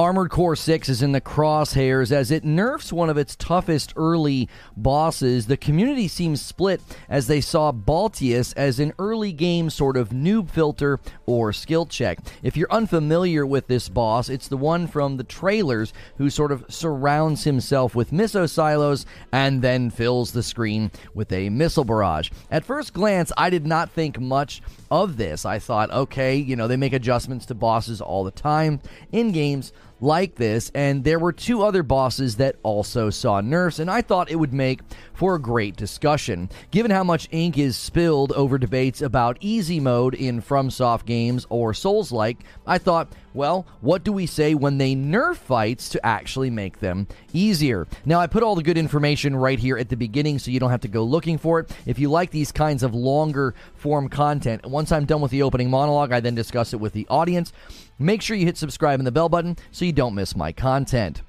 Armored Core 6 is in the crosshairs as it nerfs one of its toughest early bosses. The community seems split as they saw Balteus as an early game sort of noob filter or skill check. If you're unfamiliar with this boss, it's the one from the trailers who sort of surrounds himself with missile silos and then fills the screen with a missile barrage. At first glance, I did not think much of this. I thought, okay, you know, they make adjustments to bosses all the time in games like this, and there were two other bosses that also saw nerfs, and I thought it would make for a great discussion. Given how much ink is spilled over debates about easy mode in FromSoft games or Souls like, I thought, well, what do we say when they nerf fights to actually make them easier? Now, I put all the good information right here at the beginning so you don't have to go looking for it. If you like these kinds of longer form content, once I'm done with the opening monologue, I then discuss it with the audience. Make sure you hit subscribe and the bell button so you don't miss my content.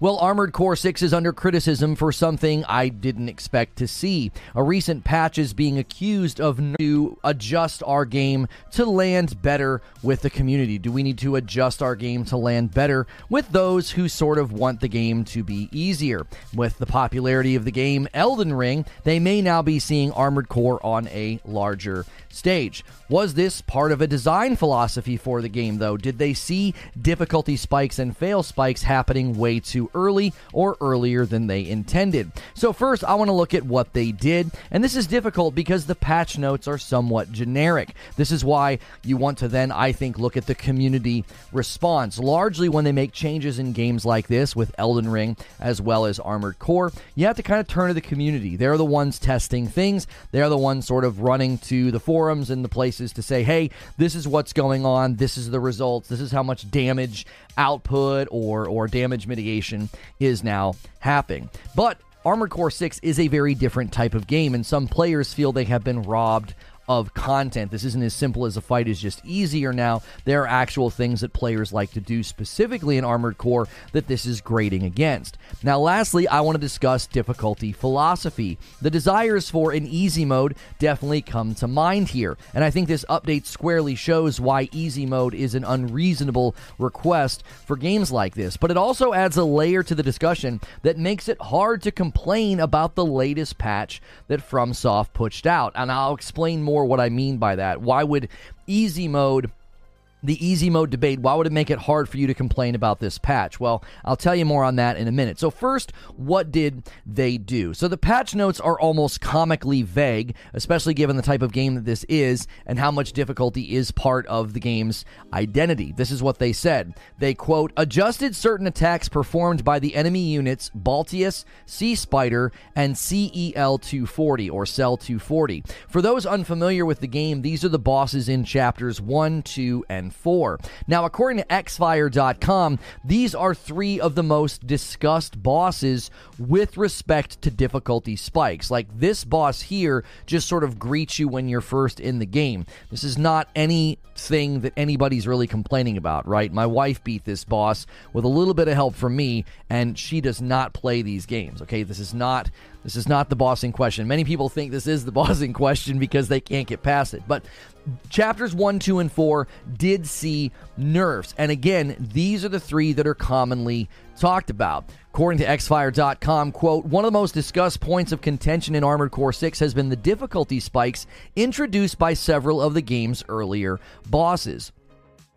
Well, Armored Core 6 is under criticism for something I didn't expect to see. A recent patch is being accused of to adjust our game to land better with the community. Do we need to adjust our game to land better with those who sort of want the game to be easier? With the popularity of the game Elden Ring, they may now be seeing Armored Core on a larger stage. Was this part of a design philosophy for the game, though? Did they see difficulty spikes and fail spikes happening way too early or earlier than they intended? So, first, I want to look at what they did, and this is difficult because the patch notes are somewhat generic. This is why you want to then, I think, look at the community response. Largely, when they make changes in games like this with Elden Ring as well as Armored Core, you have to kind of turn to the community. They're the ones testing things, they're the ones sort of running to the forums and the places to say, hey, this is what's going on, this is the results, this is how much damage output or, or damage mitigation is now happening. But Armored Core 6 is a very different type of game, and some players feel they have been robbed of content. This isn't as simple as a fight is just easier now. There are actual things that players like to do specifically in Armored Core that this is grading against. Now, lastly, I want to discuss difficulty philosophy. The desires for an easy mode definitely come to mind here, and I think this update squarely shows why easy mode is an unreasonable request for games like this. But it also adds a layer to the discussion that makes it hard to complain about the latest patch that FromSoft pushed out, and I'll explain more more what I mean by that. Why would easy mode the easy mode debate, why would it make it hard for you to complain about this patch? Well, I'll tell you more on that in a minute. So, first, what did they do? So, the patch notes are almost comically vague, especially given the type of game that this is and how much difficulty is part of the game's identity. This is what they said. They quote, adjusted certain attacks performed by the enemy units Balteus, Sea Spider, and CEL 240 or Cell 240. For those unfamiliar with the game, these are the bosses in chapters 1, 2, and 4. Now, according to xfire.com, these are three of the most discussed bosses with respect to difficulty spikes. Like this boss here just sort of greets you when you're first in the game. This is not anything that anybody's really complaining about, right? My wife beat this boss with a little bit of help from me, and she does not play these games, okay? This is not this is not the boss in question. Many people think this is the boss in question because they can't get past it. But chapters 1, 2, and 4 did see nerfs. And again, these are the three that are commonly talked about. According to xfire.com, quote, one of the most discussed points of contention in Armored Core 6 has been the difficulty spikes introduced by several of the game's earlier bosses.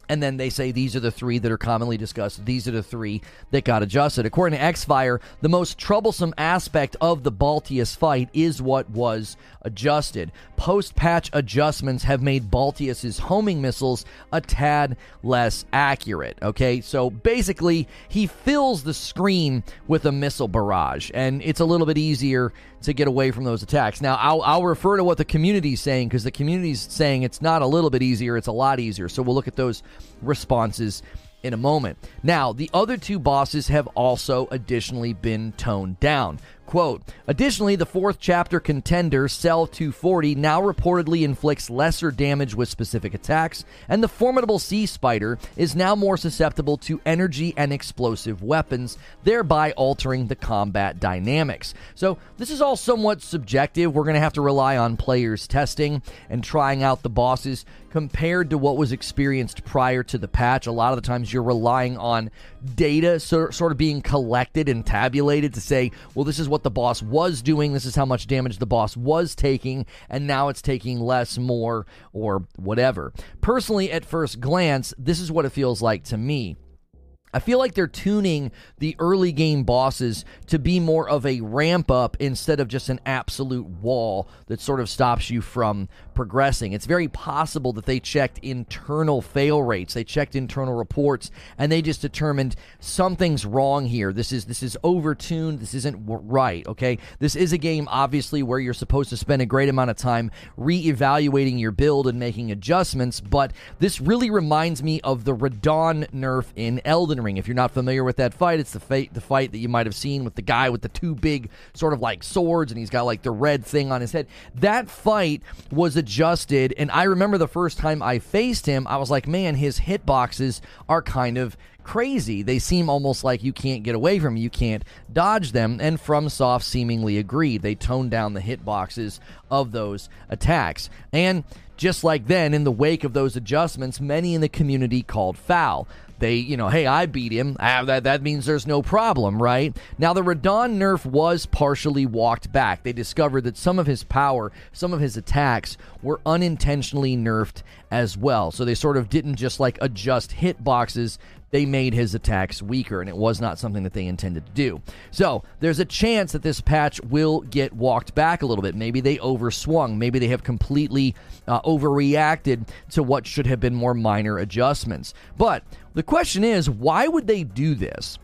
And then they say these are the three that are commonly discussed. These are the three that got adjusted. According to Xfire, the most troublesome aspect of the Balteus fight is what was adjusted. Post patch adjustments have made Balteus's homing missiles a tad less accurate. Okay, so basically, he fills the screen with a missile barrage, and it's a little bit easier to get away from those attacks. Now, I'll, I'll refer to what the community's saying because the community's saying it's not a little bit easier, it's a lot easier. So we'll look at those responses in a moment. Now, the other two bosses have also additionally been toned down. Quote, additionally, the fourth chapter contender, Cell 240, now reportedly inflicts lesser damage with specific attacks, and the formidable Sea Spider is now more susceptible to energy and explosive weapons, thereby altering the combat dynamics. So, this is all somewhat subjective. We're going to have to rely on players testing and trying out the bosses compared to what was experienced prior to the patch. A lot of the times you're relying on data so, sort of being collected and tabulated to say, well, this is what the boss was doing, this is how much damage the boss was taking, and now it's taking less, more, or whatever. Personally, at first glance, this is what it feels like to me. I feel like they're tuning the early game bosses to be more of a ramp up instead of just an absolute wall that sort of stops you from progressing. It's very possible that they checked internal fail rates, they checked internal reports, and they just determined something's wrong here. This is this is overtuned. This isn't right. Okay, this is a game obviously where you're supposed to spend a great amount of time re-evaluating your build and making adjustments, but this really reminds me of the Radahn nerf in Elden Ring. If you're not familiar with that fight, it's the fight the fight that you might have seen with the guy with the two big sort of like swords and he's got like the red thing on his head. That fight was adjusted and I remember the first time I faced him, I was like, "Man, his hitboxes are kind of crazy. They seem almost like you can't get away from you can't dodge them. And FromSoft seemingly agreed. They toned down the hitboxes of those attacks. And just like then, in the wake of those adjustments, many in the community called foul they, you know, hey, I beat him. Ah, that, that means there's no problem, right? Now, the Radahn nerf was partially walked back. They discovered that some of his power, some of his attacks were unintentionally nerfed as well. So they sort of didn't just like adjust hitboxes they made his attacks weaker, and it was not something that they intended to do. So there's a chance that this patch will get walked back a little bit. Maybe they overswung. Maybe they have completely uh, overreacted to what should have been more minor adjustments. But the question is, why would they do this?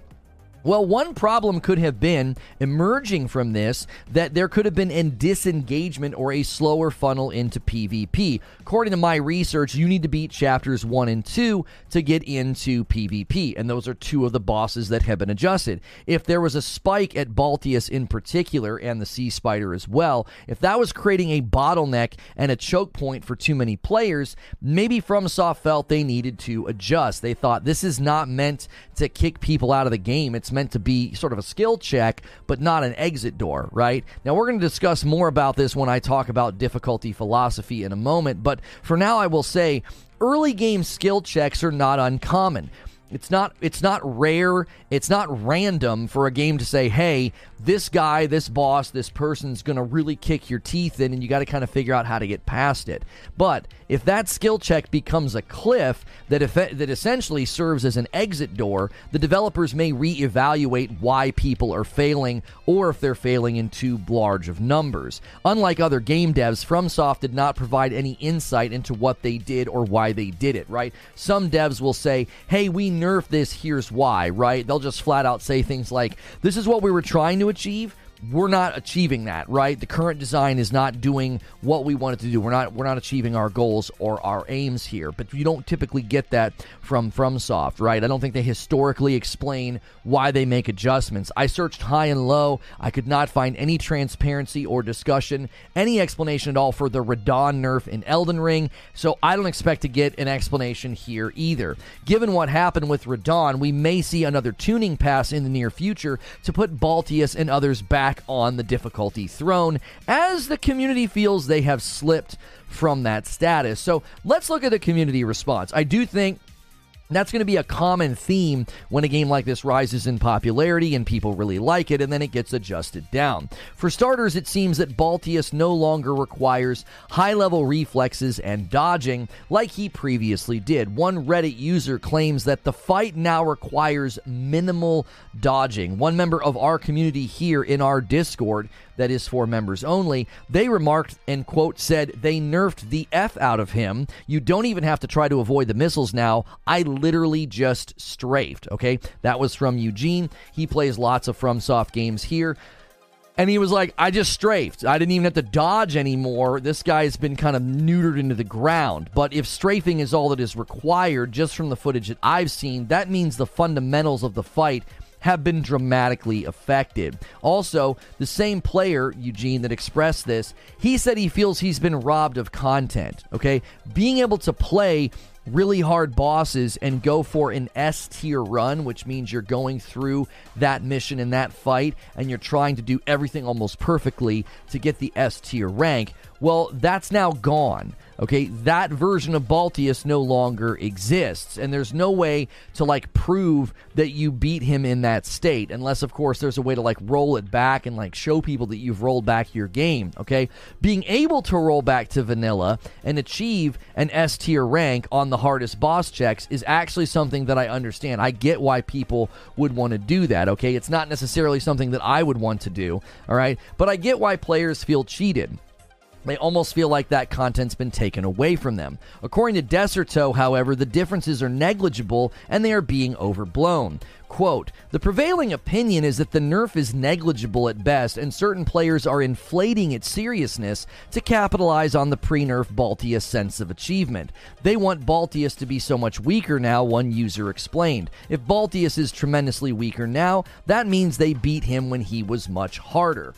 Well, one problem could have been emerging from this that there could have been a disengagement or a slower funnel into PvP. According to my research, you need to beat chapters 1 and 2 to get into PvP, and those are two of the bosses that have been adjusted. If there was a spike at Balteus in particular, and the Sea Spider as well, if that was creating a bottleneck and a choke point for too many players, maybe FromSoft felt they needed to adjust. They thought this is not meant to kick people out of the game. It's meant to be sort of a skill check, but not an exit door, right? Now, we're going to discuss more about this when I talk about difficulty philosophy in a moment, but for now, I will say early game skill checks are not uncommon. It's not it's not rare, it's not random for a game to say, "Hey, this guy, this boss, this person's going to really kick your teeth in and you got to kind of figure out how to get past it." But if that skill check becomes a cliff that if, that essentially serves as an exit door, the developers may reevaluate why people are failing or if they're failing in too large of numbers. Unlike other game devs, FromSoft did not provide any insight into what they did or why they did it, right? Some devs will say, "Hey, we nerf this, here's why," right? They'll just flat out say things like, "This is what we were trying to achieve we're not achieving that, right? The current design is not doing what we wanted to do. We're not we're not achieving our goals or our aims here. But you don't typically get that from FromSoft, right? I don't think they historically explain why they make adjustments. I searched high and low. I could not find any transparency or discussion, any explanation at all for the Radahn nerf in Elden Ring. So I don't expect to get an explanation here either. Given what happened with Radahn, we may see another tuning pass in the near future to put Balteus and others back back on the difficulty throne as the community feels they have slipped from that status. So let's look at the community response. I do think that's going to be a common theme when a game like this rises in popularity and people really like it, and then it gets adjusted down. For starters, it seems that Balteus no longer requires high level reflexes and dodging like he previously did. One Reddit user claims that the fight now requires minimal dodging. One member of our community here in our Discord that is for members only. They remarked and, quote, said, they nerfed the F out of him. You don't even have to try to avoid the missiles now. I literally just strafed, okay? That was from Eugene. He plays lots of FromSoft games here. And he was like, I just strafed. I didn't even have to dodge anymore. This guy's been kind of neutered into the ground. But if strafing is all that is required, just from the footage that I've seen, that means the fundamentals of the fight have been dramatically affected. Also, the same player, Eugene, that expressed this, he said he feels he's been robbed of content. Okay? Being able to play really hard bosses and go for an S tier run, which means you're going through that mission and that fight and you're trying to do everything almost perfectly to get the S tier rank. Well, that's now gone. Okay, that version of Balteus no longer exists, and there's no way to like prove that you beat him in that state, unless, of course, there's a way to like roll it back and like show people that you've rolled back your game. Okay, being able to roll back to vanilla and achieve an S tier rank on the hardest boss checks is actually something that I understand. I get why people would want to do that. Okay, it's not necessarily something that I would want to do. All right, but I get why players feel cheated. They almost feel like that content's been taken away from them. According to Desserto, however, the differences are negligible and they are being overblown. Quote, the prevailing opinion is that the nerf is negligible at best, and certain players are inflating its seriousness to capitalize on the pre nerf Balteus sense of achievement. They want Balteus to be so much weaker now, one user explained. If Balteus is tremendously weaker now, that means they beat him when he was much harder.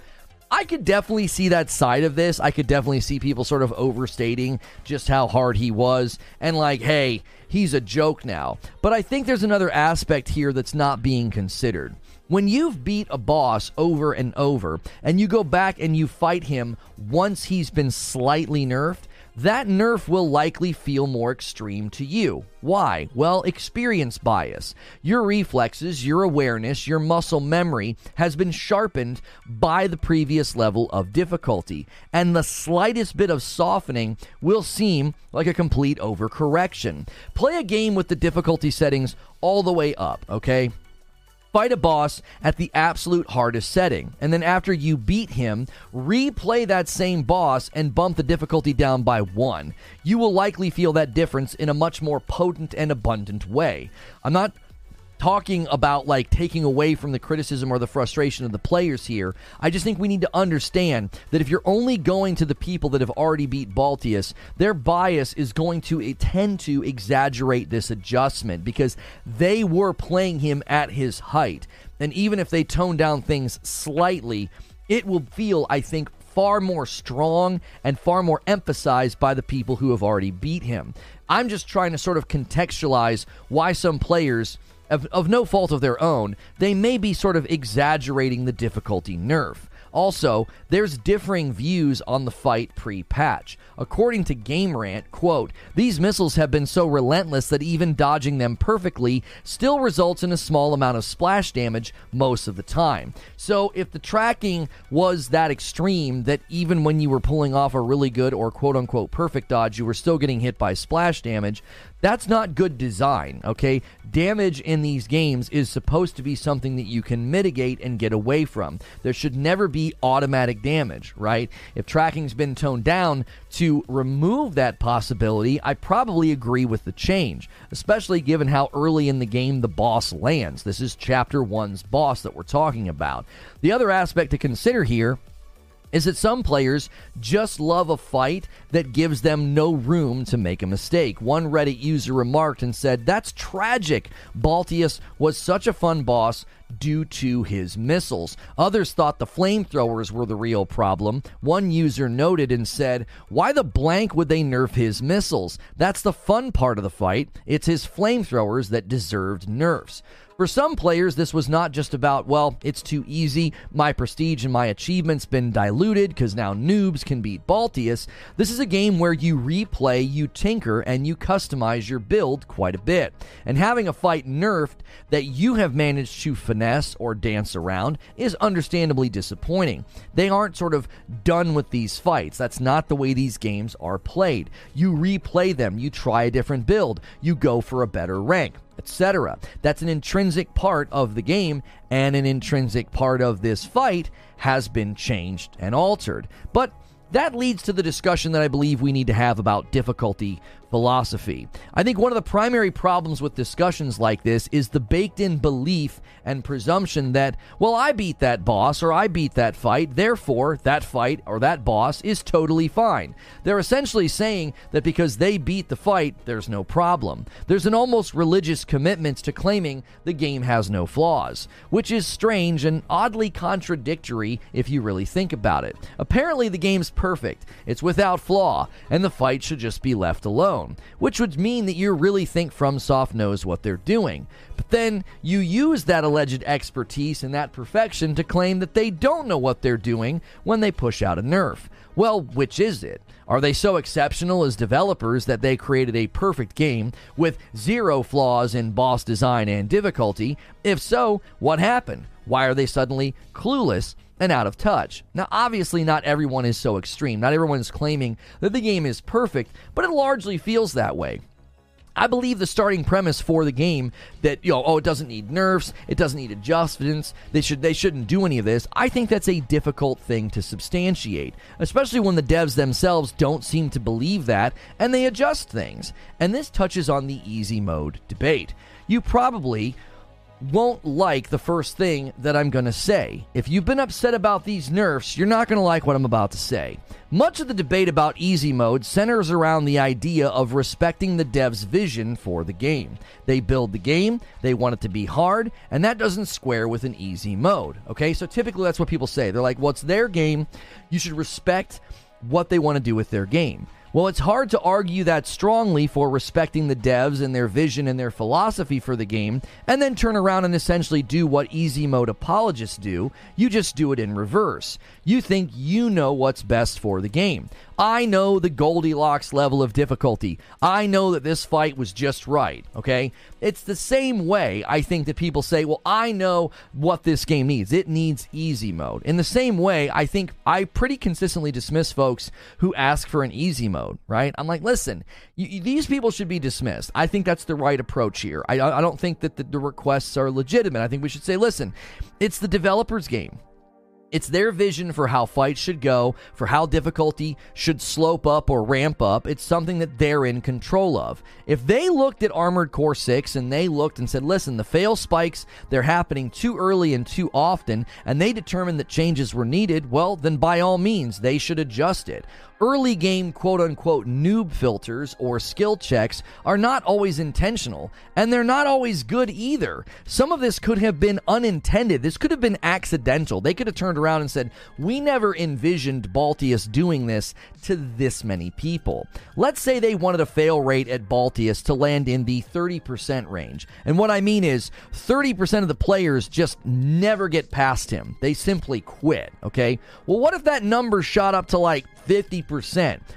I could definitely see that side of this. I could definitely see people sort of overstating just how hard he was and like, hey, he's a joke now. But I think there's another aspect here that's not being considered. When you've beat a boss over and over and you go back and you fight him once he's been slightly nerfed, that nerf will likely feel more extreme to you. Why? Well, experience bias. Your reflexes, your awareness, your muscle memory has been sharpened by the previous level of difficulty, and the slightest bit of softening will seem like a complete overcorrection. Play a game with the difficulty settings all the way up, okay? Fight a boss at the absolute hardest setting. And then after you beat him, replay that same boss and bump the difficulty down by one. You will likely feel that difference in a much more potent and abundant way. I'm not talking about like taking away from the criticism or the frustration of the players here. I just think we need to understand that if you're only going to the people that have already beat Balteus, their bias is going to tend to exaggerate this adjustment because they were playing him at his height. And even if they tone down things slightly, it will feel, I think, far more strong and far more emphasized by the people who have already beat him. I'm just trying to sort of contextualize why some players of, of no fault of their own, they may be sort of exaggerating the difficulty nerf. Also, there's differing views on the fight pre-patch. According to GameRant, quote, "These missiles have been so relentless that even dodging them perfectly still results in a small amount of splash damage most of the time." So, if the tracking was that extreme that even when you were pulling off a really good or quote unquote perfect dodge, you were still getting hit by splash damage, that's not good design, okay? Damage in these games is supposed to be something that you can mitigate and get away from. There should never be automatic damage, right? If tracking's been toned down to remove that possibility, I probably agree with the change, especially given how early in the game the boss lands. This is chapter 1's boss that we're talking about. The other aspect to consider here is that some players just love a fight that gives them no room to make a mistake. One Reddit user remarked and said, That's tragic. Balteus was such a fun boss due to his missiles. Others thought the flamethrowers were the real problem. One user noted and said, Why the blank would they nerf his missiles? That's the fun part of the fight. It's his flamethrowers that deserved nerfs. For some players, this was not just about, well, it's too easy, my prestige and my achievements been diluted because now noobs can beat Balteus. This is a game where you replay, you tinker, and you customize your build quite a bit. And having a fight nerfed that you have managed to finesse or dance around is understandably disappointing. They aren't sort of done with these fights. That's not the way these games are played. You replay them, you try a different build, you go for a better rank etc. That's an intrinsic part of the game, and an intrinsic part of this fight has been changed and altered. But that leads to the discussion that I believe we need to have about difficulty philosophy. I think one of the primary problems with discussions like this is the baked in belief and presumption that, well, I beat that boss or I beat that fight, therefore that fight or that boss is totally fine. They're essentially saying that because they beat the fight, there's no problem. There's an almost religious commitment to claiming the game has no flaws, which is strange and oddly contradictory if you really think about it. Apparently, the game's perfect, it's without flaw, and the fight should just be left alone. Down, which would mean that you really think FromSoft knows what they're doing. But then you use that alleged expertise and that perfection to claim that they don't know what they're doing when they push out a nerf. Well, which is it? Are they so exceptional as developers that they created a perfect game with zero flaws in boss design and difficulty? If so, what happened? Why are they suddenly clueless and out of touch? Now, obviously, not everyone is so extreme. Not everyone is claiming that the game is perfect, but it largely feels that way. I believe the starting premise for the game that you know, oh, it doesn't need nerfs, it doesn't need adjustments. They should they shouldn't do any of this. I think that's a difficult thing to substantiate, especially when the devs themselves don't seem to believe that and they adjust things. And this touches on the easy mode debate. You probably won't like the first thing that I'm going to say. If you've been upset about these nerfs, you're not going to like what I'm about to say. Much of the debate about easy mode centers around the idea of respecting the dev's vision for the game. They build the game, they want it to be hard, and that doesn't square with an easy mode. Okay, so typically that's what people say. They're like, well, it's their game, you should respect what they want to do with their game. Well, it's hard to argue that strongly for respecting the devs and their vision and their philosophy for the game, and then turn around and essentially do what easy mode apologists do. You just do it in reverse. You think you know what's best for the game. I know the Goldilocks level of difficulty. I know that this fight was just right, okay? It's the same way I think that people say, well, I know what this game needs. It needs easy mode. In the same way, I think I pretty consistently dismiss folks who ask for an easy mode, right? I'm like, listen, you, these people should be dismissed. I think that's the right approach here. I, I don't think that the, the requests are legitimate. I think we should say, listen, it's the developer's game. It's their vision for how fights should go, for how difficulty should slope up or ramp up. It's something that they're in control of. If they looked at Armored Core 6 and they looked and said, listen, the fail spikes, they're happening too early and too often, and they determined that changes were needed, well, then by all means, they should adjust it. Early game quote unquote noob filters or skill checks are not always intentional, and they're not always good either. Some of this could have been unintended. This could have been accidental. They could have turned around and said, We never envisioned Balteus doing this to this many people. Let's say they wanted a fail rate at Balteus to land in the 30% range. And what I mean is 30% of the players just never get past him. They simply quit, okay? Well, what if that number shot up to like 50%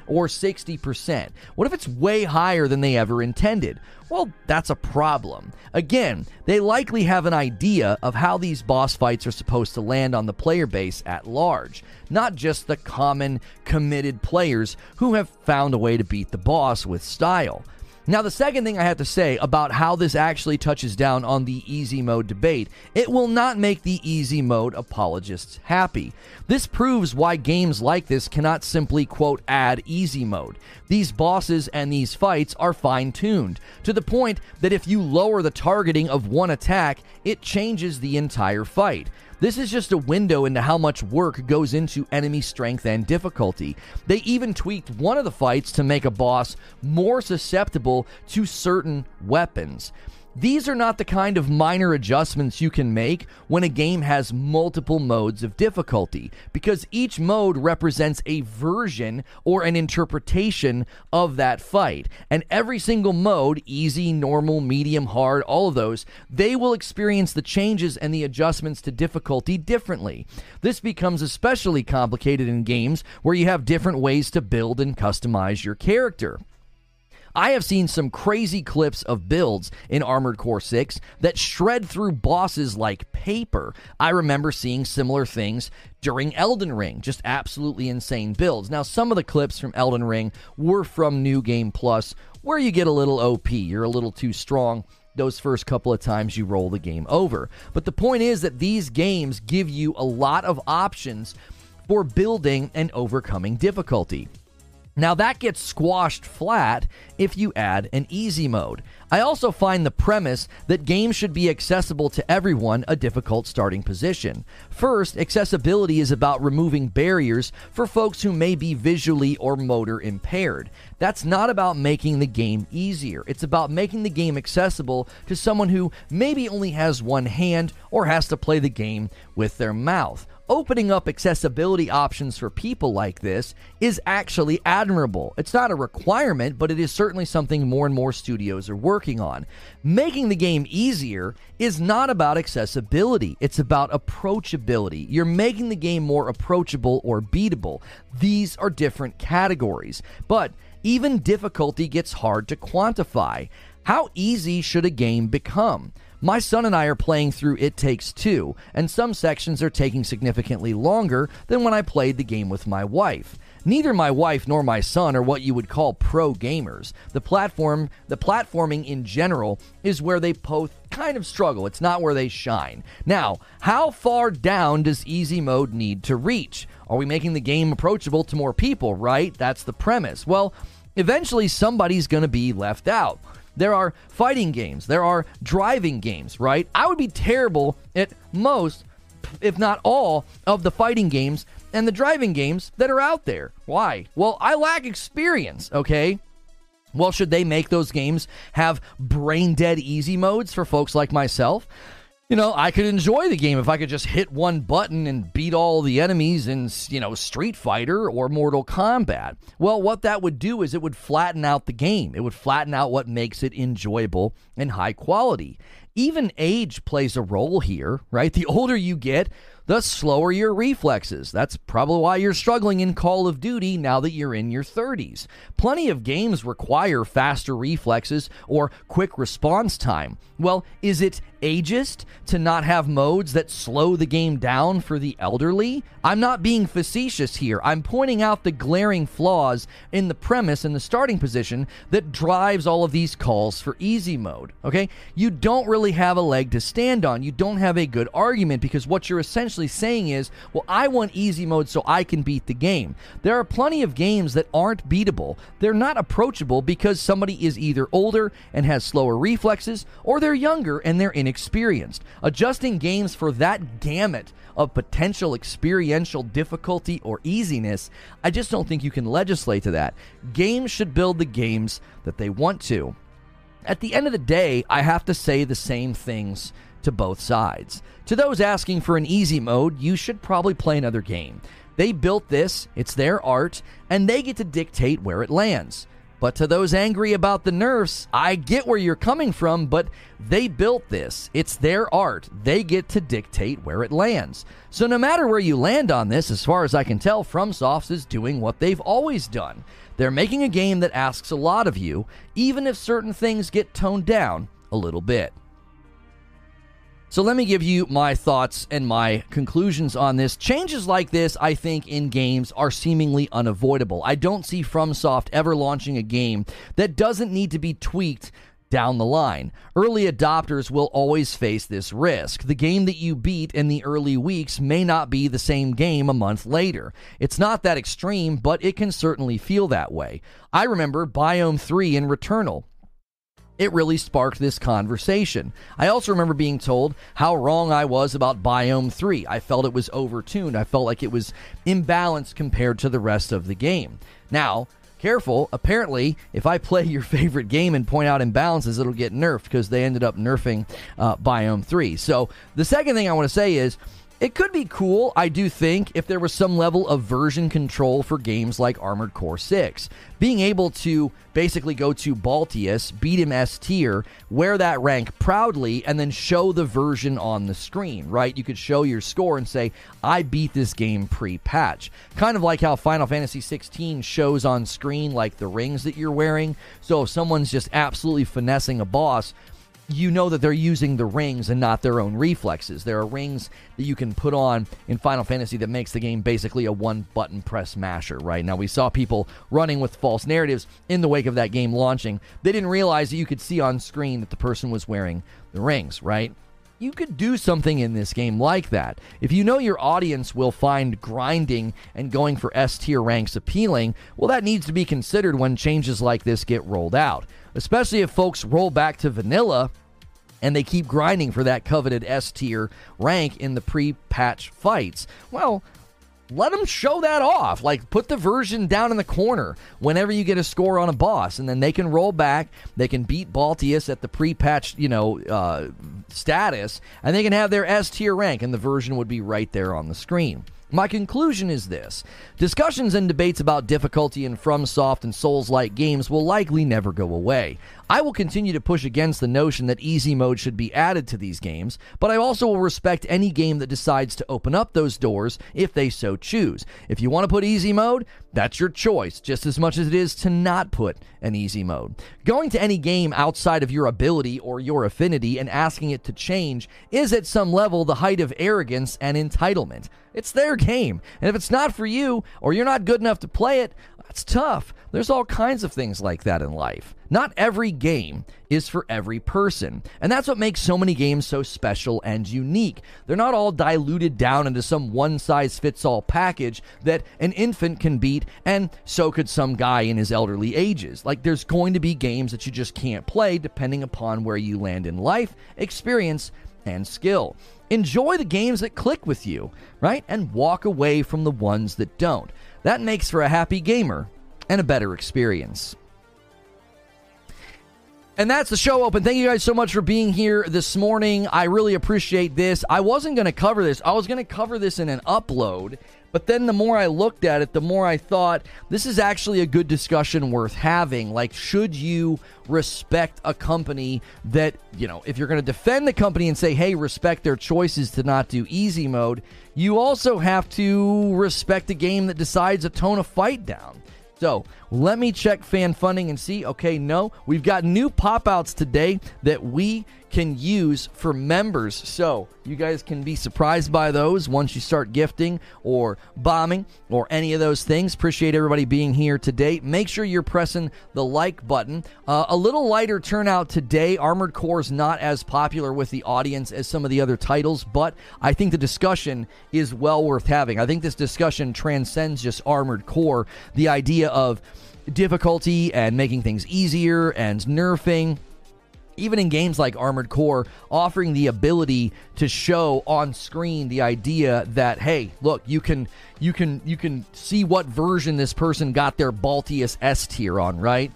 or 60%? What if it's way higher than they ever intended? Well, that's a problem. Again, they likely have an idea of how these boss fights are supposed to land on the player base at large, not just the common, committed players who have found a way to beat the boss with style. Now, the second thing I have to say about how this actually touches down on the easy mode debate, it will not make the easy mode apologists happy. This proves why games like this cannot simply, quote, add easy mode. These bosses and these fights are fine tuned to the point that if you lower the targeting of one attack, it changes the entire fight. This is just a window into how much work goes into enemy strength and difficulty. They even tweaked one of the fights to make a boss more susceptible to certain weapons. These are not the kind of minor adjustments you can make when a game has multiple modes of difficulty, because each mode represents a version or an interpretation of that fight. And every single mode easy, normal, medium, hard, all of those they will experience the changes and the adjustments to difficulty differently. This becomes especially complicated in games where you have different ways to build and customize your character. I have seen some crazy clips of builds in Armored Core 6 that shred through bosses like paper. I remember seeing similar things during Elden Ring, just absolutely insane builds. Now, some of the clips from Elden Ring were from New Game Plus, where you get a little OP, you're a little too strong those first couple of times you roll the game over. But the point is that these games give you a lot of options for building and overcoming difficulty. Now, that gets squashed flat if you add an easy mode. I also find the premise that games should be accessible to everyone a difficult starting position. First, accessibility is about removing barriers for folks who may be visually or motor impaired. That's not about making the game easier, it's about making the game accessible to someone who maybe only has one hand or has to play the game with their mouth. Opening up accessibility options for people like this is actually admirable. It's not a requirement, but it is certainly something more and more studios are working on. Making the game easier is not about accessibility, it's about approachability. You're making the game more approachable or beatable. These are different categories, but even difficulty gets hard to quantify. How easy should a game become? My son and I are playing through It Takes Two, and some sections are taking significantly longer than when I played the game with my wife. Neither my wife nor my son are what you would call pro gamers. The platform, the platforming in general is where they both kind of struggle. It's not where they shine. Now, how far down does easy mode need to reach? Are we making the game approachable to more people, right? That's the premise. Well, eventually somebody's going to be left out. There are fighting games, there are driving games, right? I would be terrible at most, if not all, of the fighting games and the driving games that are out there. Why? Well, I lack experience, okay? Well, should they make those games have brain dead easy modes for folks like myself? You know, I could enjoy the game if I could just hit one button and beat all the enemies in, you know, Street Fighter or Mortal Kombat. Well, what that would do is it would flatten out the game. It would flatten out what makes it enjoyable and high quality. Even age plays a role here, right? The older you get, the slower your reflexes. That's probably why you're struggling in Call of Duty now that you're in your 30s. Plenty of games require faster reflexes or quick response time. Well, is it ageist to not have modes that slow the game down for the elderly? I'm not being facetious here. I'm pointing out the glaring flaws in the premise and the starting position that drives all of these calls for easy mode. Okay? You don't really have a leg to stand on. You don't have a good argument because what you're essentially saying is, well, I want easy mode so I can beat the game. There are plenty of games that aren't beatable. They're not approachable because somebody is either older and has slower reflexes or they're younger and they're in inexperienced. Adjusting games for that gamut of potential experiential difficulty or easiness, I just don't think you can legislate to that. Games should build the games that they want to. At the end of the day, I have to say the same things to both sides. To those asking for an easy mode, you should probably play another game. They built this, it's their art, and they get to dictate where it lands. But to those angry about the nerfs, I get where you're coming from, but they built this. It's their art. They get to dictate where it lands. So no matter where you land on this, as far as I can tell, FromSoft is doing what they've always done. They're making a game that asks a lot of you, even if certain things get toned down a little bit. So let me give you my thoughts and my conclusions on this. Changes like this, I think, in games are seemingly unavoidable. I don't see FromSoft ever launching a game that doesn't need to be tweaked down the line. Early adopters will always face this risk. The game that you beat in the early weeks may not be the same game a month later. It's not that extreme, but it can certainly feel that way. I remember Biome 3 in Returnal it really sparked this conversation. I also remember being told how wrong I was about Biome 3. I felt it was overtuned. I felt like it was imbalanced compared to the rest of the game. Now, careful. Apparently, if I play your favorite game and point out imbalances, it'll get nerfed because they ended up nerfing uh, Biome 3. So, the second thing I want to say is it could be cool, I do think, if there was some level of version control for games like Armored Core 6. Being able to basically go to Balteus, beat him S tier, wear that rank proudly, and then show the version on the screen, right? You could show your score and say, I beat this game pre patch. Kind of like how Final Fantasy 16 shows on screen, like the rings that you're wearing. So if someone's just absolutely finessing a boss, you know that they're using the rings and not their own reflexes. There are rings that you can put on in Final Fantasy that makes the game basically a one button press masher, right? Now, we saw people running with false narratives in the wake of that game launching. They didn't realize that you could see on screen that the person was wearing the rings, right? You could do something in this game like that. If you know your audience will find grinding and going for S tier ranks appealing, well, that needs to be considered when changes like this get rolled out especially if folks roll back to vanilla and they keep grinding for that coveted S tier rank in the pre patch fights. Well, let them show that off. Like put the version down in the corner whenever you get a score on a boss, and then they can roll back. They can beat Balteus at the pre-patched, you know, uh, status, and they can have their S tier rank, and the version would be right there on the screen. My conclusion is this discussions and debates about difficulty in FromSoft and Souls like games will likely never go away. I will continue to push against the notion that easy mode should be added to these games, but I also will respect any game that decides to open up those doors if they so choose. If you want to put easy mode, that's your choice, just as much as it is to not put an easy mode. Going to any game outside of your ability or your affinity and asking it to change is at some level the height of arrogance and entitlement. It's their game, and if it's not for you or you're not good enough to play it, that's tough. There's all kinds of things like that in life. Not every game is for every person. And that's what makes so many games so special and unique. They're not all diluted down into some one size fits all package that an infant can beat, and so could some guy in his elderly ages. Like, there's going to be games that you just can't play depending upon where you land in life, experience, and skill. Enjoy the games that click with you, right? And walk away from the ones that don't. That makes for a happy gamer and a better experience. And that's the show open. Thank you guys so much for being here this morning. I really appreciate this. I wasn't going to cover this, I was going to cover this in an upload. But then the more I looked at it, the more I thought this is actually a good discussion worth having. Like, should you respect a company that, you know, if you're going to defend the company and say, hey, respect their choices to not do easy mode, you also have to respect a game that decides to tone a fight down. So let me check fan funding and see. Okay, no, we've got new pop outs today that we can use for members. So you guys can be surprised by those once you start gifting or bombing or any of those things. Appreciate everybody being here today. Make sure you're pressing the like button. Uh, a little lighter turnout today. Armored Core is not as popular with the audience as some of the other titles, but I think the discussion is well worth having. I think this discussion transcends just Armored Core. The idea of difficulty and making things easier and nerfing even in games like Armored Core, offering the ability to show on screen the idea that hey, look, you can you can you can see what version this person got their Balteus S tier on, right?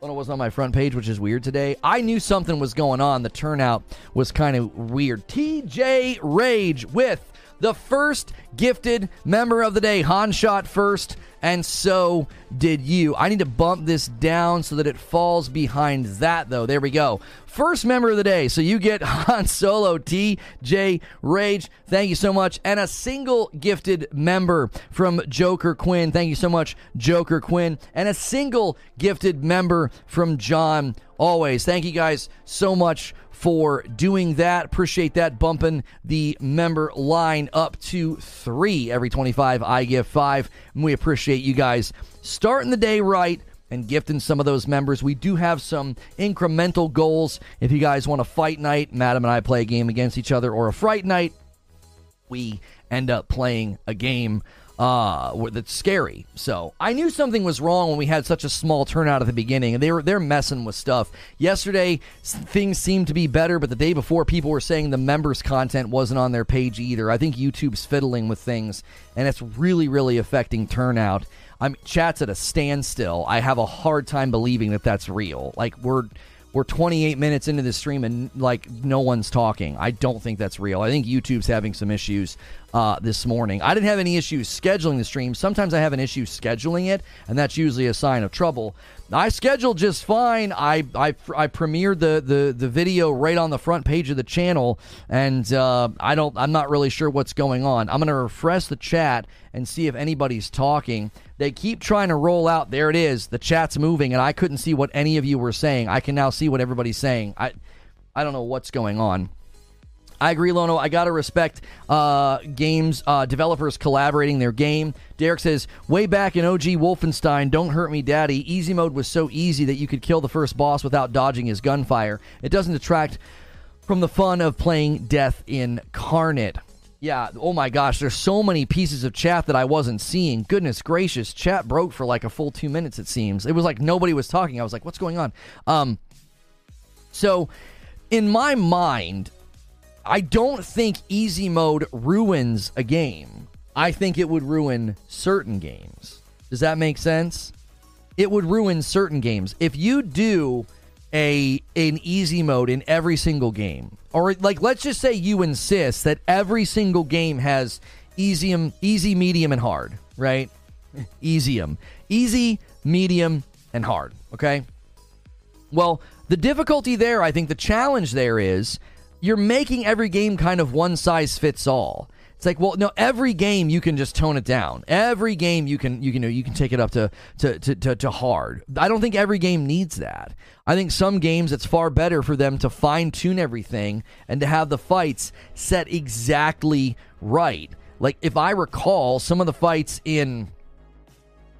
Well, it was on my front page, which is weird today. I knew something was going on. The turnout was kind of weird. TJ Rage with the first gifted member of the day. Han shot first and so did you. I need to bump this down so that it falls behind that, though. There we go. First member of the day. So you get Han Solo TJ Rage. Thank you so much. And a single gifted member from Joker Quinn. Thank you so much, Joker Quinn. And a single gifted member from John Always. Thank you guys so much for doing that. Appreciate that. Bumping the member line up to three every 25. I give five. And we appreciate you guys starting the day right and gifting some of those members. We do have some incremental goals. If you guys want a fight night, Madam and I play a game against each other, or a fright night, we end up playing a game uh, that's scary. So I knew something was wrong when we had such a small turnout at the beginning, and they were they're messing with stuff. Yesterday things seemed to be better, but the day before people were saying the members' content wasn't on their page either. I think YouTube's fiddling with things, and it's really really affecting turnout. I'm chat's at a standstill. I have a hard time believing that that's real. Like we're we're 28 minutes into the stream and like no one's talking. I don't think that's real. I think YouTube's having some issues uh, this morning. I didn't have any issues scheduling the stream. Sometimes I have an issue scheduling it, and that's usually a sign of trouble. I scheduled just fine. I I, I premiered the, the the video right on the front page of the channel, and uh, I don't. I'm not really sure what's going on. I'm gonna refresh the chat and see if anybody's talking. They keep trying to roll out. There it is. The chat's moving, and I couldn't see what any of you were saying. I can now see what everybody's saying. I I don't know what's going on. I agree, Lono. I gotta respect uh, games uh, developers collaborating their game. Derek says, way back in OG Wolfenstein, Don't Hurt Me Daddy, easy mode was so easy that you could kill the first boss without dodging his gunfire. It doesn't detract from the fun of playing Death Incarnate. Yeah, oh my gosh, there's so many pieces of chat that I wasn't seeing. Goodness gracious, chat broke for like a full two minutes, it seems. It was like nobody was talking. I was like, what's going on? Um, so, in my mind, I don't think easy mode ruins a game. I think it would ruin certain games. Does that make sense? It would ruin certain games. If you do a an easy mode in every single game, or like let's just say you insist that every single game has easy, easy, medium, and hard, right? Easium, easy, medium, and hard. Okay. Well, the difficulty there, I think, the challenge there is you're making every game kind of one size fits all. It's like, well, no, every game you can just tone it down. Every game you can you can you can take it up to to, to, to, to hard. I don't think every game needs that. I think some games it's far better for them to fine tune everything and to have the fights set exactly right. Like if I recall some of the fights in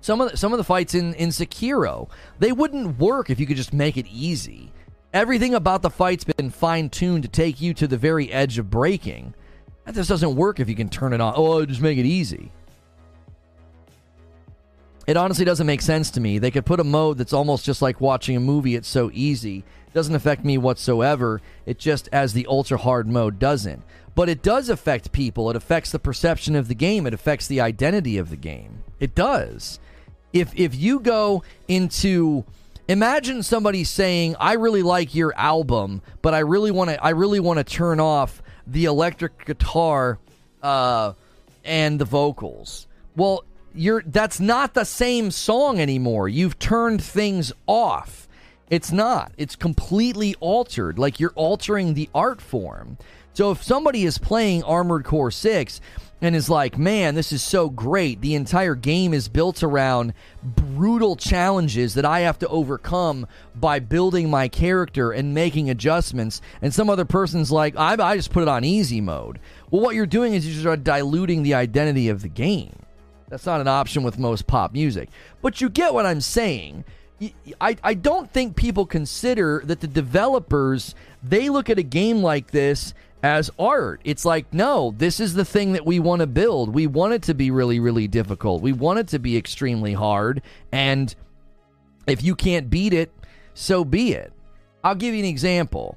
some of the, some of the fights in in Sekiro, they wouldn't work if you could just make it easy. Everything about the fight's been fine tuned to take you to the very edge of breaking. That just doesn't work if you can turn it on. Oh, just make it easy. It honestly doesn't make sense to me. They could put a mode that's almost just like watching a movie. It's so easy. It doesn't affect me whatsoever. It just as the ultra hard mode doesn't. But it does affect people. It affects the perception of the game. It affects the identity of the game. It does. If if you go into imagine somebody saying, "I really like your album, but I really want to I really want to turn off the electric guitar uh, and the vocals. Well, you're that's not the same song anymore. You've turned things off. It's not. It's completely altered. Like you're altering the art form. So if somebody is playing Armored Core 6 and is like, man, this is so great. The entire game is built around brutal challenges that I have to overcome by building my character and making adjustments. And some other person's like, I, I just put it on easy mode. Well, what you're doing is you're just diluting the identity of the game. That's not an option with most pop music. But you get what I'm saying. I, I don't think people consider that the developers they look at a game like this as art. It's like, no, this is the thing that we want to build. We want it to be really, really difficult. We want it to be extremely hard. And if you can't beat it, so be it. I'll give you an example.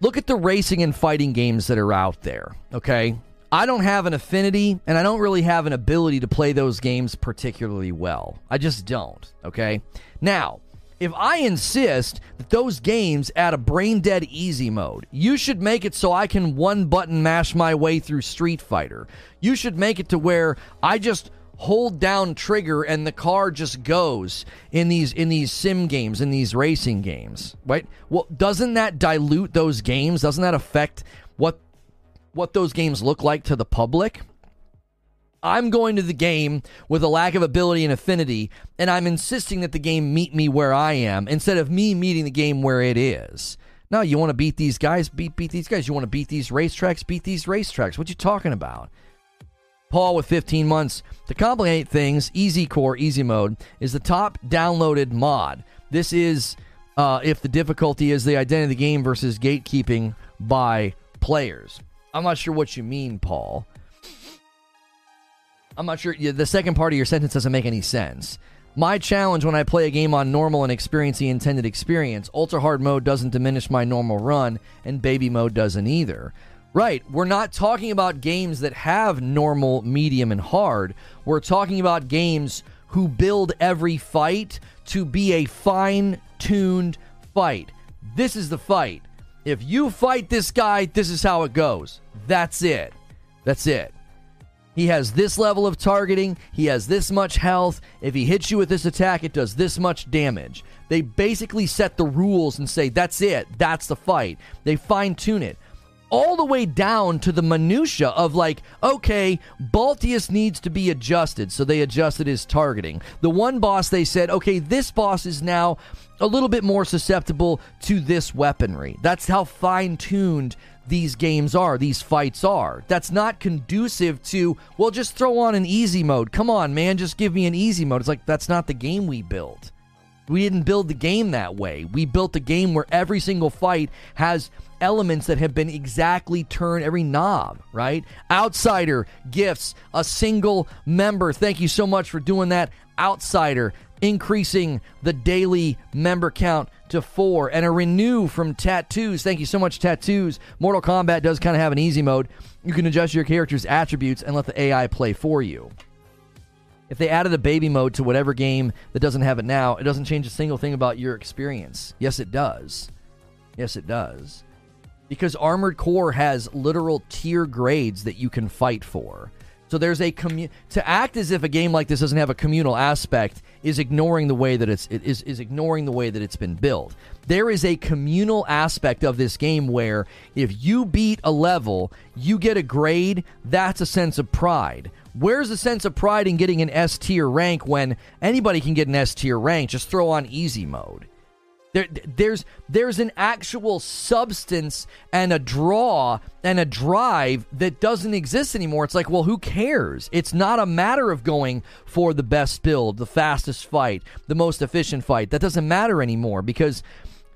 Look at the racing and fighting games that are out there, okay? I don't have an affinity and I don't really have an ability to play those games particularly well. I just don't, okay? Now, if I insist that those games add a brain dead easy mode, you should make it so I can one button mash my way through Street Fighter. You should make it to where I just hold down trigger and the car just goes in these in these sim games in these racing games right? Well doesn't that dilute those games? Doesn't that affect what what those games look like to the public I'm going to the game with a lack of ability and affinity, and I'm insisting that the game meet me where I am instead of me meeting the game where it is. No, you want to beat these guys? Beat beat these guys. You want to beat these racetracks? Beat these racetracks. What you talking about? Paul with 15 months. To complicate things, Easy Core Easy Mode is the top downloaded mod. This is uh, if the difficulty is the identity of the game versus gatekeeping by players. I'm not sure what you mean, Paul. I'm not sure. The second part of your sentence doesn't make any sense. My challenge when I play a game on normal and experience the intended experience, ultra hard mode doesn't diminish my normal run, and baby mode doesn't either. Right, we're not talking about games that have normal, medium, and hard. We're talking about games who build every fight to be a fine tuned fight. This is the fight. If you fight this guy, this is how it goes. That's it. That's it. He has this level of targeting. He has this much health. If he hits you with this attack, it does this much damage. They basically set the rules and say, that's it. That's the fight. They fine tune it. All the way down to the minutia of like, okay, Balteus needs to be adjusted, so they adjusted his targeting. The one boss they said, okay, this boss is now a little bit more susceptible to this weaponry. That's how fine tuned these games are, these fights are. That's not conducive to, well, just throw on an easy mode. Come on, man, just give me an easy mode. It's like, that's not the game we built. We didn't build the game that way. We built a game where every single fight has elements that have been exactly turned every knob, right? Outsider gifts a single member. Thank you so much for doing that. Outsider increasing the daily member count to four, and a renew from Tattoos. Thank you so much, Tattoos. Mortal Kombat does kind of have an easy mode. You can adjust your character's attributes and let the AI play for you. If they added a baby mode to whatever game that doesn't have it now, it doesn't change a single thing about your experience. Yes, it does. Yes, it does. Because Armored Core has literal tier grades that you can fight for. So there's a commu- to act as if a game like this doesn't have a communal aspect is ignoring the way that it's it is is ignoring the way that it's been built. There is a communal aspect of this game where if you beat a level, you get a grade, that's a sense of pride. Where's the sense of pride in getting an S tier rank when anybody can get an S tier rank? Just throw on easy mode. There, there's there's an actual substance and a draw and a drive that doesn't exist anymore. It's like, well, who cares? It's not a matter of going for the best build, the fastest fight, the most efficient fight. That doesn't matter anymore because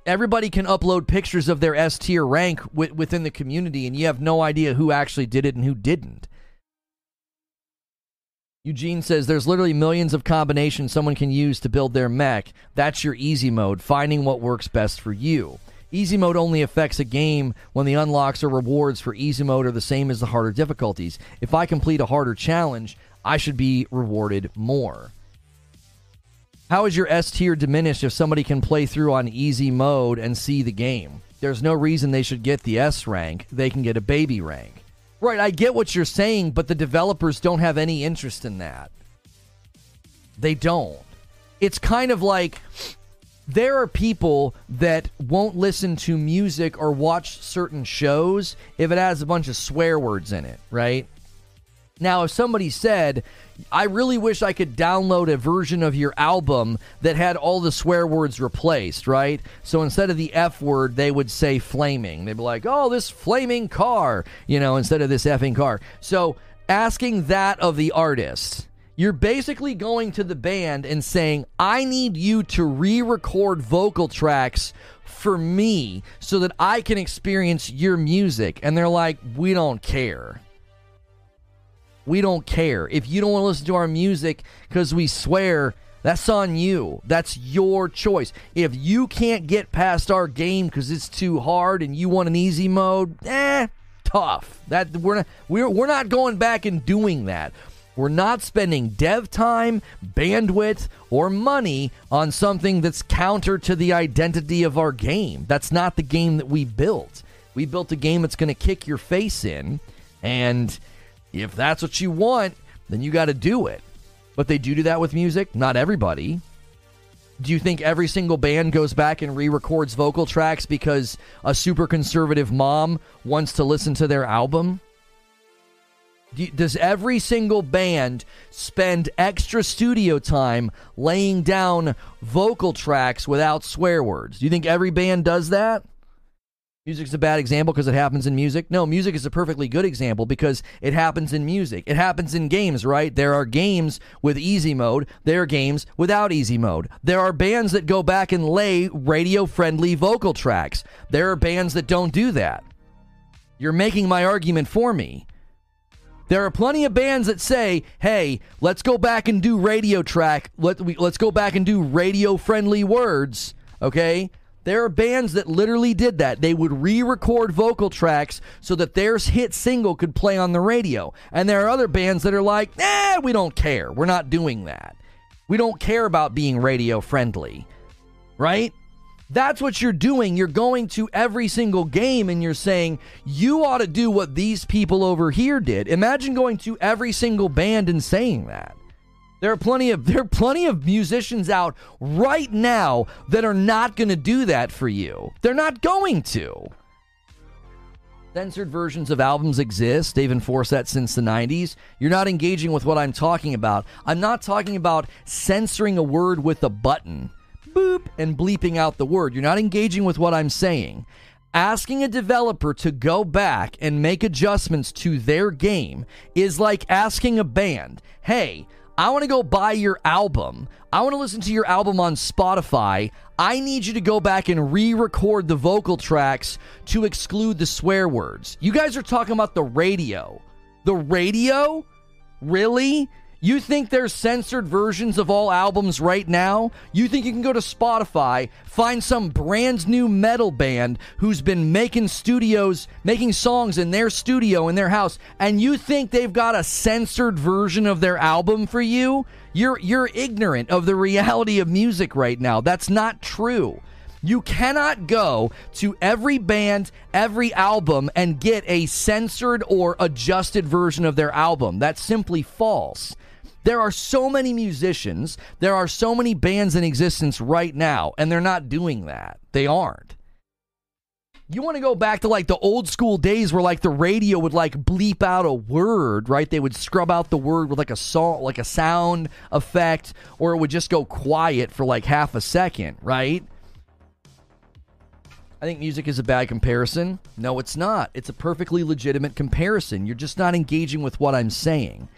everybody can upload pictures of their S tier rank w- within the community, and you have no idea who actually did it and who didn't. Eugene says there's literally millions of combinations someone can use to build their mech. That's your easy mode, finding what works best for you. Easy mode only affects a game when the unlocks or rewards for easy mode are the same as the harder difficulties. If I complete a harder challenge, I should be rewarded more. How is your S tier diminished if somebody can play through on easy mode and see the game? There's no reason they should get the S rank, they can get a baby rank. Right, I get what you're saying, but the developers don't have any interest in that. They don't. It's kind of like there are people that won't listen to music or watch certain shows if it has a bunch of swear words in it, right? Now, if somebody said, I really wish I could download a version of your album that had all the swear words replaced, right? So instead of the F word, they would say flaming. They'd be like, oh, this flaming car, you know, instead of this effing car. So asking that of the artist, you're basically going to the band and saying, I need you to re record vocal tracks for me so that I can experience your music. And they're like, we don't care. We don't care. If you don't want to listen to our music because we swear, that's on you. That's your choice. If you can't get past our game because it's too hard and you want an easy mode, eh, tough. That we're not, we're we're not going back and doing that. We're not spending dev time, bandwidth, or money on something that's counter to the identity of our game. That's not the game that we built. We built a game that's going to kick your face in and if that's what you want, then you got to do it. But they do do that with music. Not everybody. Do you think every single band goes back and re records vocal tracks because a super conservative mom wants to listen to their album? Does every single band spend extra studio time laying down vocal tracks without swear words? Do you think every band does that? Music's a bad example because it happens in music. No, music is a perfectly good example because it happens in music. It happens in games, right? There are games with easy mode, there are games without easy mode. There are bands that go back and lay radio friendly vocal tracks. There are bands that don't do that. You're making my argument for me. There are plenty of bands that say, "Hey, let's go back and do radio track. Let we, let's go back and do radio friendly words." Okay? There are bands that literally did that. They would re record vocal tracks so that their hit single could play on the radio. And there are other bands that are like, eh, we don't care. We're not doing that. We don't care about being radio friendly. Right? That's what you're doing. You're going to every single game and you're saying, you ought to do what these people over here did. Imagine going to every single band and saying that. There are plenty of there are plenty of musicians out right now that are not going to do that for you. They're not going to. Censored versions of albums exist. They've enforced that since the 90s. You're not engaging with what I'm talking about. I'm not talking about censoring a word with a button, boop, and bleeping out the word. You're not engaging with what I'm saying. Asking a developer to go back and make adjustments to their game is like asking a band, hey, I want to go buy your album. I want to listen to your album on Spotify. I need you to go back and re record the vocal tracks to exclude the swear words. You guys are talking about the radio. The radio? Really? You think there's censored versions of all albums right now? You think you can go to Spotify, find some brand new metal band who's been making studios, making songs in their studio, in their house, and you think they've got a censored version of their album for you? You're, you're ignorant of the reality of music right now. That's not true. You cannot go to every band, every album, and get a censored or adjusted version of their album. That's simply false. There are so many musicians, there are so many bands in existence right now, and they're not doing that. They aren't. You want to go back to like the old school days where like the radio would like bleep out a word, right? They would scrub out the word with like a song, like a sound effect, or it would just go quiet for like half a second, right? I think music is a bad comparison. No, it's not. It's a perfectly legitimate comparison. You're just not engaging with what I'm saying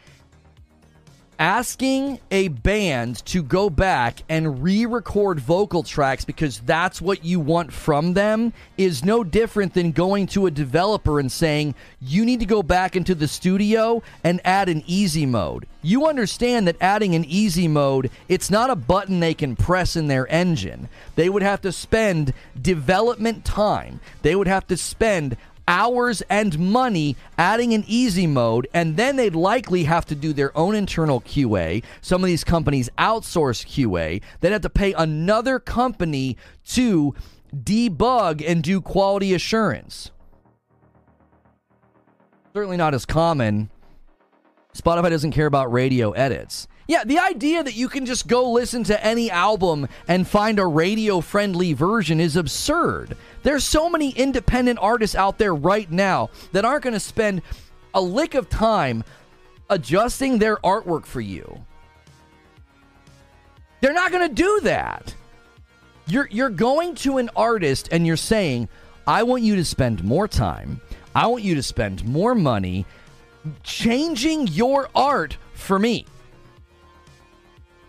asking a band to go back and re-record vocal tracks because that's what you want from them is no different than going to a developer and saying you need to go back into the studio and add an easy mode. You understand that adding an easy mode, it's not a button they can press in their engine. They would have to spend development time. They would have to spend hours and money adding an easy mode, and then they'd likely have to do their own internal QA. Some of these companies outsource QA. They'd have to pay another company to debug and do quality assurance. Certainly not as common. Spotify doesn't care about radio edits. Yeah, the idea that you can just go listen to any album and find a radio friendly version is absurd. There's so many independent artists out there right now that aren't going to spend a lick of time adjusting their artwork for you. They're not going to do that. You're you're going to an artist and you're saying, "I want you to spend more time. I want you to spend more money changing your art for me."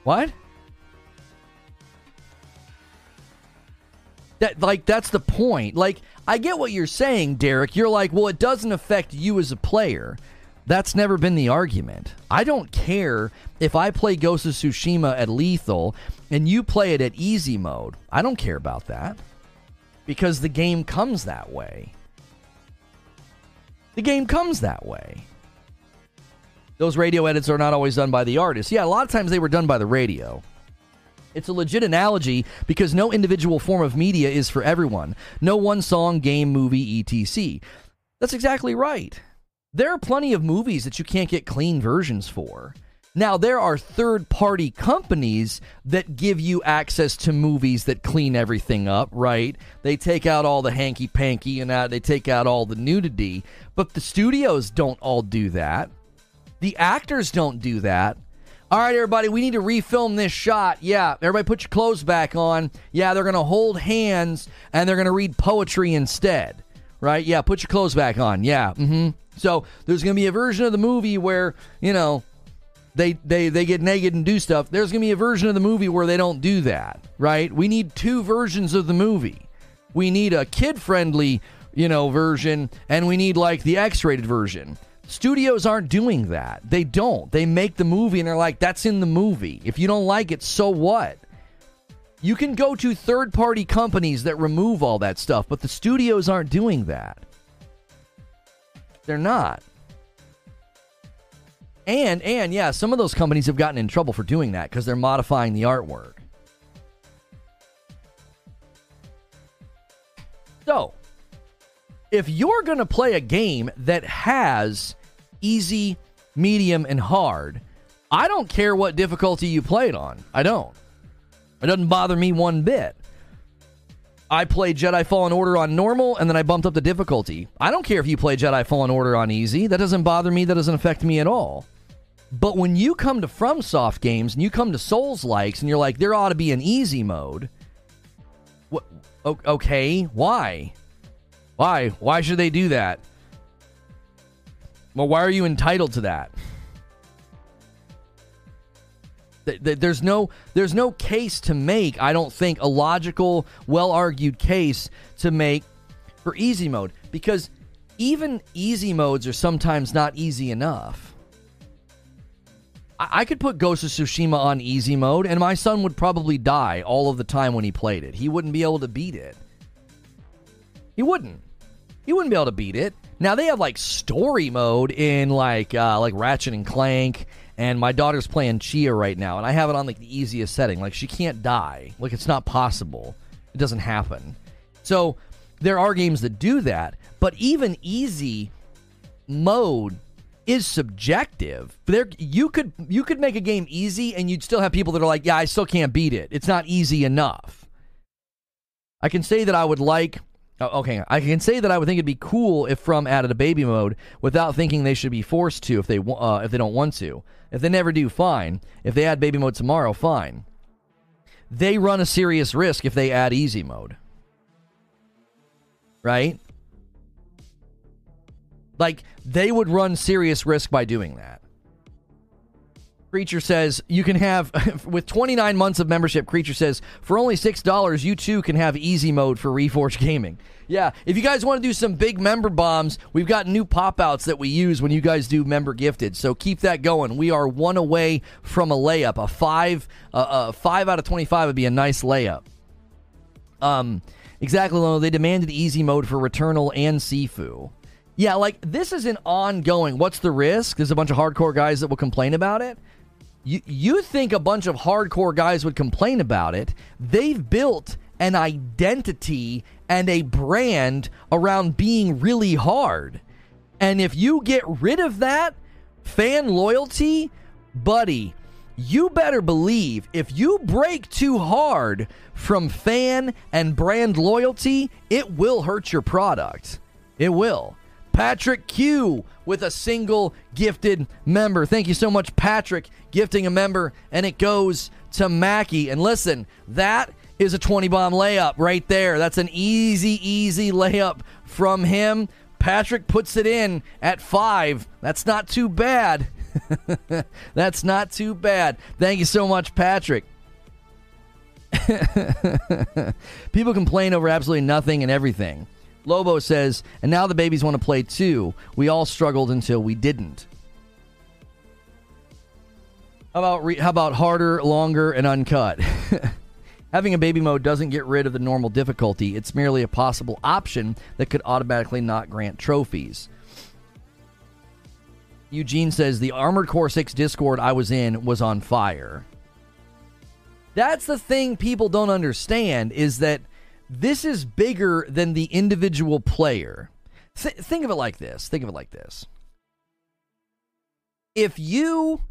What? That like that's the point. Like I get what you're saying, Derek. You're like, "Well, it doesn't affect you as a player." That's never been the argument. I don't care if I play Ghost of Tsushima at lethal and you play it at easy mode. I don't care about that. Because the game comes that way. The game comes that way. Those radio edits are not always done by the artist. Yeah, a lot of times they were done by the radio. It's a legit analogy because no individual form of media is for everyone. No one song, game, movie, etc. That's exactly right. There are plenty of movies that you can't get clean versions for. Now, there are third party companies that give you access to movies that clean everything up, right? They take out all the hanky panky and they take out all the nudity, but the studios don't all do that. The actors don't do that. All right, everybody, we need to refilm this shot. Yeah, everybody put your clothes back on. Yeah, they're going to hold hands and they're going to read poetry instead. Right? Yeah, put your clothes back on. Yeah. Mm-hmm. So there's going to be a version of the movie where, you know, they, they, they get naked and do stuff. There's going to be a version of the movie where they don't do that. Right? We need two versions of the movie. We need a kid friendly, you know, version and we need like the X rated version. Studios aren't doing that. They don't. They make the movie and they're like, that's in the movie. If you don't like it, so what? You can go to third party companies that remove all that stuff, but the studios aren't doing that. They're not. And and yeah, some of those companies have gotten in trouble for doing that because they're modifying the artwork. So, if you're going to play a game that has easy, medium, and hard, I don't care what difficulty you play it on. I don't. It doesn't bother me one bit. I play Jedi Fallen Order on normal and then I bumped up the difficulty. I don't care if you play Jedi Fallen Order on easy. That doesn't bother me. That doesn't affect me at all. But when you come to FromSoft games and you come to Souls likes and you're like, there ought to be an easy mode. What? Okay, why? Why? Why should they do that? Well, why are you entitled to that? There's no there's no case to make, I don't think, a logical, well-argued case to make for easy mode because even easy modes are sometimes not easy enough. I could put Ghost of Tsushima on easy mode, and my son would probably die all of the time when he played it. He wouldn't be able to beat it. He wouldn't. He wouldn't be able to beat it. Now they have like story mode in like uh, like Ratchet and Clank, and my daughter's playing Chia right now, and I have it on like the easiest setting. Like she can't die. Like it's not possible. It doesn't happen. So there are games that do that, but even easy mode is subjective. There, you could you could make a game easy, and you'd still have people that are like, "Yeah, I still can't beat it. It's not easy enough." I can say that I would like. Oh, Okay, I can say that I would think it'd be cool if From added a baby mode without thinking they should be forced to if they uh, if they don't want to. If they never do, fine. If they add baby mode tomorrow, fine. They run a serious risk if they add easy mode. Right? Like they would run serious risk by doing that. Creature says you can have with 29 months of membership. Creature says for only six dollars, you too can have easy mode for Reforge Gaming. Yeah, if you guys want to do some big member bombs, we've got new pop outs that we use when you guys do member gifted. So keep that going. We are one away from a layup. A five, uh, a five out of 25 would be a nice layup. Um, exactly. Lono. They demanded easy mode for Returnal and Sifu. Yeah, like this is an ongoing. What's the risk? There's a bunch of hardcore guys that will complain about it. You you think a bunch of hardcore guys would complain about it? They've built an identity and a brand around being really hard. And if you get rid of that fan loyalty, buddy, you better believe if you break too hard from fan and brand loyalty, it will hurt your product. It will. Patrick Q with a single gifted member. Thank you so much, Patrick, gifting a member. And it goes to Mackie. And listen, that is a 20 bomb layup right there. That's an easy, easy layup from him. Patrick puts it in at five. That's not too bad. That's not too bad. Thank you so much, Patrick. People complain over absolutely nothing and everything. Lobo says, and now the babies want to play too. We all struggled until we didn't. How about re- how about harder, longer, and uncut? Having a baby mode doesn't get rid of the normal difficulty. It's merely a possible option that could automatically not grant trophies. Eugene says the Armored Core 6 Discord I was in was on fire. That's the thing people don't understand is that this is bigger than the individual player. Th- think of it like this. Think of it like this. If you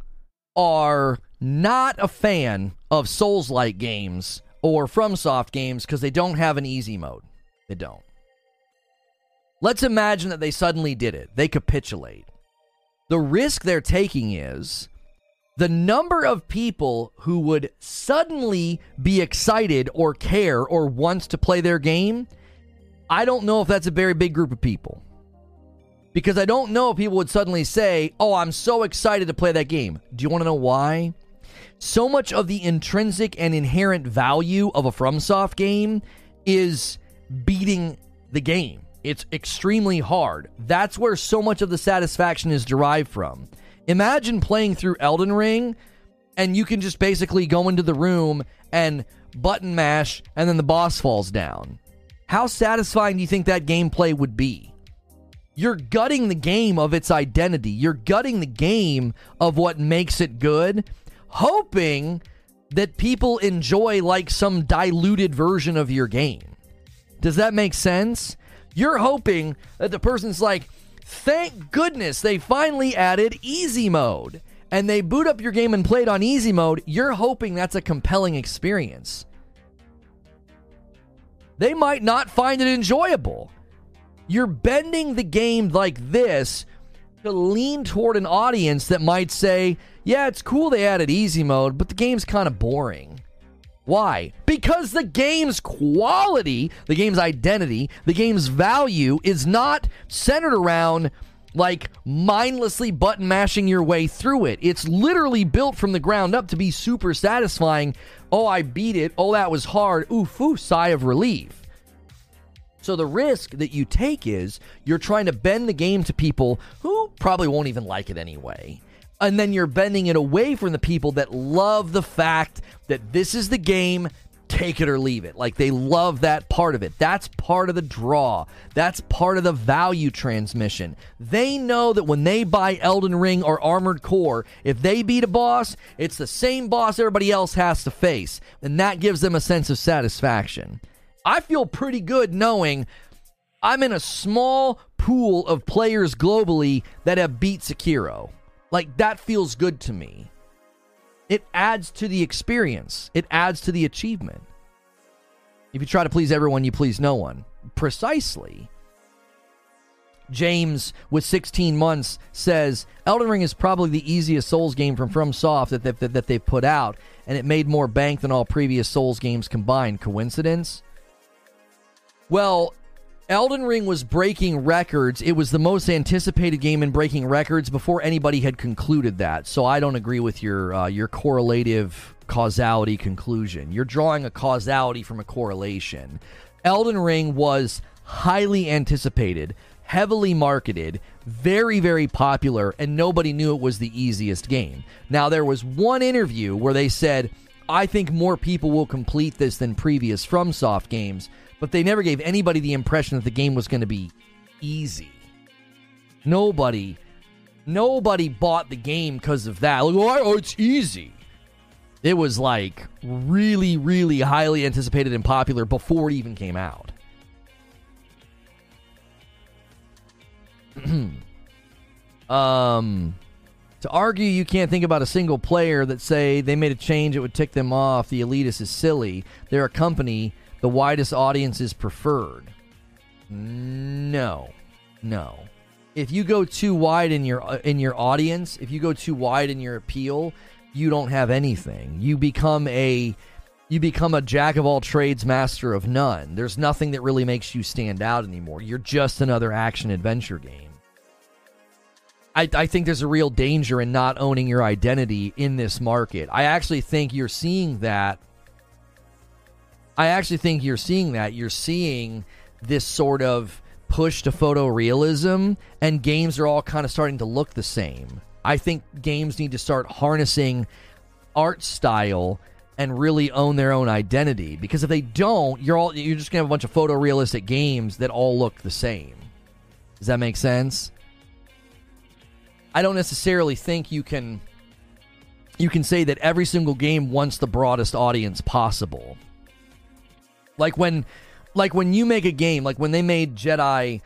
are not a fan of Souls like games or FromSoft games because they don't have an easy mode, they don't. Let's imagine that they suddenly did it. They capitulate. The risk they're taking is the number of people who would suddenly be excited or care or wants to play their game, I don't know if that's a very big group of people. Because I don't know if people would suddenly say, Oh, I'm so excited to play that game. Do you want to know why? So much of the intrinsic and inherent value of a FromSoft game is beating the game. It's extremely hard. That's where so much of the satisfaction is derived from. Imagine playing through Elden Ring and you can just basically go into the room and button mash and then the boss falls down. How satisfying do you think that gameplay would be? You're gutting the game of its identity. You're gutting the game of what makes it good, hoping that people enjoy like some diluted version of your game. Does that make sense? You're hoping that the person's like, thank goodness they finally added easy mode. And they boot up your game and play it on easy mode. You're hoping that's a compelling experience. They might not find it enjoyable. You're bending the game like this to lean toward an audience that might say, yeah, it's cool they added easy mode, but the game's kind of boring. Why? Because the game's quality, the game's identity, the game's value is not centered around like mindlessly button mashing your way through it. It's literally built from the ground up to be super satisfying. Oh, I beat it. Oh, that was hard. Oof, sigh of relief. So the risk that you take is you're trying to bend the game to people who probably won't even like it anyway. And then you're bending it away from the people that love the fact that this is the game, take it or leave it. Like they love that part of it. That's part of the draw. That's part of the value transmission. They know that when they buy Elden Ring or Armored Core, if they beat a boss, it's the same boss everybody else has to face. And that gives them a sense of satisfaction. I feel pretty good knowing I'm in a small pool of players globally that have beat Sekiro. Like, that feels good to me. It adds to the experience, it adds to the achievement. If you try to please everyone, you please no one. Precisely. James, with 16 months, says Elden Ring is probably the easiest Souls game from FromSoft that that they've put out, and it made more bank than all previous Souls games combined. Coincidence? Well, Elden Ring was breaking records. It was the most anticipated game in breaking records before anybody had concluded that. So I don't agree with your uh, your correlative causality conclusion. You're drawing a causality from a correlation. Elden Ring was highly anticipated, heavily marketed, very very popular, and nobody knew it was the easiest game. Now there was one interview where they said, "I think more people will complete this than previous FromSoft games." But they never gave anybody the impression that the game was going to be easy. Nobody, nobody bought the game because of that. Like, oh, it's easy. It was like really, really highly anticipated and popular before it even came out. um, to argue you can't think about a single player that say they made a change it would tick them off. The elitist is silly. They're a company the widest audience is preferred. No, no. If you go too wide in your uh, in your audience, if you go too wide in your appeal, you don't have anything. You become a you become a jack of all trades, master of none. There's nothing that really makes you stand out anymore. You're just another action adventure game. I, I think there's a real danger in not owning your identity in this market. I actually think you're seeing that I actually think you're seeing that. You're seeing this sort of push to photorealism, and games are all kind of starting to look the same. I think games need to start harnessing art style and really own their own identity because if they don't, you're all you're just gonna have a bunch of photorealistic games that all look the same. Does that make sense? I don't necessarily think you can you can say that every single game wants the broadest audience possible. Like when like when you make a game, like when they made Jedi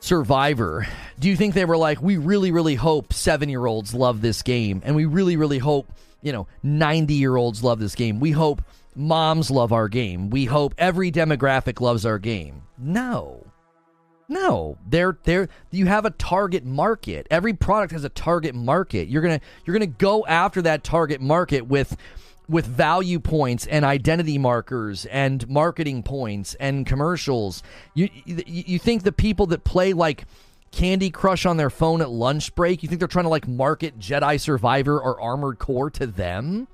Survivor, do you think they were like, we really, really hope seven year olds love this game, and we really, really hope, you know, 90 year olds love this game? We hope moms love our game. We hope every demographic loves our game. No. No, they're they're you have a target market. Every product has a target market. You're gonna you're gonna go after that target market with with value points and identity markers and marketing points and commercials. You you think the people that play like Candy Crush on their phone at lunch break, you think they're trying to like market Jedi Survivor or Armored Core to them?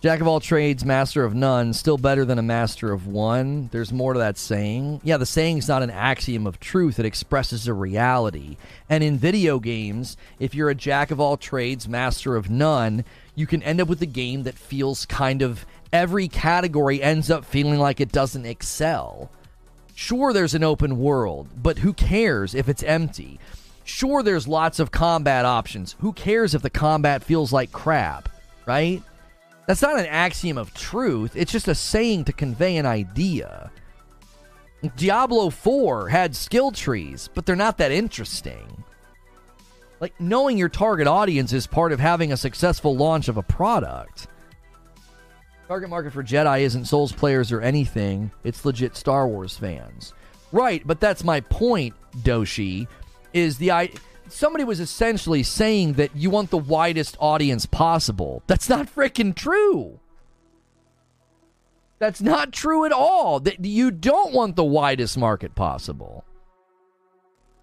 Jack of all trades, master of none, still better than a master of one. There's more to that saying. Yeah, the saying's not an axiom of truth, it expresses a reality. And in video games, if you're a jack of all trades, master of none, you can end up with a game that feels kind of every category ends up feeling like it doesn't excel. Sure, there's an open world, but who cares if it's empty? Sure, there's lots of combat options. Who cares if the combat feels like crap, right? That's not an axiom of truth, it's just a saying to convey an idea. Diablo 4 had skill trees, but they're not that interesting. Like, knowing your target audience is part of having a successful launch of a product. Target market for Jedi isn't Souls players or anything, it's legit Star Wars fans. Right, but that's my point, Doshi, is the I somebody was essentially saying that you want the widest audience possible. That's not freaking true. That's not true at all. That you don't want the widest market possible.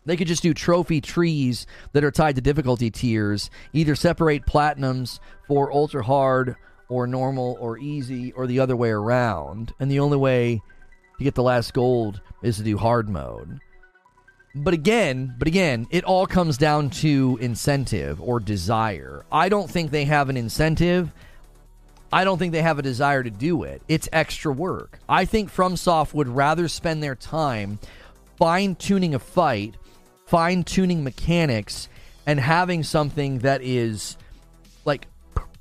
They could just do trophy trees that are tied to difficulty tiers, either separate platinums for ultra hard or normal or easy or the other way around. And the only way to get the last gold is to do hard mode. But again, but again, it all comes down to incentive or desire. I don't think they have an incentive. I don't think they have a desire to do it. It's extra work. I think FromSoft would rather spend their time fine tuning a fight, fine tuning mechanics, and having something that is like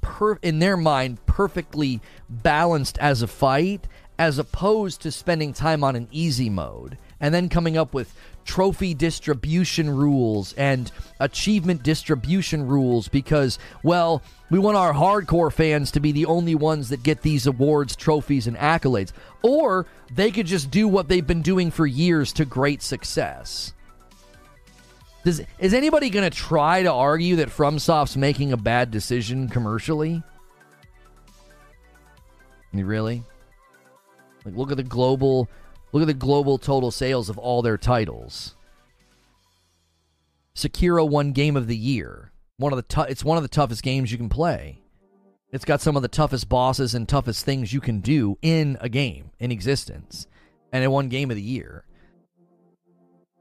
per- in their mind perfectly balanced as a fight as opposed to spending time on an easy mode and then coming up with trophy distribution rules and achievement distribution rules because, well, we want our hardcore fans to be the only ones that get these awards, trophies, and accolades. Or they could just do what they've been doing for years to great success. Does, is anybody going to try to argue that FromSoft's making a bad decision commercially? Really? Like, look at the global Look at the global total sales of all their titles. Sekiro won Game of the Year. One of the tu- it's one of the toughest games you can play. It's got some of the toughest bosses and toughest things you can do in a game in existence, and it won Game of the Year.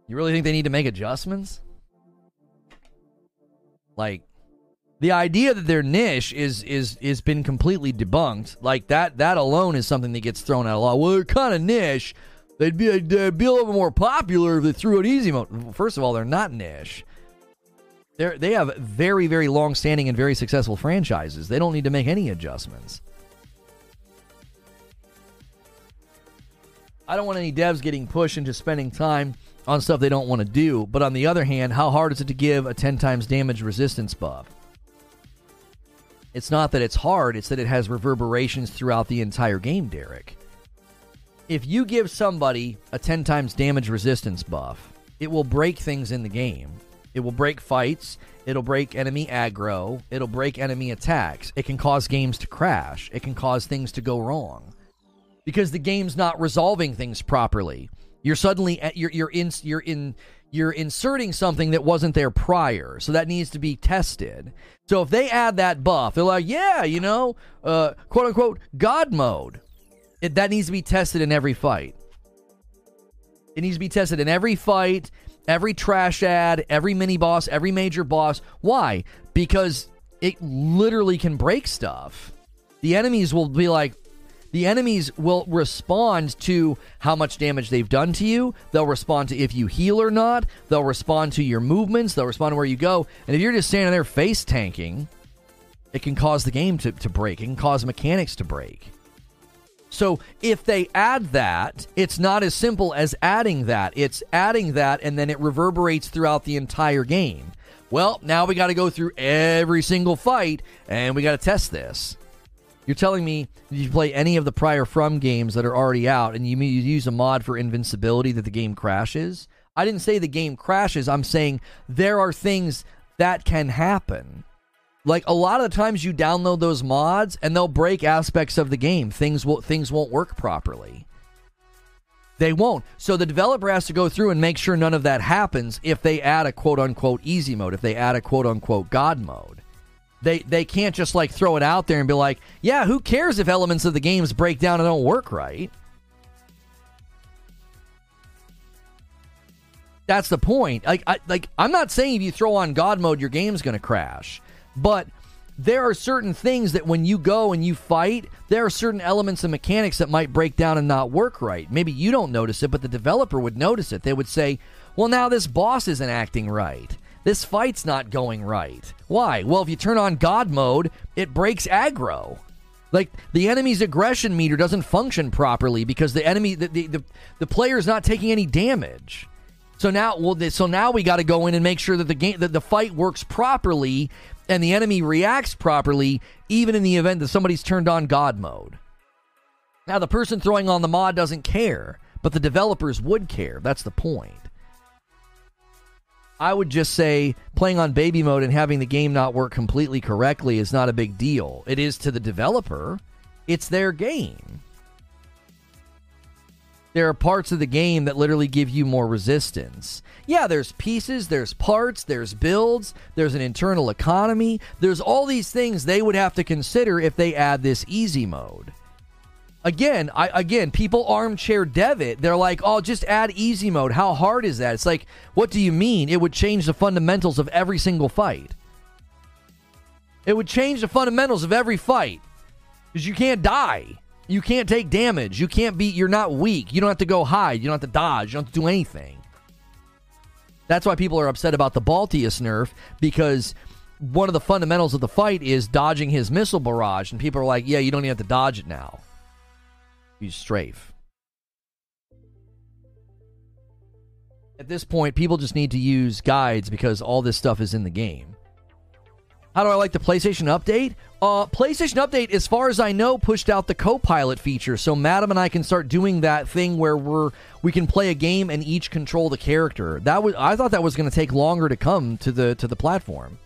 You really think they need to make adjustments? Like the idea that their niche is is is been completely debunked. Like that that alone is something that gets thrown out a lot. Well, kind of niche. They'd be, they'd be a little bit more popular if they threw it easy mode. First of all, they're not niche. They're, they have very, very long standing and very successful franchises. They don't need to make any adjustments. I don't want any devs getting pushed into spending time on stuff they don't want to do. But on the other hand, how hard is it to give a 10 times damage resistance buff? It's not that it's hard, it's that it has reverberations throughout the entire game, Derek if you give somebody a 10 times damage resistance buff, it will break things in the game. It will break fights. It'll break enemy aggro. It'll break enemy attacks. It can cause games to crash. It can cause things to go wrong because the game's not resolving things properly. You're suddenly you're you're in you're in you're inserting something that wasn't there prior, so that needs to be tested. So if they add that buff, they're like, yeah, you know, uh, quote unquote, God mode. It, that needs to be tested in every fight. It needs to be tested in every fight, every trash ad, every mini boss, every major boss. Why? Because it literally can break stuff. The enemies will be like, the enemies will respond to how much damage they've done to you. They'll respond to if you heal or not. They'll respond to your movements. They'll respond to where you go. And if you're just standing there face tanking, it can cause the game to, to break. It can cause mechanics to break. So if they add that, it's not as simple as adding that. It's adding that and then it reverberates throughout the entire game. Well, now we got to go through every single fight and we got to test this. You're telling me you play any of the prior From games that are already out and you, you use a mod for invincibility that the game crashes? I didn't say the game crashes. I'm saying there are things that can happen. Like a lot of the times you download those mods and they'll break aspects of the game. Things will things won't work properly. They won't. So the developer has to go through and make sure none of that happens if they add a quote unquote easy mode, if they add a quote unquote god mode. They they can't just like throw it out there and be like, "Yeah, who cares if elements of the games break down and don't work right?" That's the point. Like I like I'm not saying if you throw on god mode your game's going to crash. But there are certain things that when you go and you fight, there are certain elements and mechanics that might break down and not work right. Maybe you don't notice it, but the developer would notice it. They would say, well, now this boss isn't acting right. This fight's not going right. Why? Well, if you turn on God mode, it breaks aggro. Like the enemy's aggression meter doesn't function properly because the enemy, the, the, the, the player's not taking any damage. So now, well, so now we got to go in and make sure that the game, that the fight works properly and the enemy reacts properly, even in the event that somebody's turned on God mode. Now, the person throwing on the mod doesn't care, but the developers would care. That's the point. I would just say playing on baby mode and having the game not work completely correctly is not a big deal. It is to the developer, it's their game. There are parts of the game that literally give you more resistance. Yeah, there's pieces, there's parts, there's builds, there's an internal economy. There's all these things they would have to consider if they add this easy mode. again, I again, people armchair dev it. They're like, "Oh, just add easy mode." How hard is that? It's like, what do you mean? It would change the fundamentals of every single fight. It would change the fundamentals of every fight because you can't die. You can't take damage. You can't be. You're not weak. You don't have to go hide. You don't have to dodge. You don't have to do anything. That's why people are upset about the Balteus nerf because one of the fundamentals of the fight is dodging his missile barrage, and people are like, "Yeah, you don't even have to dodge it now." You strafe. At this point, people just need to use guides because all this stuff is in the game. How do I like the PlayStation Update? Uh, PlayStation Update, as far as I know, pushed out the co-pilot feature, so Madam and I can start doing that thing where we're we can play a game and each control the character. That was I thought that was going to take longer to come to the to the platform.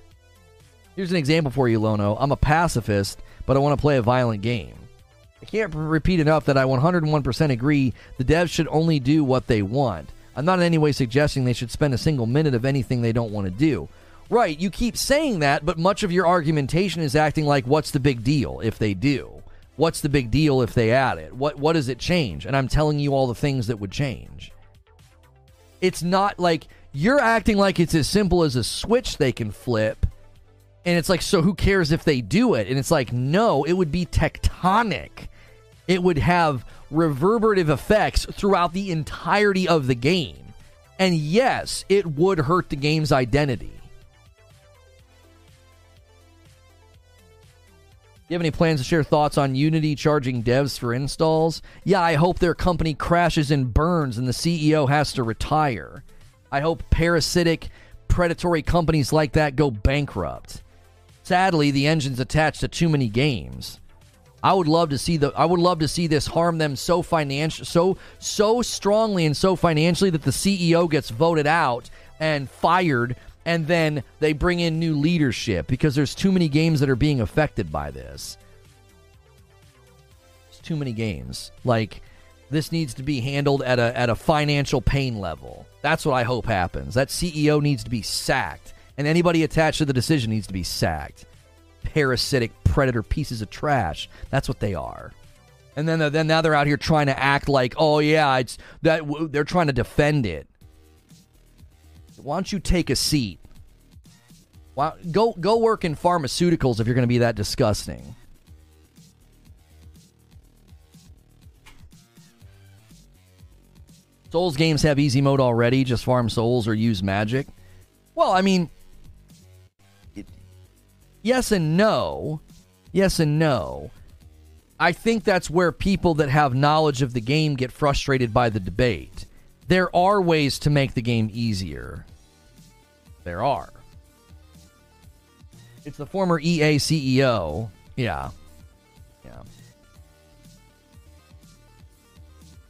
Here's an example for you, Lono. I'm a pacifist, but I want to play a violent game. I can't repeat enough that I 101% agree the devs should only do what they want. I'm not in any way suggesting they should spend a single minute of anything they don't want to do. Right, you keep saying that, but much of your argumentation is acting like what's the big deal if they do? What's the big deal if they add it? What what does it change? And I'm telling you all the things that would change. It's not like you're acting like it's as simple as a switch they can flip. And it's like, so who cares if they do it? And it's like, no, it would be tectonic. It would have reverberative effects throughout the entirety of the game. And yes, it would hurt the game's identity. You have any plans to share thoughts on Unity charging devs for installs? Yeah, I hope their company crashes and burns and the CEO has to retire. I hope parasitic, predatory companies like that go bankrupt. Sadly, the engine's attached to too many games. I would love to see the I would love to see this harm them so financial so so strongly and so financially that the CEO gets voted out and fired and then they bring in new leadership because there's too many games that are being affected by this. It's too many games. Like this needs to be handled at a at a financial pain level. That's what I hope happens. That CEO needs to be sacked, and anybody attached to the decision needs to be sacked. Parasitic predator pieces of trash. That's what they are. And then then now they're out here trying to act like, oh yeah, it's that they're trying to defend it. Why don't you take a seat? Why, go go work in pharmaceuticals if you're going to be that disgusting. Souls games have easy mode already. Just farm souls or use magic. Well, I mean, it, yes and no. Yes and no. I think that's where people that have knowledge of the game get frustrated by the debate. There are ways to make the game easier. There are. It's the former EA CEO. Yeah. Yeah.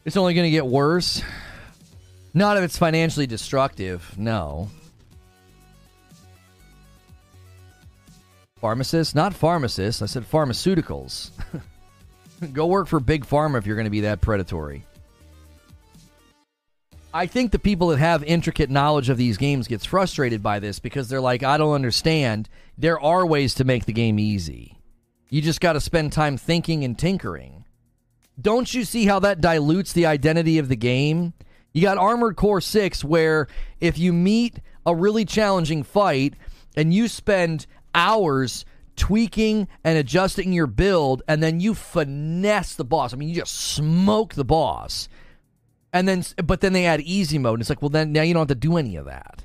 It's only going to get worse. Not if it's financially destructive. No. Pharmacists? Not pharmacists. I said pharmaceuticals. Go work for Big Pharma if you're going to be that predatory. I think the people that have intricate knowledge of these games gets frustrated by this because they're like, I don't understand. There are ways to make the game easy. You just got to spend time thinking and tinkering. Don't you see how that dilutes the identity of the game? You got Armored Core 6 where if you meet a really challenging fight and you spend hours tweaking and adjusting your build and then you finesse the boss. I mean, you just smoke the boss and then but then they add easy mode and it's like well then now you don't have to do any of that.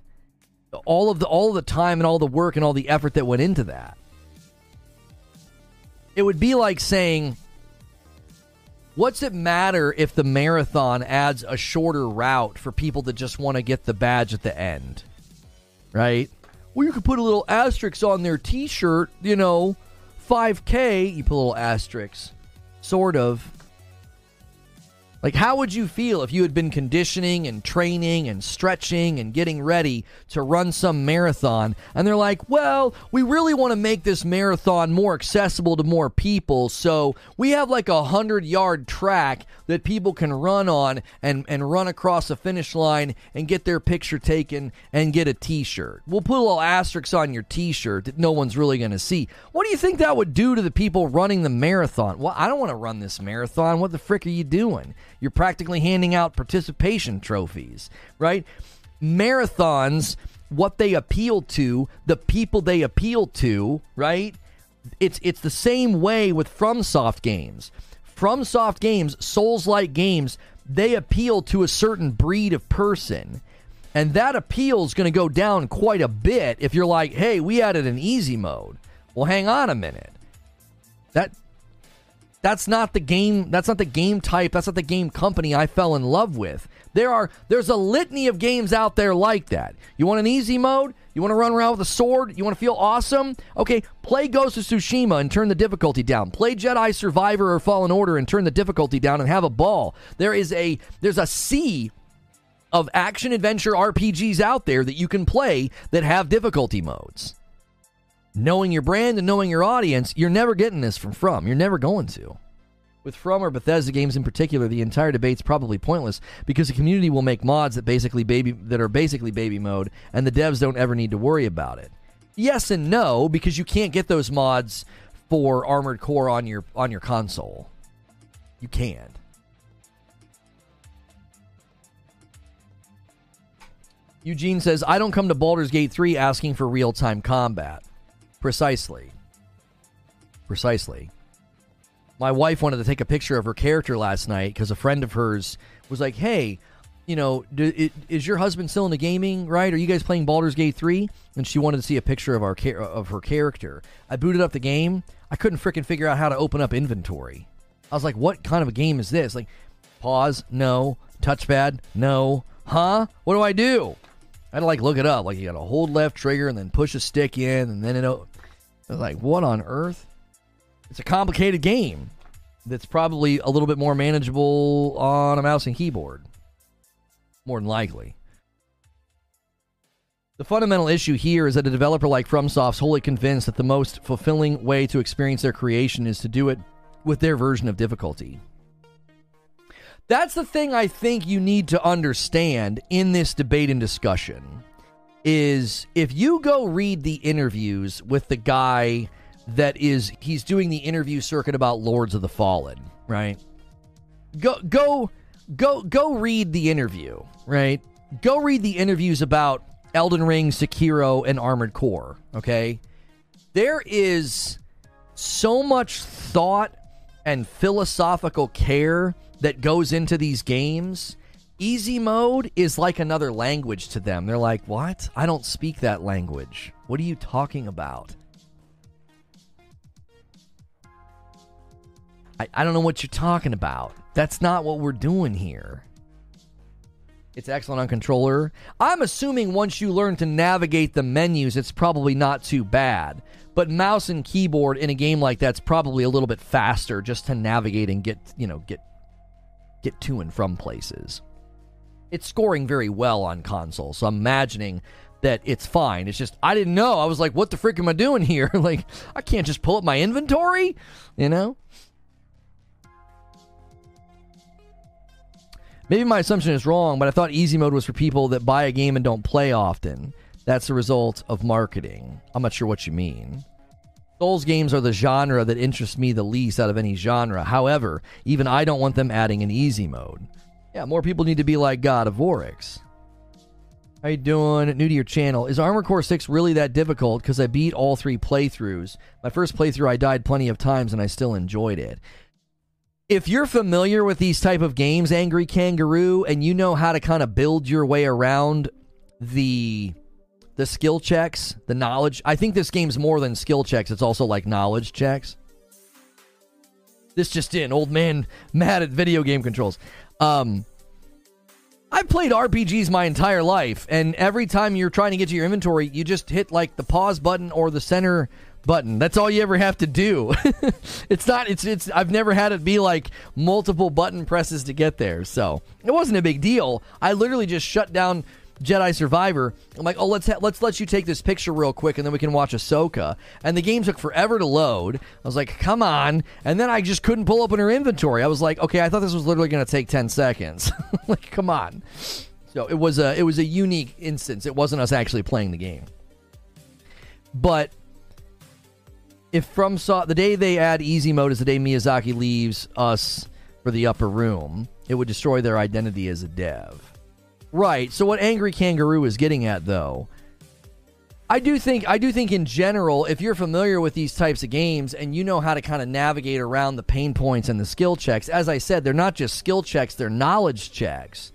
All of the all of the time and all the work and all the effort that went into that. It would be like saying what's it matter if the marathon adds a shorter route for people that just want to get the badge at the end right? Well you could put a little asterisk on their t-shirt you know 5k you put a little asterisk sort of Like, how would you feel if you had been conditioning and training and stretching and getting ready to run some marathon? And they're like, well, we really want to make this marathon more accessible to more people. So we have like a hundred yard track that people can run on and, and run across the finish line and get their picture taken and get a t shirt. We'll put a little asterisk on your t shirt that no one's really going to see. What do you think that would do to the people running the marathon? Well, I don't want to run this marathon. What the frick are you doing? You're practically handing out participation trophies, right? Marathons, what they appeal to, the people they appeal to, right? It's it's the same way with FromSoft games. FromSoft games, Souls-like games, they appeal to a certain breed of person. And that appeal is going to go down quite a bit if you're like, "Hey, we added an easy mode." Well, hang on a minute. That that's not the game. That's not the game type. That's not the game company I fell in love with. There are there's a litany of games out there like that. You want an easy mode? You want to run around with a sword? You want to feel awesome? Okay, play Ghost of Tsushima and turn the difficulty down. Play Jedi Survivor or Fallen Order and turn the difficulty down and have a ball. There is a there's a sea of action adventure RPGs out there that you can play that have difficulty modes knowing your brand and knowing your audience, you're never getting this from From. You're never going to. With From or Bethesda games in particular, the entire debate's probably pointless because the community will make mods that basically baby that are basically baby mode, and the devs don't ever need to worry about it. Yes and no, because you can't get those mods for Armored Core on your on your console. You can't. Eugene says, I don't come to Baldur's Gate 3 asking for real time combat. Precisely. Precisely. My wife wanted to take a picture of her character last night because a friend of hers was like, "Hey, you know, do, it, is your husband still into gaming? Right? Are you guys playing Baldur's Gate 3?" And she wanted to see a picture of our of her character. I booted up the game. I couldn't freaking figure out how to open up inventory. I was like, "What kind of a game is this?" Like, pause, no. Touchpad, no. Huh? What do I do? I had to like look it up. Like you got to hold left trigger and then push a stick in, and then it. Like, what on earth? It's a complicated game that's probably a little bit more manageable on a mouse and keyboard. More than likely. The fundamental issue here is that a developer like FromSoft's wholly convinced that the most fulfilling way to experience their creation is to do it with their version of difficulty. That's the thing I think you need to understand in this debate and discussion is if you go read the interviews with the guy that is he's doing the interview circuit about Lords of the Fallen, right? Go go go go read the interview, right? Go read the interviews about Elden Ring, Sekiro and Armored Core, okay? There is so much thought and philosophical care that goes into these games Easy mode is like another language to them. They're like, What? I don't speak that language. What are you talking about? I, I don't know what you're talking about. That's not what we're doing here. It's excellent on controller. I'm assuming once you learn to navigate the menus, it's probably not too bad. But mouse and keyboard in a game like that's probably a little bit faster just to navigate and get, you know, get get to and from places it's scoring very well on console. So I'm imagining that it's fine. It's just I didn't know. I was like, what the frick am I doing here? like I can't just pull up my inventory, you know? Maybe my assumption is wrong, but I thought easy mode was for people that buy a game and don't play often. That's the result of marketing. I'm not sure what you mean. Souls games are the genre that interests me the least out of any genre. However, even I don't want them adding an easy mode. Yeah, more people need to be like God of Oryx. How you doing? New to your channel. Is Armor Core 6 really that difficult? Because I beat all three playthroughs. My first playthrough I died plenty of times and I still enjoyed it. If you're familiar with these type of games, Angry Kangaroo, and you know how to kind of build your way around the the skill checks, the knowledge. I think this game's more than skill checks, it's also like knowledge checks. This just in, old man mad at video game controls. Um, I've played RPGs my entire life, and every time you're trying to get to your inventory, you just hit like the pause button or the center button. That's all you ever have to do. it's not it's it's I've never had it be like multiple button presses to get there. So, it wasn't a big deal. I literally just shut down Jedi Survivor. I'm like, "Oh, let's ha- let's let you take this picture real quick and then we can watch Ahsoka." And the game took forever to load. I was like, "Come on." And then I just couldn't pull open her inventory. I was like, "Okay, I thought this was literally going to take 10 seconds." like, come on. So, it was a it was a unique instance. It wasn't us actually playing the game. But if FromSoft the day they add easy mode is the day Miyazaki leaves us for the upper room, it would destroy their identity as a dev. Right. So what Angry Kangaroo is getting at though, I do think I do think in general, if you're familiar with these types of games and you know how to kind of navigate around the pain points and the skill checks, as I said, they're not just skill checks, they're knowledge checks.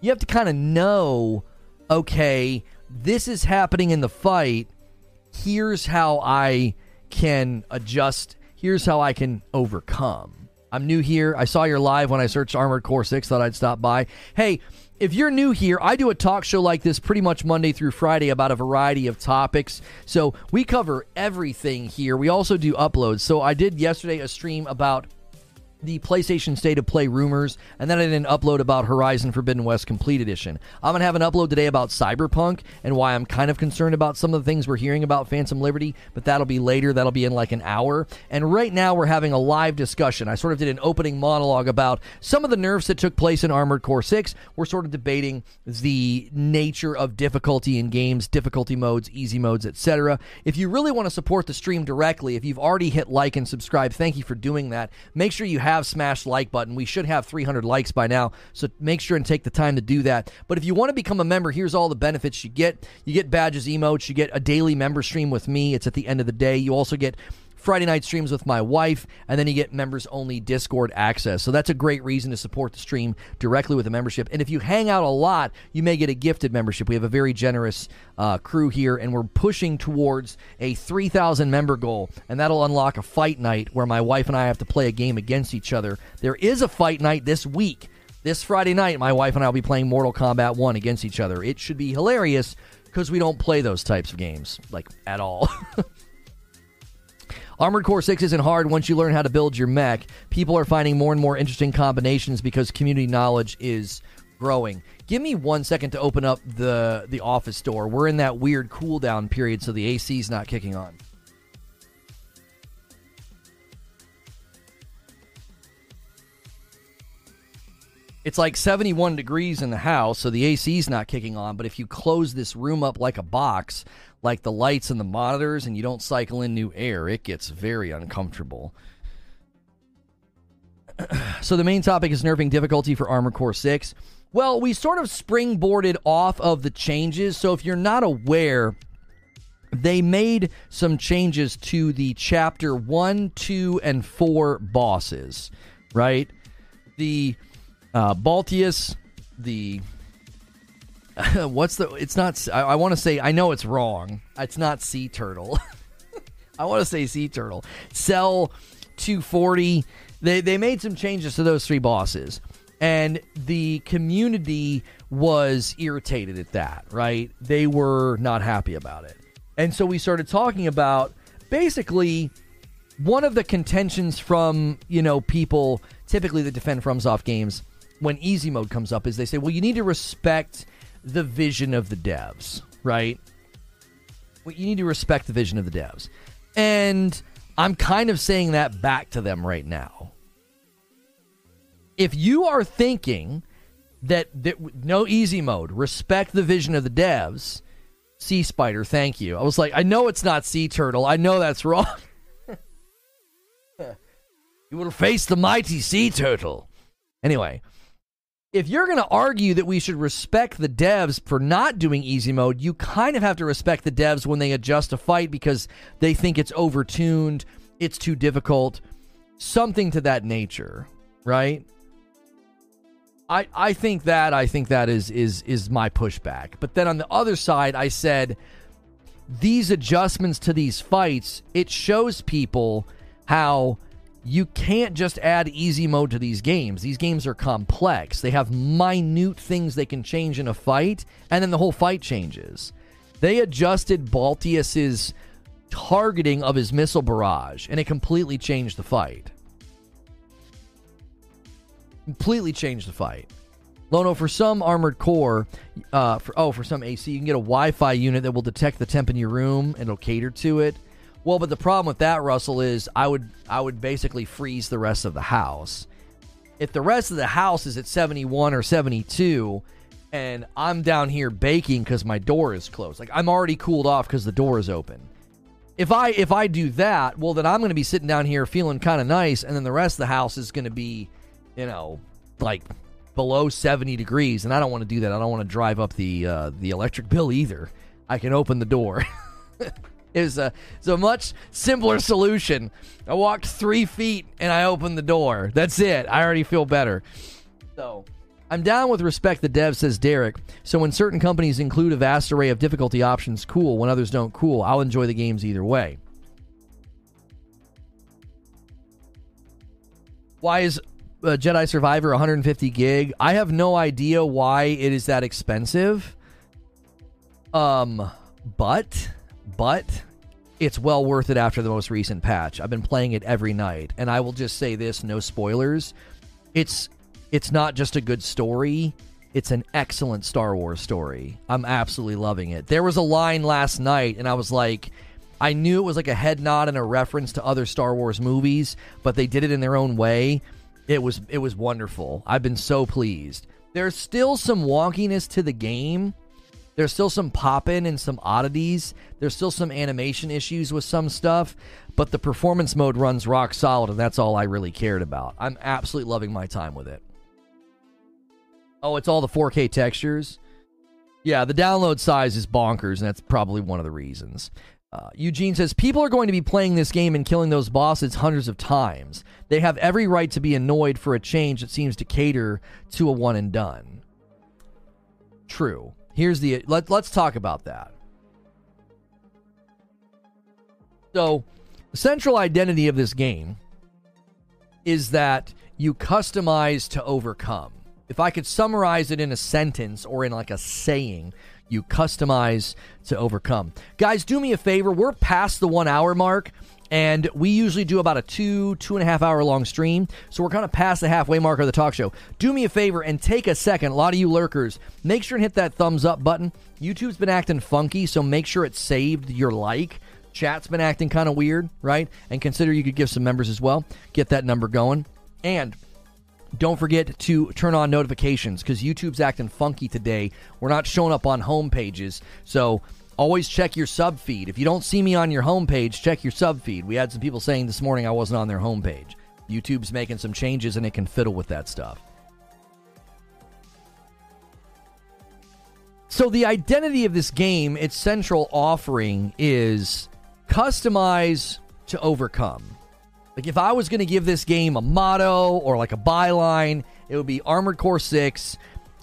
You have to kind of know, okay, this is happening in the fight. Here's how I can adjust. Here's how I can overcome. I'm new here. I saw your live when I searched Armored Core 6, thought I'd stop by. Hey, if you're new here, I do a talk show like this pretty much Monday through Friday about a variety of topics. So we cover everything here. We also do uploads. So I did yesterday a stream about the PlayStation State of Play rumors, and then I did an upload about Horizon Forbidden West Complete Edition. I'm going to have an upload today about Cyberpunk and why I'm kind of concerned about some of the things we're hearing about Phantom Liberty, but that'll be later. That'll be in like an hour. And right now, we're having a live discussion. I sort of did an opening monologue about some of the nerfs that took place in Armored Core 6. We're sort of debating the nature of difficulty in games, difficulty modes, easy modes, etc. If you really want to support the stream directly, if you've already hit like and subscribe, thank you for doing that. Make sure you have have smashed like button. We should have 300 likes by now, so make sure and take the time to do that. But if you want to become a member, here's all the benefits you get. You get badges, emotes, you get a daily member stream with me. It's at the end of the day. You also get Friday night streams with my wife, and then you get members only Discord access. So that's a great reason to support the stream directly with a membership. And if you hang out a lot, you may get a gifted membership. We have a very generous uh, crew here, and we're pushing towards a 3,000 member goal, and that'll unlock a fight night where my wife and I have to play a game against each other. There is a fight night this week. This Friday night, my wife and I will be playing Mortal Kombat 1 against each other. It should be hilarious because we don't play those types of games, like, at all. Armored Core 6 isn't hard once you learn how to build your mech. People are finding more and more interesting combinations because community knowledge is growing. Give me one second to open up the the office door. We're in that weird cooldown period, so the AC's not kicking on. It's like 71 degrees in the house, so the AC's not kicking on. But if you close this room up like a box, like the lights and the monitors, and you don't cycle in new air, it gets very uncomfortable. so the main topic is nerfing difficulty for Armor Core 6. Well, we sort of springboarded off of the changes. So if you're not aware, they made some changes to the chapter 1, 2, and 4 bosses, right? The uh, Balteus, the what's the? It's not. I, I want to say. I know it's wrong. It's not sea turtle. I want to say sea turtle. CEL 240. They they made some changes to those three bosses, and the community was irritated at that. Right? They were not happy about it, and so we started talking about basically one of the contentions from you know people typically that defend FromSoft games when easy mode comes up is they say, well, you need to respect the vision of the devs, right? Well, you need to respect the vision of the devs. And I'm kind of saying that back to them right now. If you are thinking that, that no easy mode, respect the vision of the devs, Sea Spider, thank you. I was like, I know it's not Sea Turtle. I know that's wrong. you will face the mighty Sea Turtle. Anyway, if you're going to argue that we should respect the devs for not doing easy mode, you kind of have to respect the devs when they adjust a fight because they think it's overtuned, it's too difficult, something to that nature, right? I I think that I think that is is is my pushback. But then on the other side, I said these adjustments to these fights, it shows people how you can't just add easy mode to these games. These games are complex. They have minute things they can change in a fight, and then the whole fight changes. They adjusted Balteus's targeting of his missile barrage, and it completely changed the fight. Completely changed the fight. Lono, for some armored core, uh, for oh, for some AC, you can get a Wi-Fi unit that will detect the temp in your room and it'll cater to it. Well, but the problem with that, Russell, is I would I would basically freeze the rest of the house. If the rest of the house is at 71 or 72, and I'm down here baking because my door is closed, like I'm already cooled off because the door is open. If I if I do that, well, then I'm going to be sitting down here feeling kind of nice, and then the rest of the house is going to be, you know, like below 70 degrees, and I don't want to do that. I don't want to drive up the uh, the electric bill either. I can open the door. is a is a much simpler solution. I walked three feet and I opened the door. That's it. I already feel better. So I'm down with respect the dev, says Derek. So when certain companies include a vast array of difficulty options, cool. When others don't, cool. I'll enjoy the games either way. Why is uh, Jedi Survivor 150 gig? I have no idea why it is that expensive. Um, but but it's well worth it after the most recent patch. I've been playing it every night, and I will just say this, no spoilers. It's it's not just a good story, it's an excellent Star Wars story. I'm absolutely loving it. There was a line last night and I was like I knew it was like a head nod and a reference to other Star Wars movies, but they did it in their own way. It was it was wonderful. I've been so pleased. There's still some wonkiness to the game there's still some popping and some oddities. There's still some animation issues with some stuff, but the performance mode runs rock solid, and that's all I really cared about. I'm absolutely loving my time with it. Oh, it's all the 4K textures? Yeah, the download size is bonkers, and that's probably one of the reasons. Uh, Eugene says people are going to be playing this game and killing those bosses hundreds of times. They have every right to be annoyed for a change that seems to cater to a one and done. True. Here's the let, let's talk about that. So, the central identity of this game is that you customize to overcome. If I could summarize it in a sentence or in like a saying, you customize to overcome. Guys, do me a favor. We're past the one hour mark. And we usually do about a two, two and a half hour long stream. So we're kind of past the halfway mark of the talk show. Do me a favor and take a second. A lot of you lurkers, make sure and hit that thumbs up button. YouTube's been acting funky, so make sure it's saved your like. Chat's been acting kind of weird, right? And consider you could give some members as well. Get that number going. And don't forget to turn on notifications because YouTube's acting funky today. We're not showing up on home pages. So Always check your sub feed. If you don't see me on your homepage, check your sub feed. We had some people saying this morning I wasn't on their homepage. YouTube's making some changes and it can fiddle with that stuff. So, the identity of this game, its central offering is customize to overcome. Like, if I was going to give this game a motto or like a byline, it would be Armored Core 6,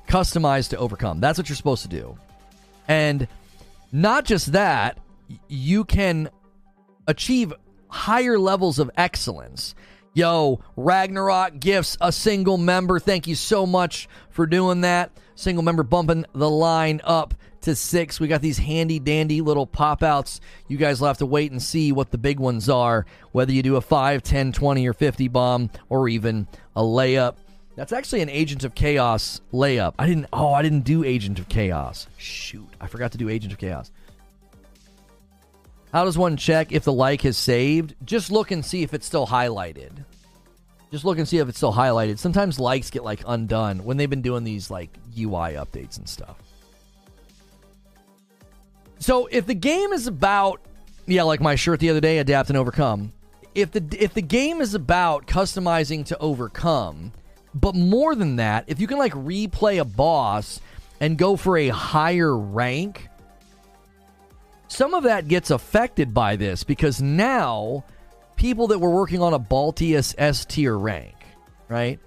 customize to overcome. That's what you're supposed to do. And not just that, you can achieve higher levels of excellence. Yo, Ragnarok gifts a single member. Thank you so much for doing that. Single member bumping the line up to six. We got these handy dandy little pop outs. You guys will have to wait and see what the big ones are, whether you do a 5, 10, 20, or 50 bomb, or even a layup. That's actually an Agent of Chaos layup. I didn't. Oh, I didn't do Agent of Chaos. Shoot, I forgot to do Agent of Chaos. How does one check if the like has saved? Just look and see if it's still highlighted. Just look and see if it's still highlighted. Sometimes likes get like undone when they've been doing these like UI updates and stuff. So if the game is about yeah, like my shirt the other day, adapt and overcome. If the if the game is about customizing to overcome, but more than that, if you can like replay a boss and go for a higher rank, some of that gets affected by this because now people that were working on a Balteus S tier rank, right?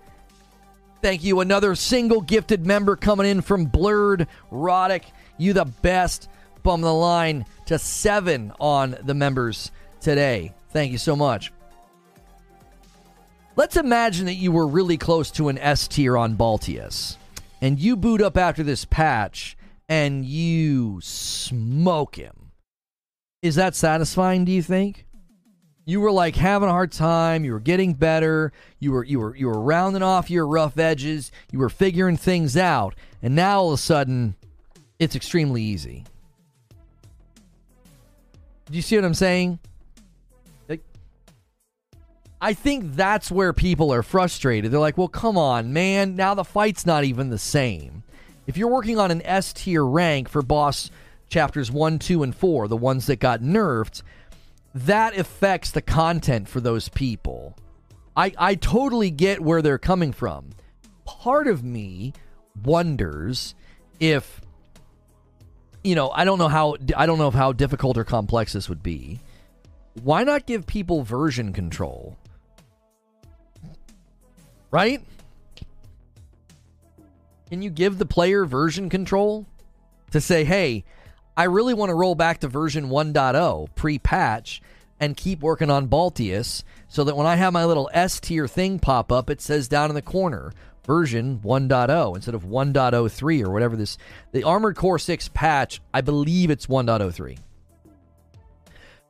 Thank you. Another single gifted member coming in from Blurred Roddick. You the best. Bum the line to seven on the members today. Thank you so much. Let's imagine that you were really close to an S tier on Balteus, and you boot up after this patch and you smoke him. Is that satisfying, do you think? You were like having a hard time, you were getting better, you were you were you were rounding off your rough edges, you were figuring things out, and now all of a sudden it's extremely easy. Do you see what I'm saying? I think that's where people are frustrated. They're like, well, come on, man. Now the fight's not even the same. If you're working on an S tier rank for boss chapters 1, 2, and 4, the ones that got nerfed, that affects the content for those people. I, I totally get where they're coming from. Part of me wonders if you know, I don't know how I don't know how difficult or complex this would be. Why not give people version control? Right? Can you give the player version control to say, "Hey, I really want to roll back to version 1.0 pre-patch and keep working on Balteus so that when I have my little S tier thing pop up, it says down in the corner version 1.0 instead of 1.03 or whatever this the Armored Core 6 patch, I believe it's 1.03.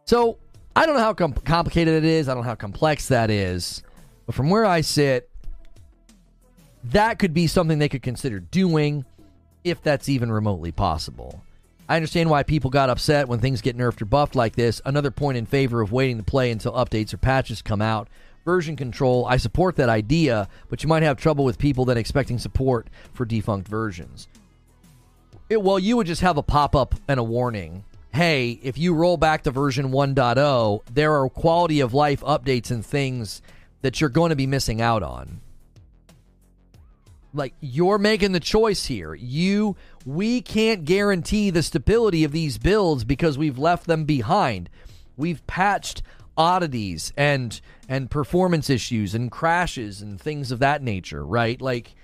So, I don't know how com- complicated it is, I don't know how complex that is, but from where I sit, that could be something they could consider doing if that's even remotely possible. I understand why people got upset when things get nerfed or buffed like this. Another point in favor of waiting to play until updates or patches come out version control. I support that idea, but you might have trouble with people then expecting support for defunct versions. It, well, you would just have a pop up and a warning. Hey, if you roll back to version 1.0, there are quality of life updates and things that you're going to be missing out on. Like you're making the choice here. You we can't guarantee the stability of these builds because we've left them behind. We've patched oddities and and performance issues and crashes and things of that nature, right? Like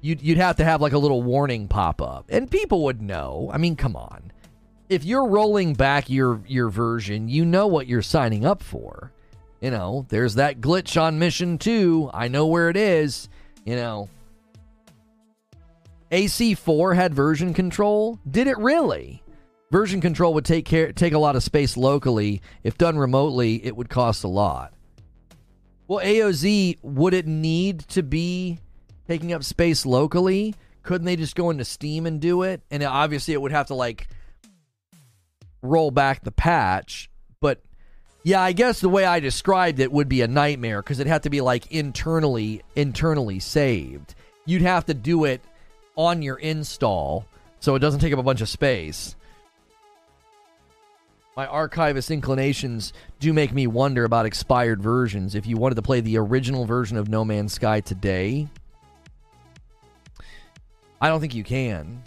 you'd you'd have to have like a little warning pop up, and people would know. I mean, come on, if you're rolling back your your version, you know what you're signing up for. You know, there's that glitch on mission two. I know where it is. You know. AC4 had version control. Did it really? Version control would take care take a lot of space locally. If done remotely, it would cost a lot. Well, AOZ would it need to be taking up space locally? Couldn't they just go into Steam and do it? And obviously, it would have to like roll back the patch. But yeah, I guess the way I described it would be a nightmare because it'd have to be like internally internally saved. You'd have to do it on your install so it doesn't take up a bunch of space my archivist inclinations do make me wonder about expired versions. If you wanted to play the original version of No Man's Sky today, I don't think you can.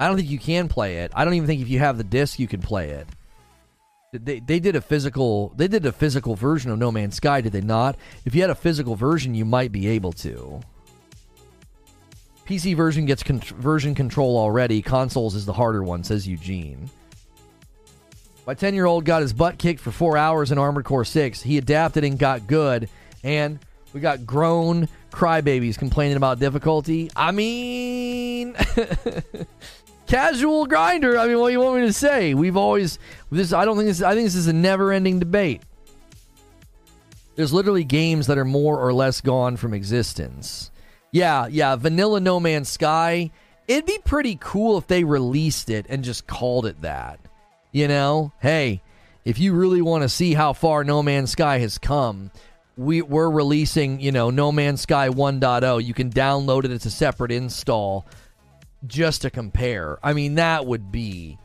I don't think you can play it. I don't even think if you have the disc you can play it. They, they did a physical they did a physical version of No Man's Sky, did they not? If you had a physical version, you might be able to. PC version gets con- version control already. Consoles is the harder one, says Eugene. My 10 year old got his butt kicked for four hours in Armored Core 6. He adapted and got good. And we got grown crybabies complaining about difficulty. I mean, casual grinder. I mean, what do you want me to say? We've always this. I don't think this. I think this is a never-ending debate. There's literally games that are more or less gone from existence. Yeah, yeah, Vanilla No Man's Sky. It'd be pretty cool if they released it and just called it that. You know, hey, if you really want to see how far No Man's Sky has come, we, we're releasing, you know, No Man's Sky 1.0. You can download it, it's a separate install just to compare. I mean, that would be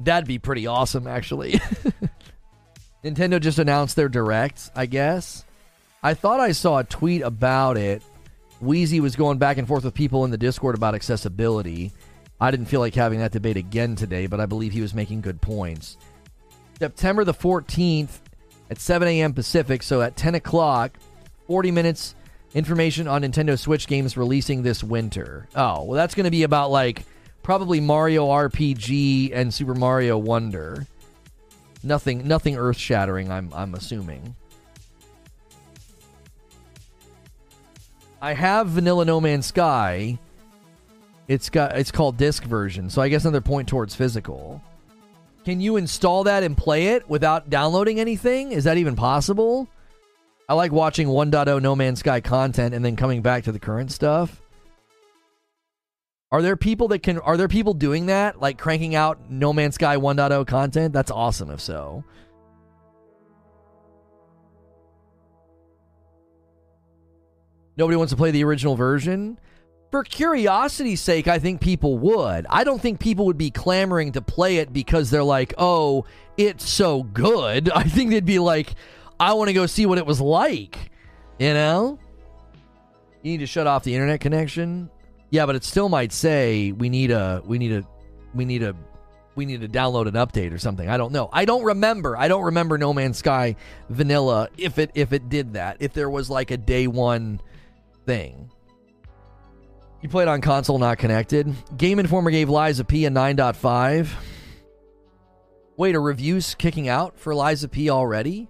that'd be pretty awesome actually. Nintendo just announced their direct, I guess. I thought I saw a tweet about it Wheezy was going back and forth with people in the Discord about accessibility. I didn't feel like having that debate again today, but I believe he was making good points. September the 14th at 7 a.m. Pacific, so at 10 o'clock, 40 minutes information on Nintendo Switch games releasing this winter. Oh, well, that's going to be about like probably Mario RPG and Super Mario Wonder. Nothing, nothing earth shattering. I'm, I'm assuming. I have Vanilla No Man's Sky. It's got it's called disc version, so I guess another point towards physical. Can you install that and play it without downloading anything? Is that even possible? I like watching 1.0 No Man's Sky content and then coming back to the current stuff. Are there people that can are there people doing that like cranking out No Man's Sky 1.0 content? That's awesome if so. Nobody wants to play the original version? For curiosity's sake, I think people would. I don't think people would be clamoring to play it because they're like, "Oh, it's so good." I think they'd be like, "I want to go see what it was like." You know? You need to shut off the internet connection. Yeah, but it still might say we need a we need a we need a we need to download an update or something. I don't know. I don't remember. I don't remember No Man's Sky vanilla if it if it did that. If there was like a day one thing. You played on console not connected. Game Informer gave of P a 9.5. Wait, a review's kicking out for Lies of P already?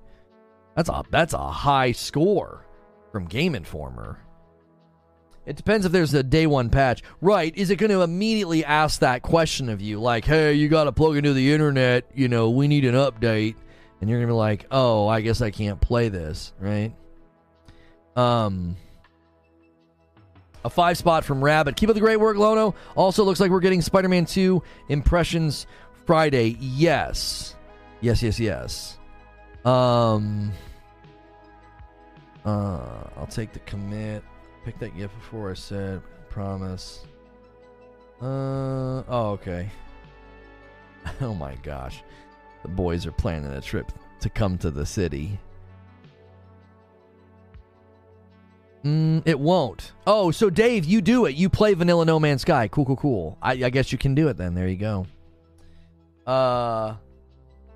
That's a that's a high score from Game Informer. It depends if there's a day one patch. Right. Is it going to immediately ask that question of you? Like, hey, you got to plug into the internet. You know, we need an update. And you're going to be like, oh, I guess I can't play this. Right. Um, a five spot from Rabbit. Keep up the great work, Lono. Also, looks like we're getting Spider Man 2 Impressions Friday. Yes. Yes, yes, yes. Um, uh, I'll take the commit. Pick that gift before I said promise. Uh oh, okay. oh my gosh. The boys are planning a trip to come to the city. Mm, it won't. Oh, so Dave, you do it. You play Vanilla No Man's Sky. Cool, cool, cool. I, I guess you can do it then. There you go. Uh,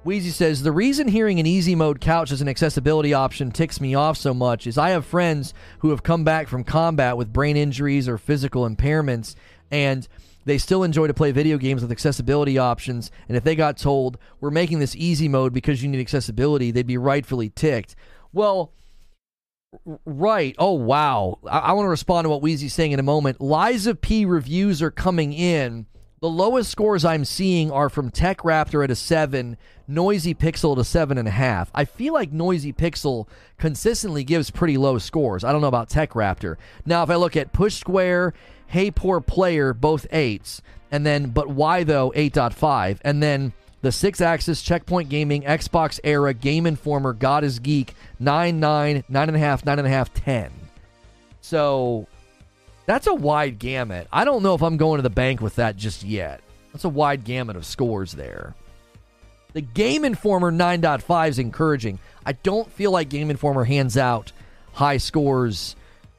Wheezy says the reason hearing an easy mode couch as an accessibility option ticks me off so much is I have friends who have come back from combat with brain injuries or physical impairments, and they still enjoy to play video games with accessibility options. And if they got told we're making this easy mode because you need accessibility, they'd be rightfully ticked. Well, right. Oh wow. I, I want to respond to what Wheezy's saying in a moment. Lies of P reviews are coming in the lowest scores I'm seeing are from Tech Raptor at a seven, Noisy Pixel at a seven and a half. I feel like Noisy Pixel consistently gives pretty low scores. I don't know about Tech Raptor. Now, if I look at Push Square, Hey Poor Player, both eights, and then But Why Though 8.5, and then the six axis checkpoint gaming xbox era game informer god is geek 9 9 9.5 9.5 10 so that's a wide gamut. I don't know if I'm going to the bank with that just yet. That's a wide gamut of scores there. The Game Informer 9.5 is encouraging. I don't feel like Game Informer hands out high scores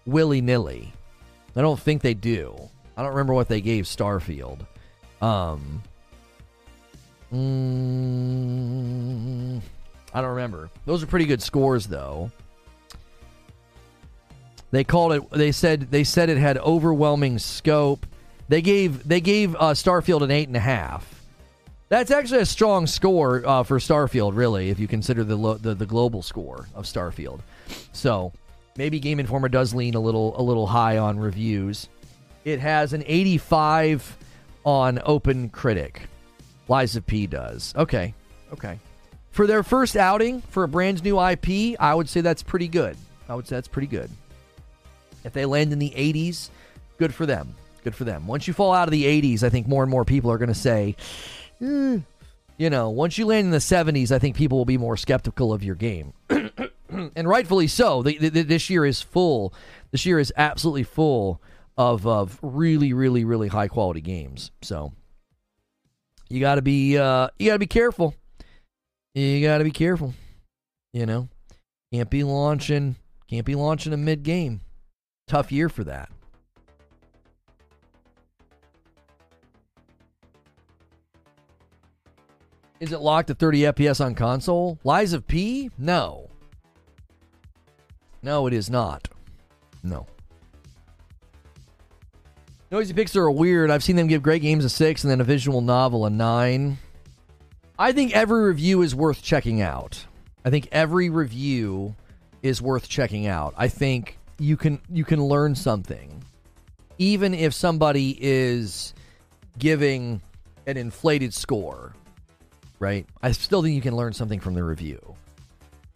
willy nilly. I don't think they do. I don't remember what they gave Starfield. Um, mm, I don't remember. Those are pretty good scores, though. They called it. They said they said it had overwhelming scope. They gave they gave uh, Starfield an eight and a half. That's actually a strong score uh, for Starfield, really, if you consider the, lo- the the global score of Starfield. So maybe Game Informer does lean a little a little high on reviews. It has an 85 on Open Critic. Lies of P does. Okay, okay. For their first outing for a brand new IP, I would say that's pretty good. I would say that's pretty good. If they land in the 80s, good for them. Good for them. Once you fall out of the 80s, I think more and more people are going to say, eh. you know, once you land in the 70s, I think people will be more skeptical of your game. and rightfully so. The, the, this year is full. This year is absolutely full of, of really, really, really high quality games. So you got to be uh, you got to be careful. You got to be careful. You know, can't be launching can't be launching a mid game tough year for that. Is it locked at 30 FPS on console? Lies of P? No. No, it is not. No. Noisy Pixel are weird. I've seen them give great games a 6 and then a visual novel a 9. I think every review is worth checking out. I think every review is worth checking out. I think you can you can learn something even if somebody is giving an inflated score right? I still think you can learn something from the review.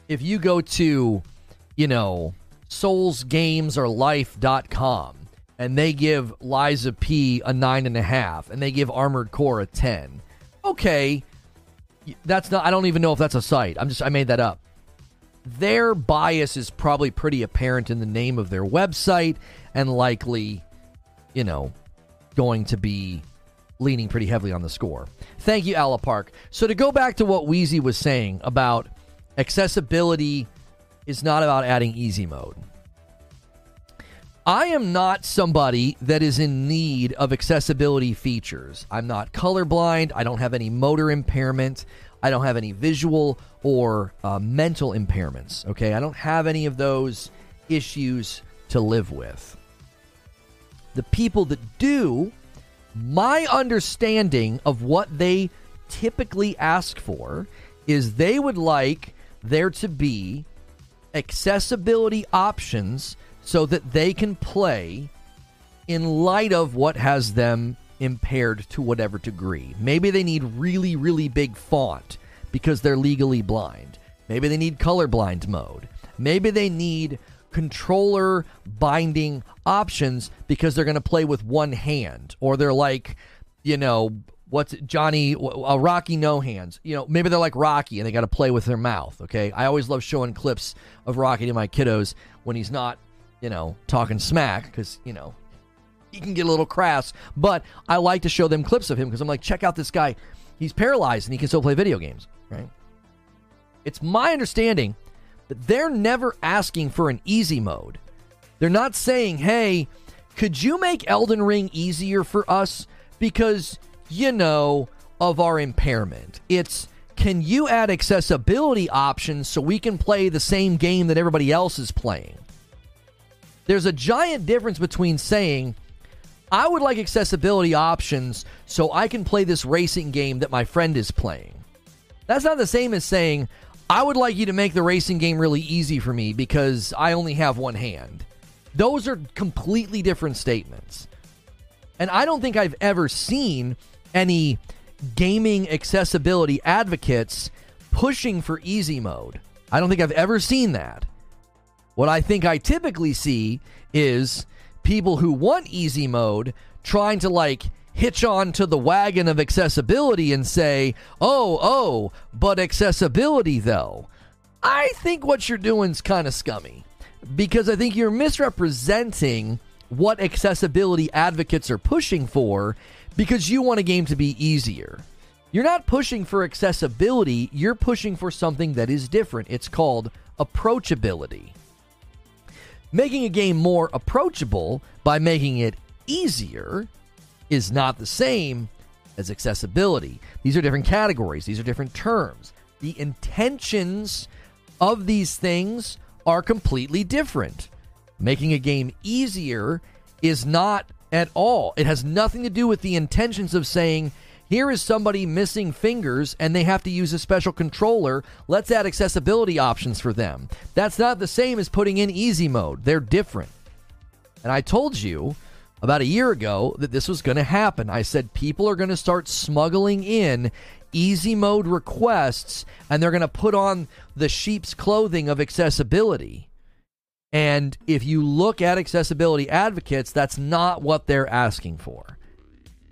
If you go to, you know, soulsgamesorlife.com and they give Lies of P a nine and a half and they give Armored Core a 10, okay, that's not, I don't even know if that's a site. I'm just, I made that up. Their bias is probably pretty apparent in the name of their website and likely, you know, going to be leaning pretty heavily on the score. Thank you, Ala Park. So to go back to what Wheezy was saying about accessibility is not about adding easy mode. I am not somebody that is in need of accessibility features. I'm not colorblind. I don't have any motor impairment. I don't have any visual or uh, mental impairments. Okay. I don't have any of those issues to live with. The people that do my understanding of what they typically ask for is they would like there to be accessibility options so that they can play in light of what has them impaired to whatever degree. Maybe they need really, really big font because they're legally blind. Maybe they need colorblind mode. Maybe they need controller binding options because they're going to play with one hand or they're like, you know, what's Johnny a Rocky no hands. You know, maybe they're like Rocky and they got to play with their mouth, okay? I always love showing clips of Rocky to my kiddos when he's not, you know, talking smack cuz, you know, he can get a little crass, but I like to show them clips of him because I'm like, check out this guy. He's paralyzed and he can still play video games, right? It's my understanding that they're never asking for an easy mode. They're not saying, hey, could you make Elden Ring easier for us? Because, you know, of our impairment. It's, can you add accessibility options so we can play the same game that everybody else is playing? There's a giant difference between saying, I would like accessibility options so I can play this racing game that my friend is playing. That's not the same as saying, I would like you to make the racing game really easy for me because I only have one hand. Those are completely different statements. And I don't think I've ever seen any gaming accessibility advocates pushing for easy mode. I don't think I've ever seen that. What I think I typically see is people who want easy mode trying to like hitch on to the wagon of accessibility and say, oh, oh, but accessibility though. I think what you're doing is kind of scummy because I think you're misrepresenting what accessibility advocates are pushing for because you want a game to be easier. You're not pushing for accessibility, you're pushing for something that is different. It's called approachability. Making a game more approachable by making it easier is not the same as accessibility. These are different categories, these are different terms. The intentions of these things are completely different. Making a game easier is not at all. It has nothing to do with the intentions of saying, here is somebody missing fingers and they have to use a special controller. Let's add accessibility options for them. That's not the same as putting in easy mode. They're different. And I told you about a year ago that this was going to happen. I said people are going to start smuggling in easy mode requests and they're going to put on the sheep's clothing of accessibility. And if you look at accessibility advocates, that's not what they're asking for.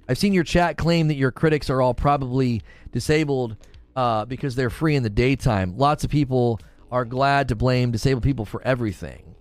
I've seen your chat claim that your critics are all probably disabled uh, because they're free in the daytime. Lots of people are glad to blame disabled people for everything.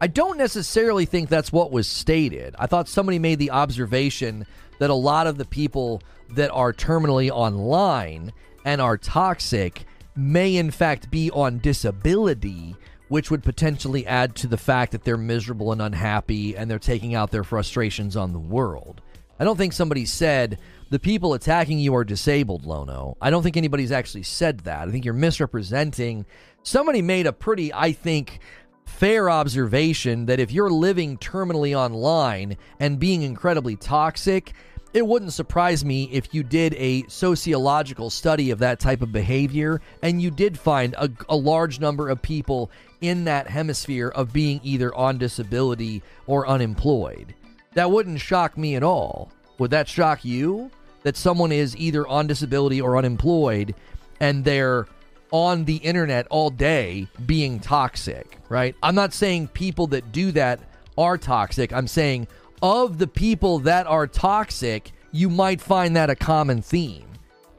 I don't necessarily think that's what was stated. I thought somebody made the observation that a lot of the people that are terminally online and are toxic may in fact be on disability, which would potentially add to the fact that they're miserable and unhappy and they're taking out their frustrations on the world. I don't think somebody said the people attacking you are disabled, Lono. I don't think anybody's actually said that. I think you're misrepresenting. Somebody made a pretty, I think, fair observation that if you're living terminally online and being incredibly toxic, it wouldn't surprise me if you did a sociological study of that type of behavior and you did find a, a, large number of people in that hemisphere of being either on disability or unemployed. That wouldn't shock me at all. Would that shock you? that someone is either on disability or unemployed and they're on the internet all day being toxic, right? I'm not saying people that do that are toxic. I'm saying of the people that are toxic, you might find that a common theme.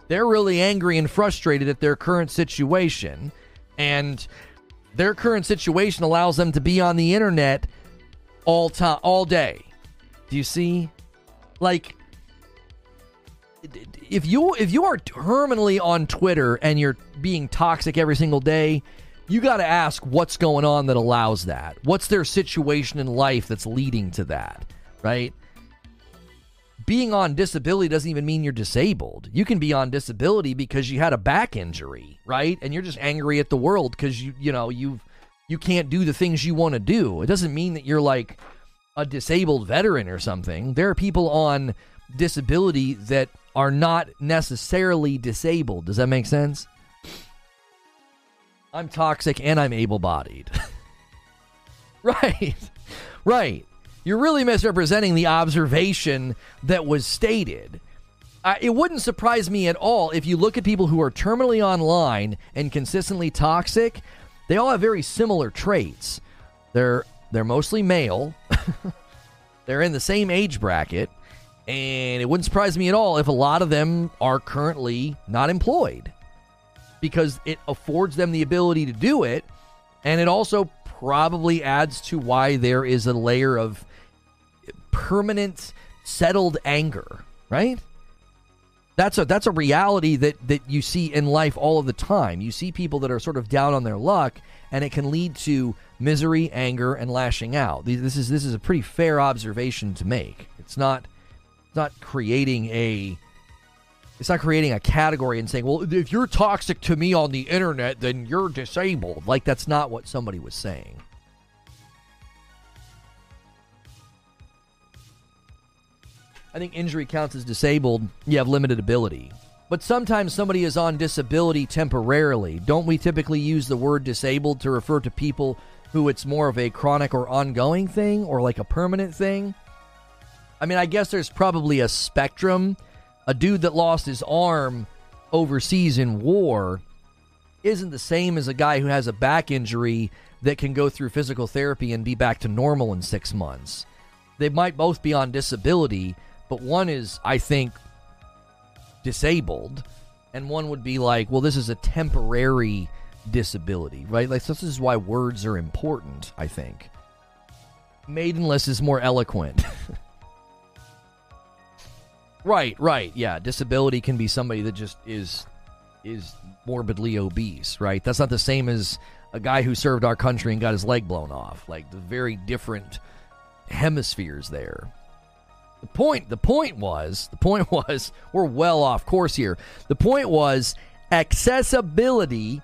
They're really angry and frustrated at their current situation, and their current situation allows them to be on the internet all time all day. Do you see? Like if you if you are terminally on Twitter and you're being toxic every single day, you got to ask what's going on that allows that. What's their situation in life that's leading to that, right? Being on disability doesn't even mean you're disabled. You can be on disability because you had a back injury, right? And you're just angry at the world because you you know you've you can't do the things you want to do. It doesn't mean that you're like a disabled veteran or something. There are people on disability that are not necessarily disabled. Does that make sense? I'm toxic and I'm able bodied. right. Right. You're really misrepresenting the observation that was stated. Uh, it wouldn't surprise me at all if you look at people who are terminally online and consistently toxic. They all have very similar traits. They're they're mostly male. they're in the same age bracket. And it wouldn't surprise me at all if a lot of them are currently not employed because it affords them the ability to do it. And it also probably adds to why there is a layer of permanent, settled anger, right? That's a that's a reality that that you see in life all of the time. You see people that are sort of down on their luck, and it can lead to misery, anger, and lashing out. This is this is a pretty fair observation to make. It's not it's not creating a it's not creating a category and saying, well, if you're toxic to me on the internet, then you're disabled. Like, that's not what somebody was saying. I think injury counts as disabled. You have limited ability. But sometimes somebody is on disability temporarily. Don't we typically use the word disabled to refer to people who it's more of a chronic or ongoing thing or like a permanent thing? I mean, I guess there's probably a spectrum. A dude that lost his arm overseas in war isn't the same as a guy who has a back injury that can go through physical therapy and be back to normal in six months. They might both be on disability, but one is, I think, disabled, and one would be like, well, this is a temporary disability, right? Like, so this is why words are important, I think. Maidenless is more eloquent. Right, right. Yeah, disability can be somebody that just is is morbidly obese, right? That's not the same as a guy who served our country and got his leg blown off. Like the very different hemispheres there. The point the point was, the point was we're well off course here. The point was accessibility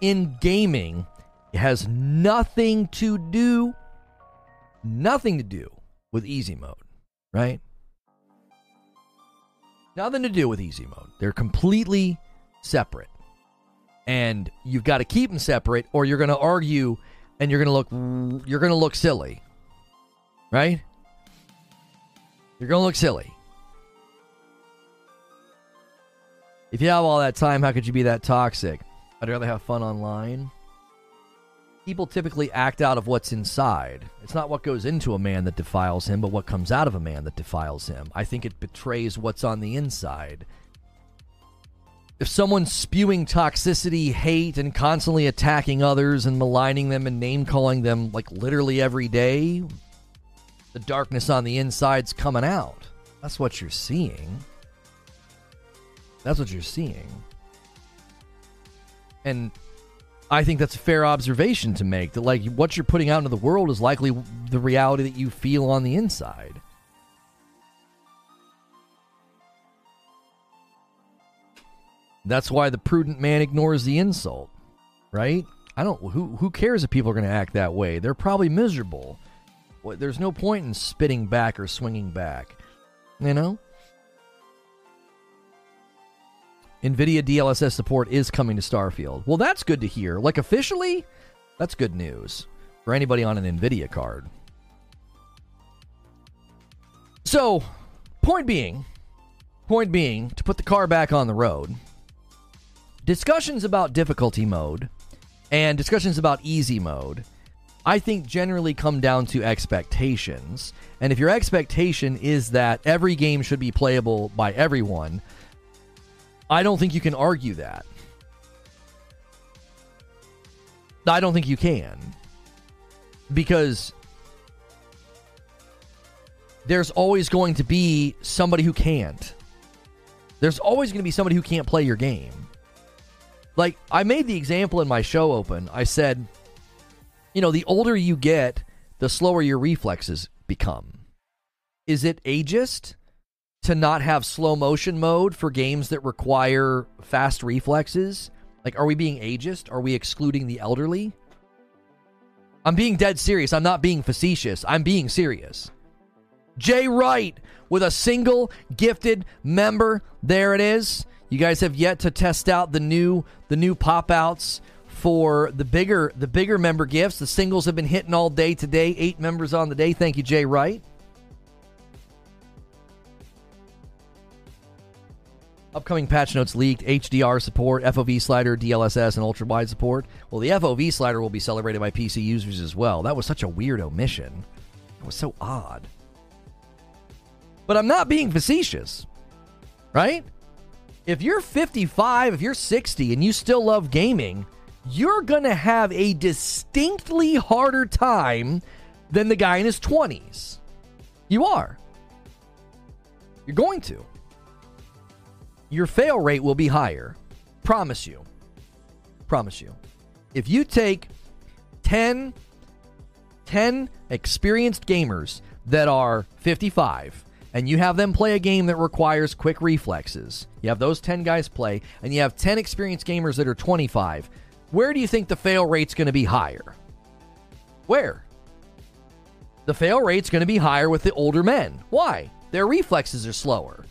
in gaming has nothing to do nothing to do with easy mode, right? Nothing to do with easy mode. They're completely separate. And you've got to keep them separate or you're going to argue and you're going to look you're going to look silly. Right? You're going to look silly. If you have all that time, how could you be that toxic? I'd rather have fun online people typically act out of what's inside. It's not what goes into a man that defiles him, but what comes out of a man that defiles him. I think it betrays what's on the inside. If someone's spewing toxicity, hate, and constantly attacking others and maligning them and name calling them like literally every day, the darkness on the inside's coming out. That's what you're seeing. That's what you're seeing. And I think that's a fair observation to make that like what you're putting out into the world is likely the reality that you feel on the inside. That's why the prudent man ignores the insult, right? I don't who who cares if people are going to act that way? They're probably miserable. There's no point in spitting back or swinging back. You know? NVIDIA DLSS support is coming to Starfield. Well, that's good to hear. Like, officially, that's good news for anybody on an NVIDIA card. So, point being, Point being, to put the car back on the road, discussions about difficulty mode and discussions about easy mode, I think generally come down to expectations. And if your expectation is that every game should be playable by everyone, I don't think you can argue that. I don't think you can. Because there's always going to be somebody who can't. There's always going to be somebody who can't play your game. Like, I made the example in my show open. I said, you know, the older you get, the slower your reflexes become. Is it ageist to not have slow motion mode for games that require fast reflexes? Like, are we being ageist? Are we excluding the elderly? I'm being dead serious. I'm not being facetious. I'm being serious. Jay Wright with a single gifted member. There it is. You guys have yet to test out the new the new pop outs for the bigger the bigger member gifts. The singles have been hitting all day today. Eight members on the day. Thank you, Jay Wright. Upcoming patch notes leaked HDR support, FOV slider, DLSS, and ultra wide support. Well, the FOV slider will be celebrated by PC users as well. That was such a weird omission. It was so odd. But I'm not being facetious, right? If you're 55, if you're 60, and you still love gaming, you're going to have a distinctly harder time than the guy in his 20s. You are. You're going to. Your fail rate will be higher. Promise you. Promise you. If you take 10, 10 experienced gamers that are 55 and you have them play a game that requires quick reflexes, you have those 10 guys play, and you have 10 experienced gamers that are 25, where do you think the fail rate's going to be higher? Where? The fail rate's going to be higher with the older men. Why? Their reflexes are slower.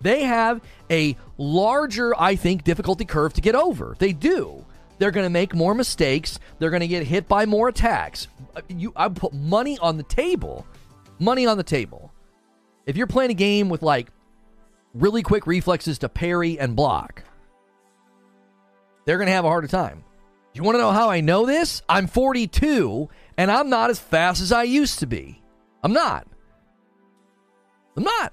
They have a larger, I think, difficulty curve to get over. They do. They're going to make more mistakes. They're going to get hit by more attacks. Uh, you, I put money on the table. Money on the table. If you're playing a game with like really quick reflexes to parry and block, they're going to have a harder time. You want to know how I know this? I'm 42 and I'm not as fast as I used to be. I'm not. I'm not.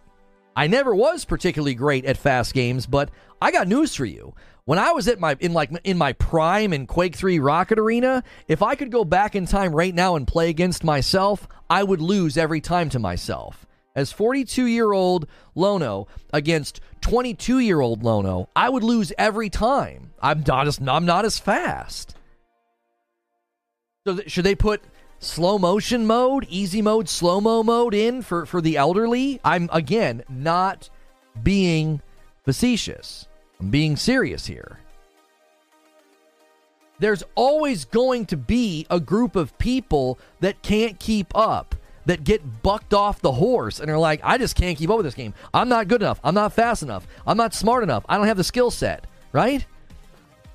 I never was particularly great at fast games, but I got news for you. When I was at my in like in my prime in Quake 3 Rocket Arena, if I could go back in time right now and play against myself, I would lose every time to myself. As 42-year-old Lono against 22-year-old Lono, I would lose every time. I'm not as I'm not as fast. So th- should they put slow motion mode, easy mode, slow mo mode in for, for the elderly. I'm, again, not being facetious. I'm being serious here. There's always going to be a group of people that can't keep up, that get bucked off the horse and are like, I just can't keep up with this game. I'm not good enough. I'm not fast enough. I'm not smart enough. I don't have the skill set, right?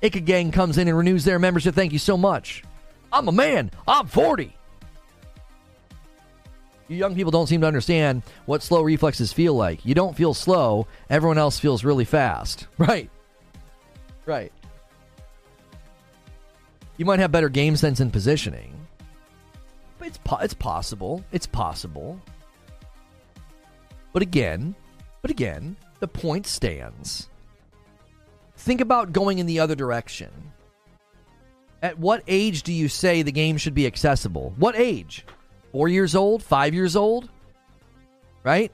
Ika Gang comes in and renews their membership. Thank you so much. I'm a man. I'm 40. You young people don't seem to understand what slow reflexes feel like. You don't feel slow, everyone else feels really fast. Right. Right. You might have better game sense and positioning. It's po- it's possible. It's possible. But again, but again, the point stands. Think about going in the other direction. At what age do you say the game should be accessible? What age? Four years old? Five years old? Right?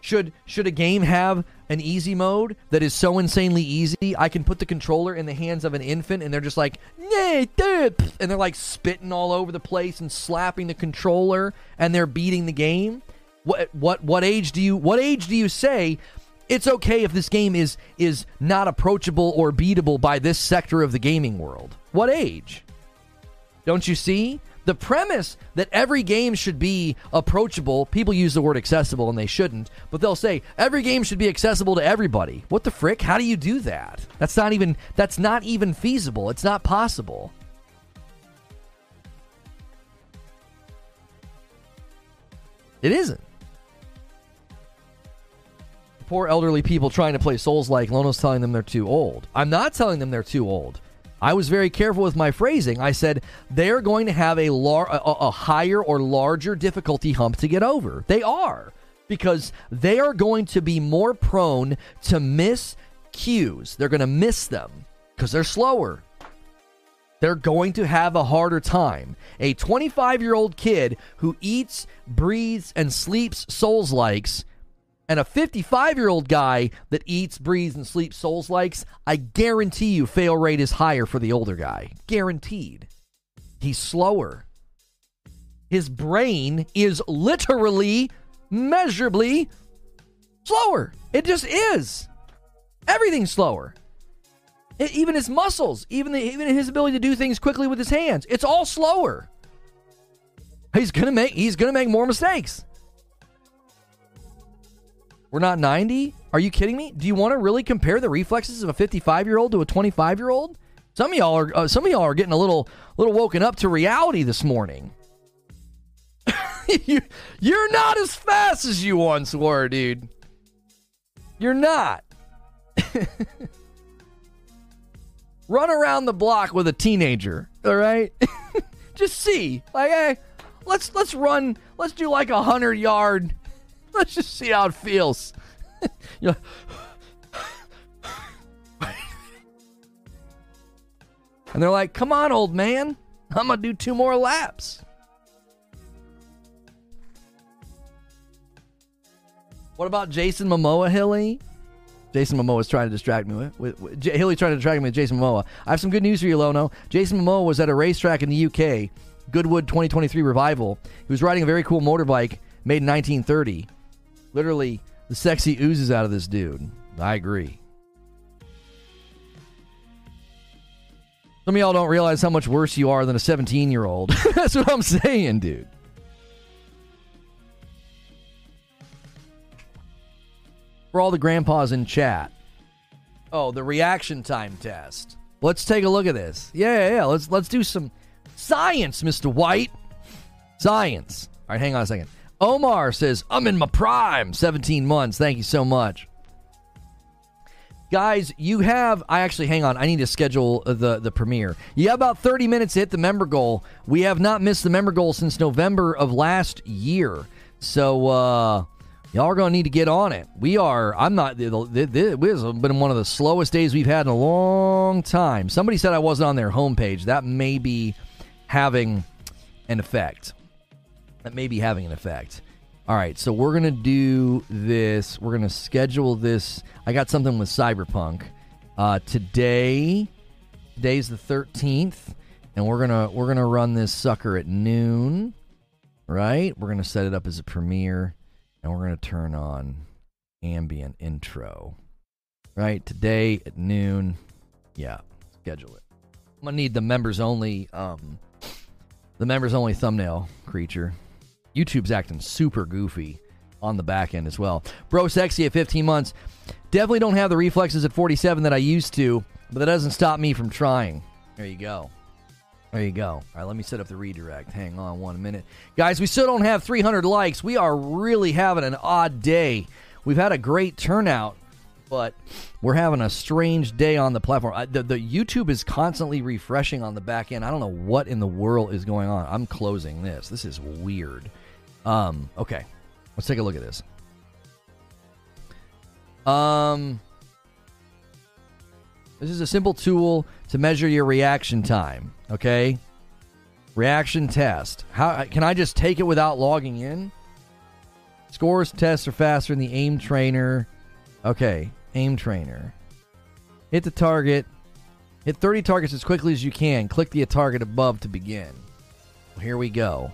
Should should a game have an easy mode that is so insanely easy I can put the controller in the hands of an infant and they're just like and they're like spitting all over the place and slapping the controller and they're beating the game? What what what age do you what age do you say it's okay if this game is is not approachable or beatable by this sector of the gaming world. What age? Don't you see? The premise that every game should be approachable, people use the word accessible and they shouldn't, but they'll say every game should be accessible to everybody. What the frick? How do you do that? That's not even that's not even feasible. It's not possible. It isn't. poor elderly people trying to play Souls like Lono's telling them they're too old. I'm not telling them they're too old. I was very careful with my phrasing. I said they're going to have a, lar- a, a higher or larger difficulty hump to get over. They are because they are going to be more prone to miss cues. They're going to miss them because they're slower. They're going to have a harder time. A 25 year old kid who eats, breathes, and sleeps Souls likes and a 55 year old guy that eats, breathes, and sleeps Souls likes, I guarantee you fail rate is higher for the older guy. Guaranteed. He's slower. His brain is literally, measurably slower. It just is. Everything's slower. It, even his muscles, even the, even his ability to do things quickly with his hands, it's all slower. He's gonna make he's gonna make more mistakes. We're not 90? Are you kidding me? Do you want to really compare the reflexes of a 55 year old to a 25 year old? Some of y'all are uh, some of y'all are getting a little little woken up to reality this morning. you, you're not as fast as you once were, dude. You're not. Run around the block with a teenager, all right? Just see, like, hey, let's let's run. Let's do like a hundred yard Let's just see how it feels. and they're like, come on, old man. I'm going to do two more laps. What about Jason Momoa, Hilly? Jason Momoa is trying to distract me with, with, with J- Hilly trying to distract me with Jason Momoa. I have some good news for you, Lono. Jason Momoa was at a racetrack in the UK, Goodwood 2023 Revival. He was riding a very cool motorbike made in 1930. Literally, the sexy oozes out of this dude. I agree. Some of y'all don't realize how much worse you are than a 17 year old. That's what I'm saying, dude. For all the grandpas in chat. Oh, the reaction time test. Let's take a look at this. Yeah, yeah, yeah. Let's let's do some science, Mr. White. Science. All right, hang on a second. Omar says, I'm in my prime. 17 months. Thank you so much. Guys, you have. I actually, hang on. I need to schedule the, the premiere. You have about 30 minutes to hit the member goal. We have not missed the member goal since November of last year. So, uh, y'all are going to need to get on it. We are. I'm not. This has been one of the slowest days we've had in a long time. Somebody said I wasn't on their homepage. That may be having an effect that may be having an effect. All right, so we're gonna do this. We're gonna schedule this. I got something with Cyberpunk uh, today. Today's the thirteenth, and we're gonna we're gonna run this sucker at noon. Right? We're gonna set it up as a premiere, and we're gonna turn on ambient intro. Right? Today at noon. Yeah, schedule it. I'm gonna need the members only. Um, the members only thumbnail creature. YouTube's acting super goofy on the back end as well. Bro Sexy at 15 months. Definitely don't have the reflexes at 47 that I used to, but that doesn't stop me from trying. There you go. There you go. All right, let me set up the redirect. Hang on one minute. Guys, we still don't have 300 likes. We are really having an odd day. We've had a great turnout, but we're having a strange day on the platform. I, the, the YouTube is constantly refreshing on the back end. I don't know what in the world is going on. I'm closing this. This is weird. Um, okay. Let's take a look at this. Um, this is a simple tool to measure your reaction time. Okay. Reaction test. How can I just take it without logging in? Scores tests are faster in the aim trainer. Okay, aim trainer. Hit the target. Hit 30 targets as quickly as you can. Click the target above to begin. Well, here we go.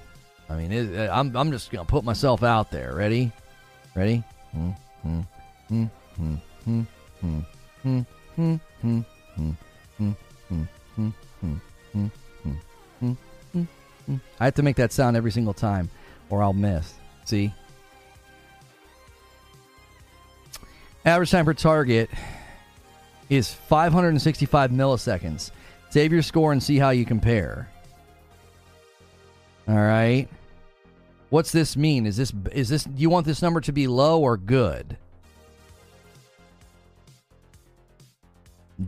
I mean, it, uh, I'm, I'm just going to put myself out there. Ready? Ready? I have to make that sound every single time or I'll miss. See? Average time per target is 565 milliseconds. Save your score and see how you compare. All right. What's this mean? Is this is this do you want this number to be low or good?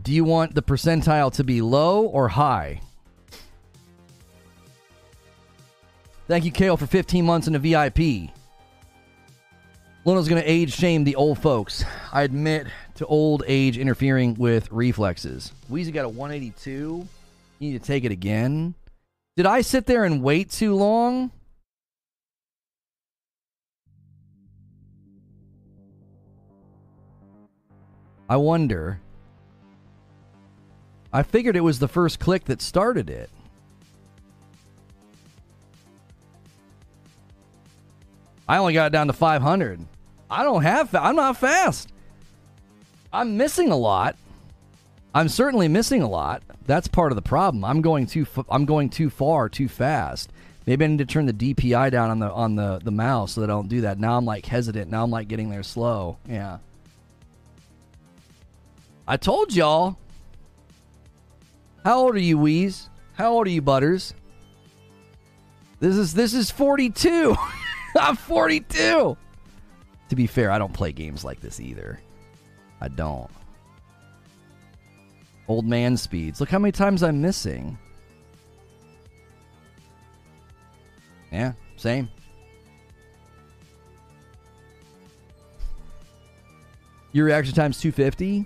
Do you want the percentile to be low or high? Thank you, Kale, for 15 months in a VIP. Luna's going to age shame the old folks. I admit to old age interfering with reflexes. Wheezy got a 182. You need to take it again. Did I sit there and wait too long? I wonder. I figured it was the first click that started it. I only got down to 500. I don't have. I'm not fast. I'm missing a lot. I'm certainly missing a lot. That's part of the problem. I'm going too. I'm going too far, too fast. Maybe I need to turn the DPI down on the on the the mouse so that I don't do that. Now I'm like hesitant. Now I'm like getting there slow. Yeah. I told y'all. How old are you, Wheeze? How old are you, Butters? This is this is 42. I'm 42. To be fair, I don't play games like this either. I don't. Old man speeds. Look how many times I'm missing. Yeah, same. Your reaction time's 250?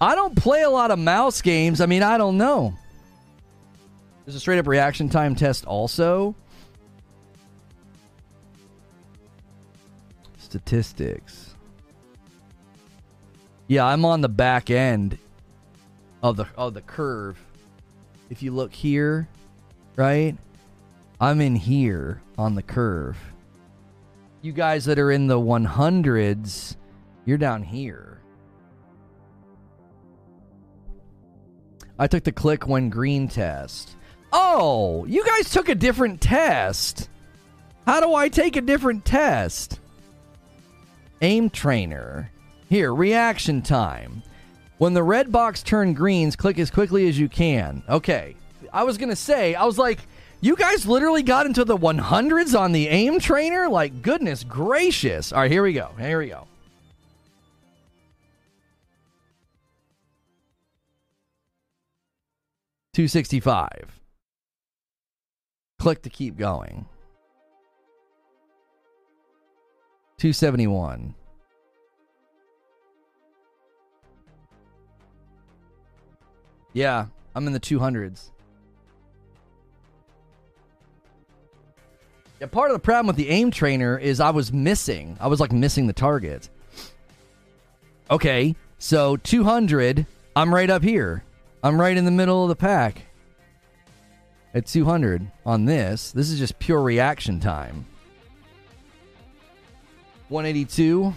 I don't play a lot of mouse games. I mean, I don't know. There's a straight up reaction time test also. Statistics. Yeah, I'm on the back end of the of the curve. If you look here, right? I'm in here on the curve. You guys that are in the 100s, you're down here. I took the click when green test. Oh, you guys took a different test. How do I take a different test? Aim trainer. Here, reaction time. When the red box turns greens, click as quickly as you can. Okay. I was going to say, I was like, you guys literally got into the 100s on the aim trainer? Like, goodness gracious. All right, here we go. Here we go. Two sixty five. Click to keep going. 271. Yeah, I'm in the 200s. Yeah, part of the problem with the aim trainer is I was missing. I was like missing the target. Okay, so 200, I'm right up here. I'm right in the middle of the pack. At 200 on this. This is just pure reaction time. 182.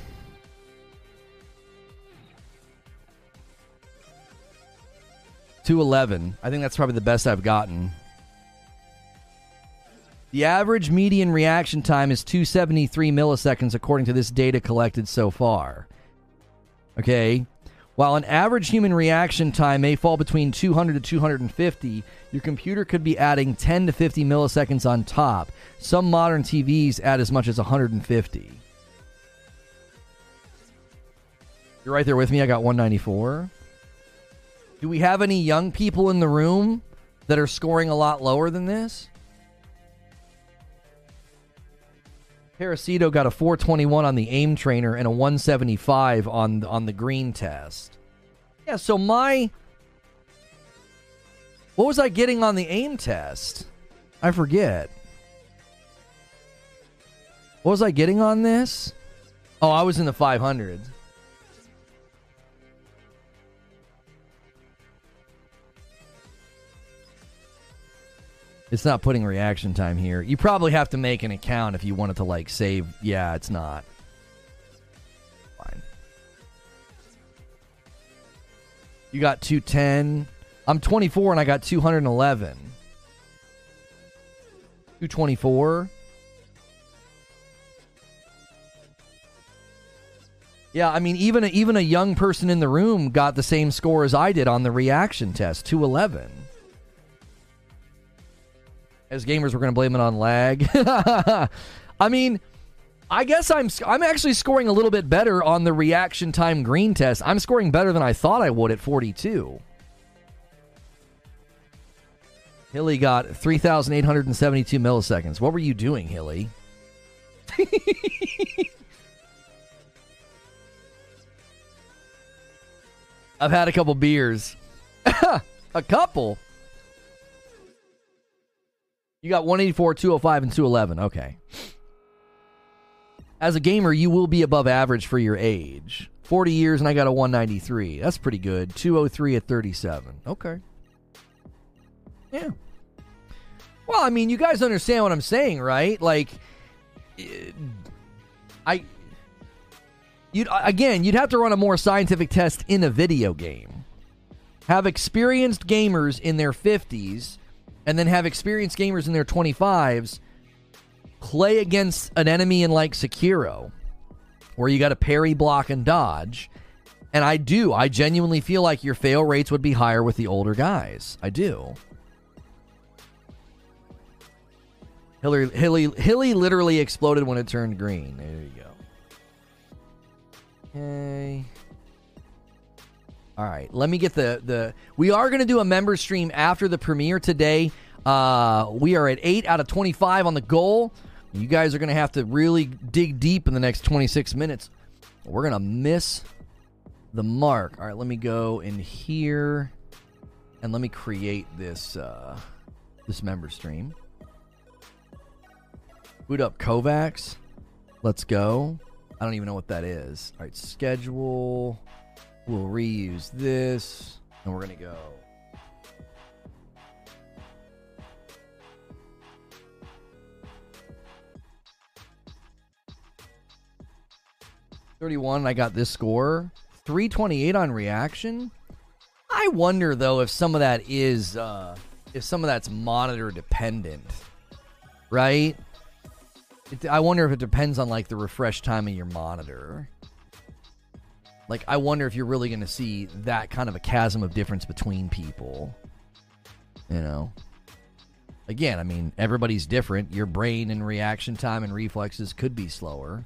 211. I think that's probably the best I've gotten. The average median reaction time is 273 milliseconds according to this data collected so far. Okay. While an average human reaction time may fall between 200 to 250, your computer could be adding 10 to 50 milliseconds on top. Some modern TVs add as much as 150. You're right there with me. I got 194. Do we have any young people in the room that are scoring a lot lower than this? Parasito got a 421 on the aim trainer and a 175 on on the green test. Yeah, so my What was I getting on the aim test? I forget. What was I getting on this? Oh, I was in the 500s. It's not putting reaction time here. You probably have to make an account if you wanted to like save. Yeah, it's not. Fine. You got 210. I'm 24 and I got 211. 224. Yeah, I mean even a, even a young person in the room got the same score as I did on the reaction test, 211 as gamers, we're going to blame it on lag. I mean, I guess I'm I'm actually scoring a little bit better on the reaction time green test. I'm scoring better than I thought I would at 42. Hilly got 3,872 milliseconds. What were you doing, Hilly? I've had a couple beers. a couple? You got 184, 205, and 211. Okay. As a gamer, you will be above average for your age. 40 years and I got a 193. That's pretty good. 203 at 37. Okay. Yeah. Well, I mean, you guys understand what I'm saying, right? Like, I. You'd, again, you'd have to run a more scientific test in a video game. Have experienced gamers in their 50s and then have experienced gamers in their 25s play against an enemy in like Sekiro, where you got to parry, block, and dodge. And I do. I genuinely feel like your fail rates would be higher with the older guys. I do. Hilly, Hilly, Hilly literally exploded when it turned green. There you go. Okay. All right. Let me get the the. We are going to do a member stream after the premiere today. Uh, we are at eight out of twenty-five on the goal. You guys are going to have to really dig deep in the next twenty-six minutes. We're going to miss the mark. All right. Let me go in here, and let me create this uh, this member stream. Boot up Kovacs. Let's go. I don't even know what that is. All right, schedule. We'll reuse this, and we're going to go. Thirty-one. I got this score. Three twenty-eight on reaction. I wonder though if some of that is uh, if some of that's monitor dependent, right? It, I wonder if it depends on like the refresh time of your monitor. Like, I wonder if you're really going to see that kind of a chasm of difference between people. You know? Again, I mean, everybody's different. Your brain and reaction time and reflexes could be slower.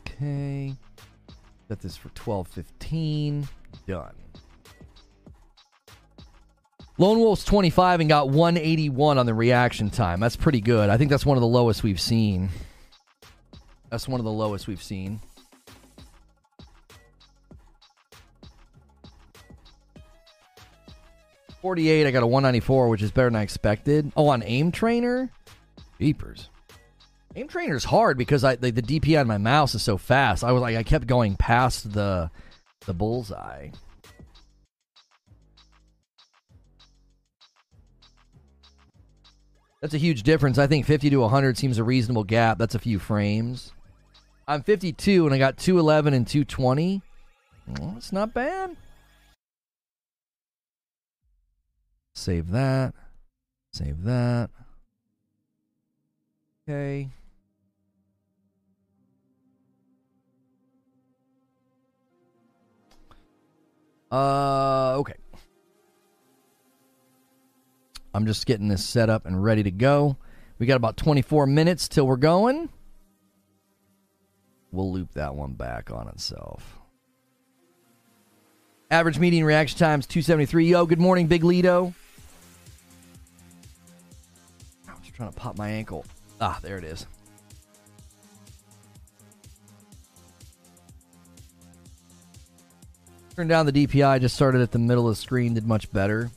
Okay. Set this for 1215. Done. Lone Wolf's 25 and got 181 on the reaction time. That's pretty good. I think that's one of the lowest we've seen. That's one of the lowest we've seen. Forty-eight. I got a one ninety-four, which is better than I expected. Oh, on aim trainer, beepers. Aim trainer is hard because I the, the DPI on my mouse is so fast. I was like, I kept going past the the bullseye. That's a huge difference. I think 50 to 100 seems a reasonable gap. That's a few frames. I'm 52 and I got 211 and 220. Well, not bad. Save that. Save that. Okay. Uh, okay. I'm just getting this set up and ready to go. We got about 24 minutes till we're going. We'll loop that one back on itself. Average median reaction times 273. Yo, good morning, Big Lido. Trying to pop my ankle. Ah, there it is. Turned down the DPI, just started at the middle of the screen, did much better.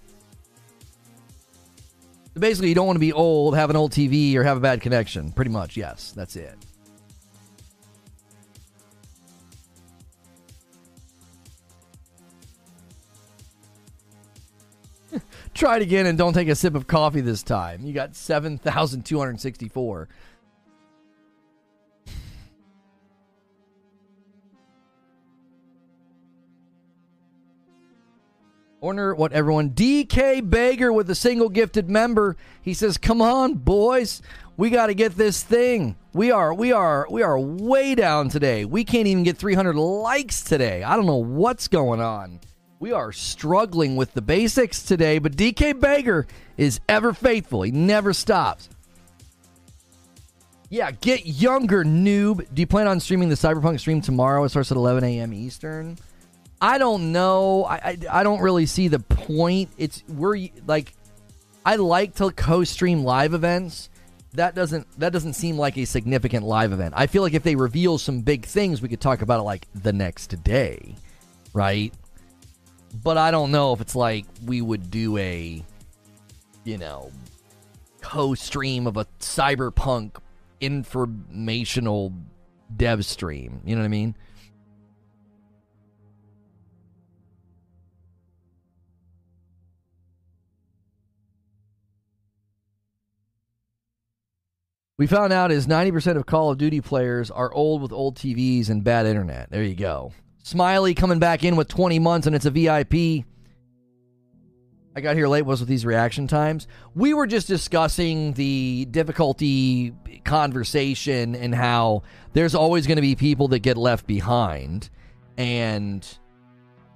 So basically, you don't want to be old, have an old TV, or have a bad connection. Pretty much, yes. That's it. Try it again and don't take a sip of coffee this time. You got 7,264. Wonder what everyone. DK Bager with a single gifted member. He says, "Come on, boys, we got to get this thing. We are, we are, we are way down today. We can't even get 300 likes today. I don't know what's going on. We are struggling with the basics today. But DK Bager is ever faithful. He never stops. Yeah, get younger, noob. Do you plan on streaming the Cyberpunk stream tomorrow? It starts at 11 a.m. Eastern. I don't know. I, I, I don't really see the point. It's we're like, I like to co-stream live events. That doesn't that doesn't seem like a significant live event. I feel like if they reveal some big things, we could talk about it like the next day, right? But I don't know if it's like we would do a, you know, co-stream of a cyberpunk informational dev stream. You know what I mean? We found out is 90% of Call of Duty players are old with old TVs and bad internet. There you go. Smiley coming back in with 20 months and it's a VIP. I got here late was with these reaction times. We were just discussing the difficulty conversation and how there's always going to be people that get left behind. And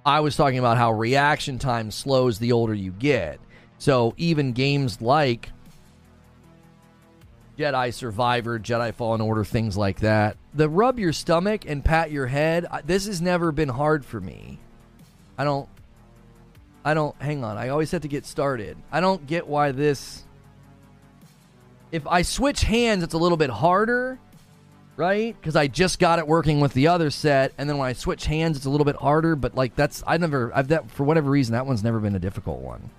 I was talking about how reaction time slows the older you get. So even games like Jedi Survivor, Jedi Fallen Order, things like that. The rub your stomach and pat your head, this has never been hard for me. I don't I don't hang on. I always have to get started. I don't get why this if I switch hands it's a little bit harder, right? Cuz I just got it working with the other set and then when I switch hands it's a little bit harder, but like that's I never I've that for whatever reason that one's never been a difficult one.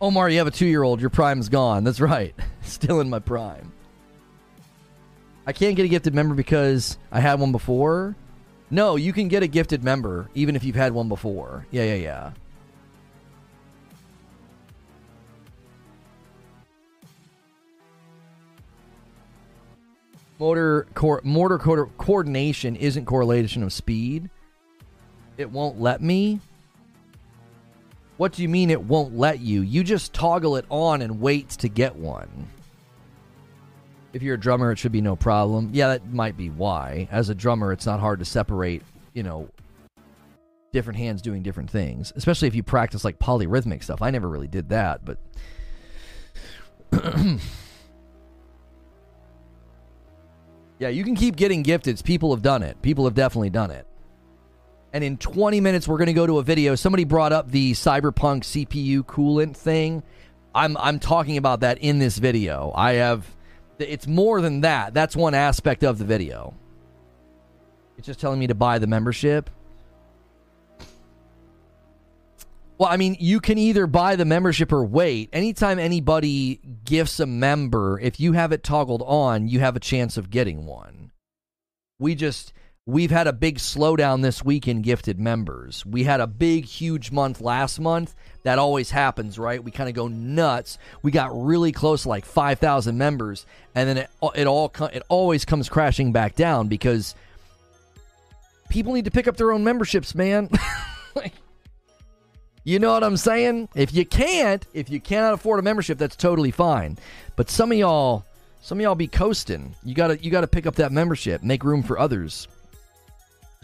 Omar, you have a two year old. Your prime's gone. That's right. Still in my prime. I can't get a gifted member because I had one before. No, you can get a gifted member even if you've had one before. Yeah, yeah, yeah. Motor co- motor co- coordination isn't correlation of speed. It won't let me. What do you mean it won't let you? You just toggle it on and wait to get one. If you're a drummer, it should be no problem. Yeah, that might be why. As a drummer, it's not hard to separate, you know, different hands doing different things, especially if you practice like polyrhythmic stuff. I never really did that, but. yeah, you can keep getting gifted. People have done it. People have definitely done it. And in 20 minutes, we're going to go to a video. Somebody brought up the Cyberpunk CPU coolant thing. I'm I'm talking about that in this video. I have it's more than that. That's one aspect of the video. It's just telling me to buy the membership. Well, I mean, you can either buy the membership or wait. Anytime anybody gifts a member, if you have it toggled on, you have a chance of getting one. We just We've had a big slowdown this week in gifted members. We had a big, huge month last month. That always happens, right? We kind of go nuts. We got really close, to like five thousand members, and then it it all it always comes crashing back down because people need to pick up their own memberships, man. you know what I'm saying? If you can't, if you cannot afford a membership, that's totally fine. But some of y'all, some of y'all be coasting. You gotta you gotta pick up that membership, make room for others.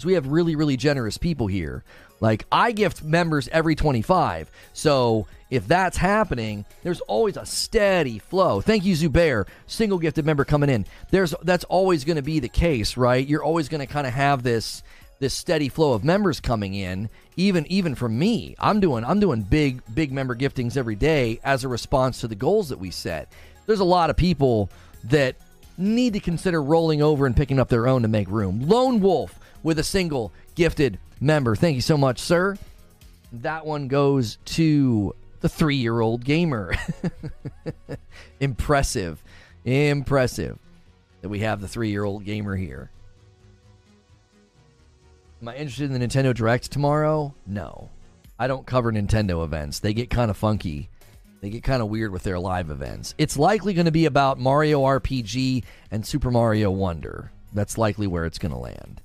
We have really, really generous people here. Like I gift members every 25. So if that's happening, there's always a steady flow. Thank you, Zubair, single gifted member coming in. There's that's always going to be the case, right? You're always going to kind of have this this steady flow of members coming in. Even even from me, I'm doing I'm doing big big member giftings every day as a response to the goals that we set. There's a lot of people that need to consider rolling over and picking up their own to make room. Lone Wolf with a single gifted member. Thank you so much, sir. That one goes to the three year old gamer. Impressive. Impressive that we have the three year old gamer here. Am I interested in the Nintendo Direct tomorrow? No. I don't cover Nintendo events. They get kind of funky. They get kind of weird with their live events. It's likely going to be about Mario RPG and Super Mario Wonder. That's likely where it's going to land.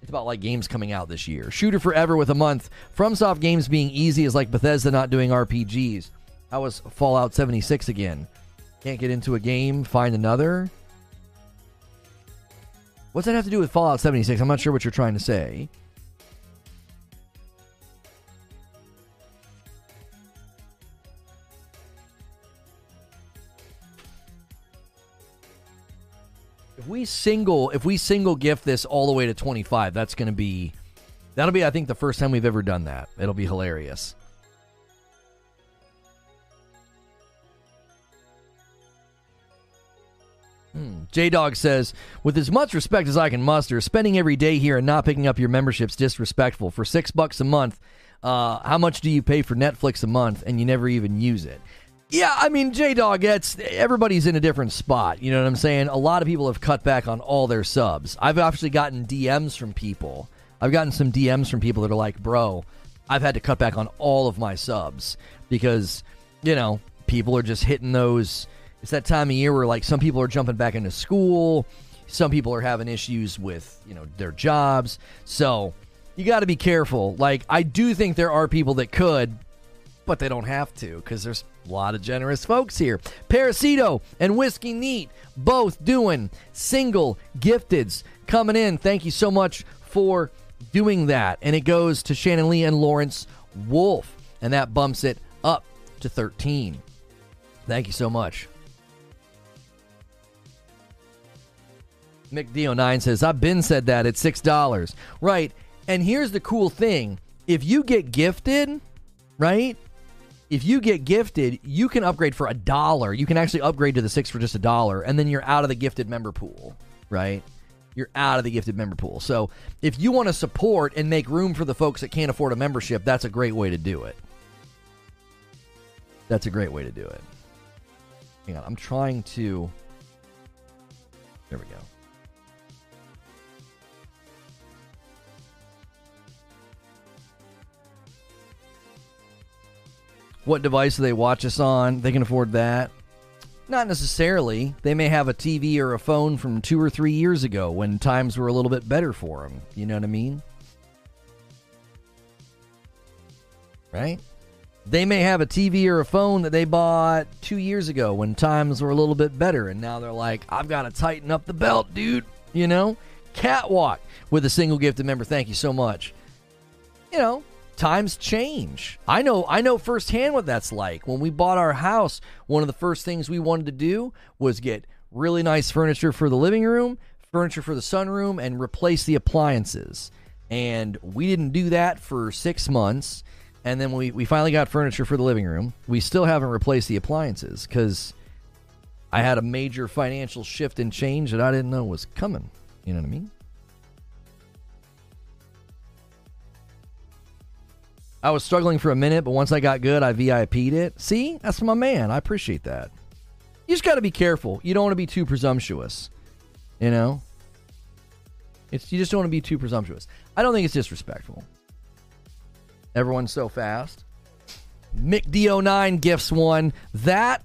It's about like games coming out this year. Shooter Forever with a month. FromSoft games being easy is like Bethesda not doing RPGs. How was Fallout 76 again? Can't get into a game, find another. What's that have to do with Fallout 76? I'm not sure what you're trying to say. If we single, if we single gift this all the way to 25, that's going to be, that'll be, I think, the first time we've ever done that. It'll be hilarious. Hmm. J Dog says, with as much respect as I can muster, spending every day here and not picking up your membership's disrespectful. For six bucks a month, uh, how much do you pay for Netflix a month and you never even use it? Yeah, I mean, J Dog, it's everybody's in a different spot. You know what I'm saying? A lot of people have cut back on all their subs. I've actually gotten DMs from people. I've gotten some DMs from people that are like, bro, I've had to cut back on all of my subs because, you know, people are just hitting those it's that time of year where like some people are jumping back into school, some people are having issues with, you know, their jobs. So, you got to be careful. Like I do think there are people that could, but they don't have to because there's a lot of generous folks here. Parasito and Whiskey Neat both doing single gifteds coming in. Thank you so much for doing that. And it goes to Shannon Lee and Lawrence Wolf, and that bumps it up to 13. Thank you so much. McDeo9 says, I've been said that at $6. Right. And here's the cool thing if you get gifted, right? If you get gifted, you can upgrade for a dollar. You can actually upgrade to the six for just a dollar, and then you're out of the gifted member pool, right? You're out of the gifted member pool. So if you want to support and make room for the folks that can't afford a membership, that's a great way to do it. That's a great way to do it. Hang on, I'm trying to. There we go. What device do they watch us on? They can afford that. Not necessarily. They may have a TV or a phone from two or three years ago when times were a little bit better for them. You know what I mean? Right? They may have a TV or a phone that they bought two years ago when times were a little bit better, and now they're like, I've got to tighten up the belt, dude. You know? Catwalk with a single gift gifted member. Thank you so much. You know, times change. I know I know firsthand what that's like. When we bought our house, one of the first things we wanted to do was get really nice furniture for the living room, furniture for the sunroom and replace the appliances. And we didn't do that for 6 months. And then we, we finally got furniture for the living room. We still haven't replaced the appliances because I had a major financial shift and change that I didn't know was coming. You know what I mean? I was struggling for a minute, but once I got good, I VIP'd it. See, that's my man. I appreciate that. You just got to be careful. You don't want to be too presumptuous. You know, it's you just don't want to be too presumptuous. I don't think it's disrespectful. Everyone's so fast. Mick D09 gifts one. That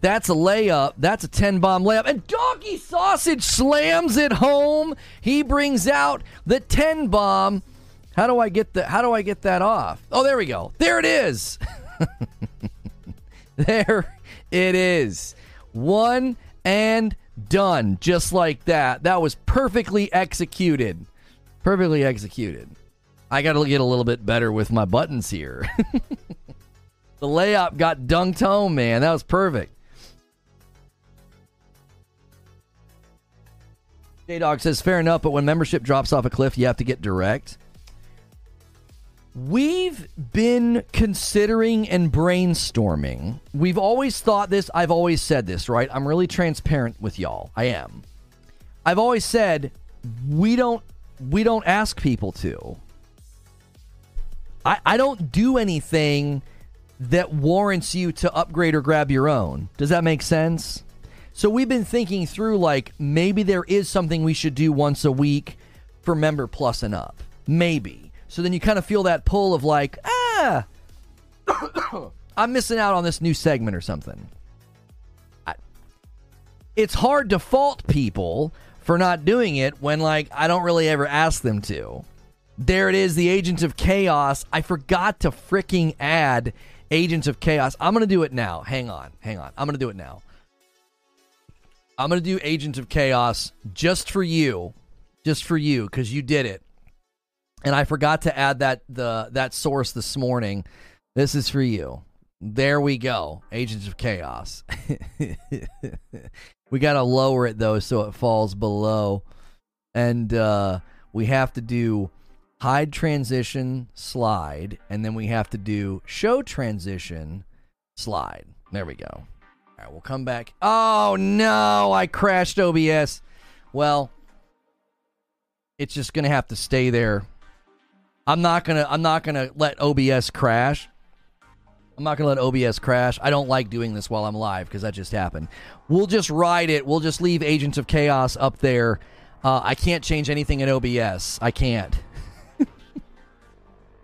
that's a layup. That's a 10 bomb layup. And Donkey Sausage slams it home. He brings out the 10 bomb. How do I get the how do I get that off? Oh, there we go. There it is. there it is. One and done. Just like that. That was perfectly executed. Perfectly executed. I got to get a little bit better with my buttons here. the layup got dunked home, man. That was perfect. J Dog says, fair enough, but when membership drops off a cliff, you have to get direct. We've been considering and brainstorming. We've always thought this. I've always said this, right? I'm really transparent with y'all. I am. I've always said we don't we don't ask people to. I, I don't do anything that warrants you to upgrade or grab your own. Does that make sense? So we've been thinking through like maybe there is something we should do once a week for member plus and up. Maybe. So then you kind of feel that pull of like, ah, I'm missing out on this new segment or something. I, it's hard to fault people for not doing it when like I don't really ever ask them to. There it is, the Agents of Chaos. I forgot to freaking add Agents of Chaos. I'm going to do it now. Hang on. Hang on. I'm going to do it now. I'm going to do Agents of Chaos just for you. Just for you cuz you did it and I forgot to add that the that source this morning. This is for you. There we go. Agents of Chaos. we got to lower it though so it falls below. And uh, we have to do hide transition slide and then we have to do show transition slide. There we go. All right, we'll come back. Oh no, I crashed OBS. Well, it's just going to have to stay there. I'm not to I'm not to let OBS crash. I'm not to let OBS crash. I don't like doing this while I'm live because that just happened. We'll just ride it. We'll just leave Agents of Chaos up there. Uh, I can't change anything in OBS. I can't.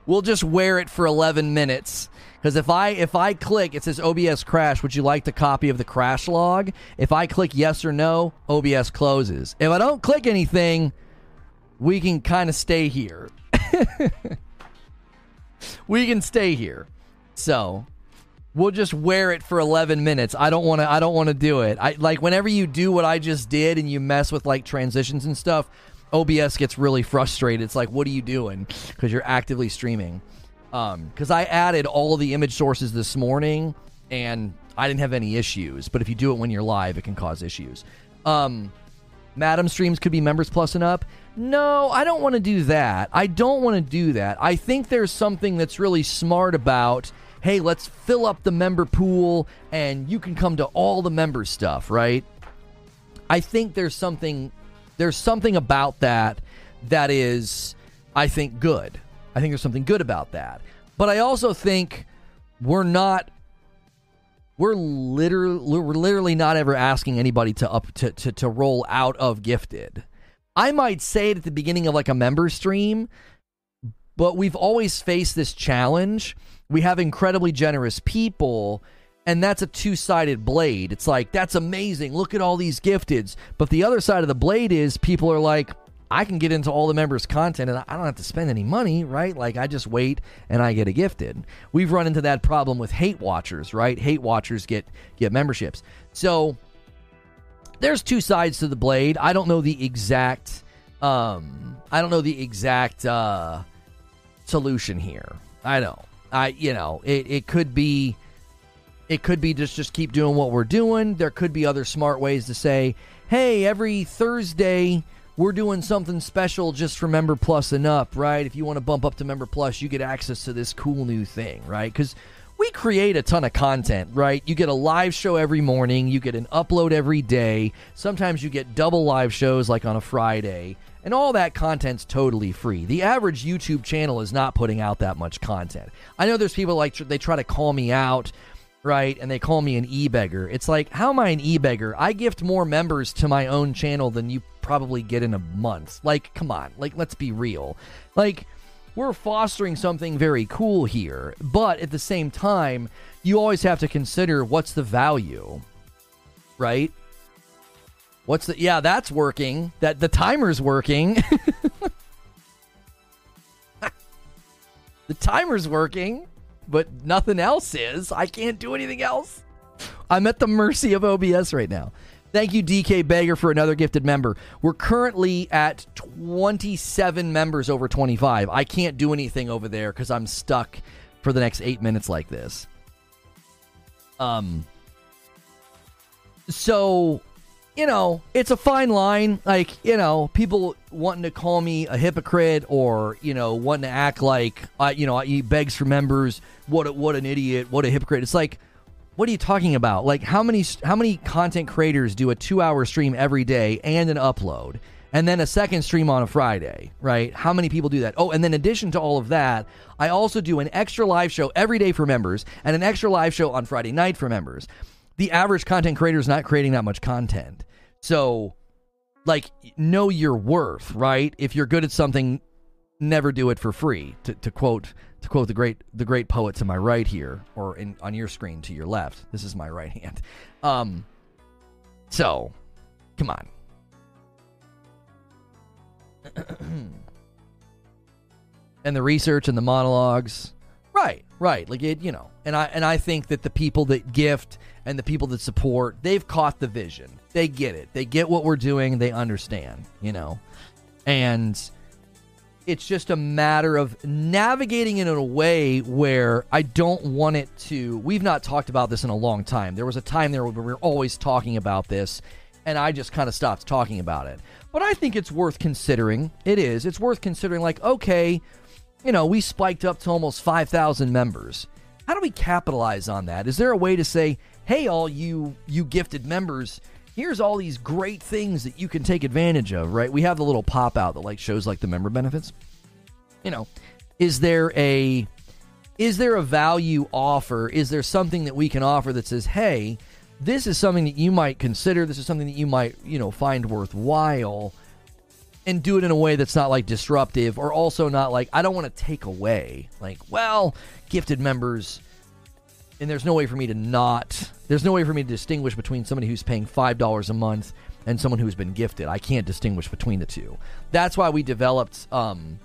we'll just wear it for 11 minutes because if I if I click, it says OBS crash. Would you like the copy of the crash log? If I click yes or no, OBS closes. If I don't click anything, we can kind of stay here. we can stay here. So we'll just wear it for 11 minutes. I don't want to I don't want to do it. I like whenever you do what I just did and you mess with like transitions and stuff, OBS gets really frustrated. It's like, "What are you doing?" cuz you're actively streaming. Um cuz I added all the image sources this morning and I didn't have any issues, but if you do it when you're live, it can cause issues. Um Madam streams could be members plus and up. No, I don't want to do that. I don't want to do that. I think there's something that's really smart about hey, let's fill up the member pool and you can come to all the member stuff, right? I think there's something there's something about that that is I think good. I think there's something good about that. But I also think we're not we're literally we're literally not ever asking anybody to up to, to, to roll out of gifted. I might say it at the beginning of like a member stream, but we've always faced this challenge. We have incredibly generous people and that's a two-sided blade. It's like that's amazing. Look at all these gifteds. But the other side of the blade is people are like i can get into all the members content and i don't have to spend any money right? Like i just wait and i get a gifted. We've run into that problem with hate watchers right? Hate watchers get get memberships. So there's two sides to the blade i don't know the exact um i don't know the exact uh solution here i don't I you know it, it could be it could be just just keep doing what we're doing. There could be other smart ways to say, hey, every Thursday we're doing something special just for member plus and up, right? If you want to bump up to member plus, you get access to this cool new thing, right? Because we create a ton of content, right? You get a live show every morning, you get an upload every day. Sometimes you get double live shows like on a Friday. And all that content's totally free. The average YouTube channel is not putting out that much content. I know there's people like they try to call me out, right? And they call me an e-beggar. It's like, how am I an e-beggar? I gift more members to my own channel than you probably get in a month. Like, come on. Like, let's be real. Like, we're fostering something very cool here, but at the same time, you always have to consider what's the value, right? What's the Yeah, that's working. That the timer's working. the timer's working, but nothing else is. I can't do anything else. I'm at the mercy of OBS right now. Thank you, DK Beggar, for another gifted member. We're currently at 27 members over 25. I can't do anything over there because I'm stuck for the next eight minutes like this. Um. So you know, it's a fine line. Like, you know, people wanting to call me a hypocrite or, you know, wanting to act like, uh, you know, he begs for members. What, what an idiot. What a hypocrite. It's like, what are you talking about? Like, how many, how many content creators do a two hour stream every day and an upload? And then a second stream on a Friday, right? How many people do that? Oh, and then in addition to all of that, I also do an extra live show every day for members and an extra live show on Friday night for members the average content creator is not creating that much content. So, like, know your worth, right? If you're good at something, never do it for free. To, to quote to quote the great the great poet to my right here, or in on your screen to your left. This is my right hand. Um. So, come on. and the research and the monologues, right? Right. Like it, you know. And I and I think that the people that gift and the people that support, they've caught the vision. They get it. They get what we're doing. They understand, you know. And It's just a matter of navigating it in a way where I don't want it to. We've not talked about this in a long time. There was a time there where we were always talking about this, and I just kind of stopped talking about it. But I think it's worth considering. It is. It's worth considering, like, okay, you know, we spiked up to almost 5,000 members. How do we capitalize on that? Is there a way to say, hey, all you you gifted members, here's all these great things that you can take advantage of, right? We have the little pop out that like shows like the member benefits. You know, is there a is there a value offer? Is there something that we can offer that says, "Hey, this is something that you might consider. This is something that you might, you know, find worthwhile." And do it in a way that's not like disruptive or also not like I don't want to take away. Like, well, gifted members and there's no way for me to not there's no way for me to distinguish between somebody who's paying five dollars a month and someone who's been gifted. I can't distinguish between the two. That's why we developed um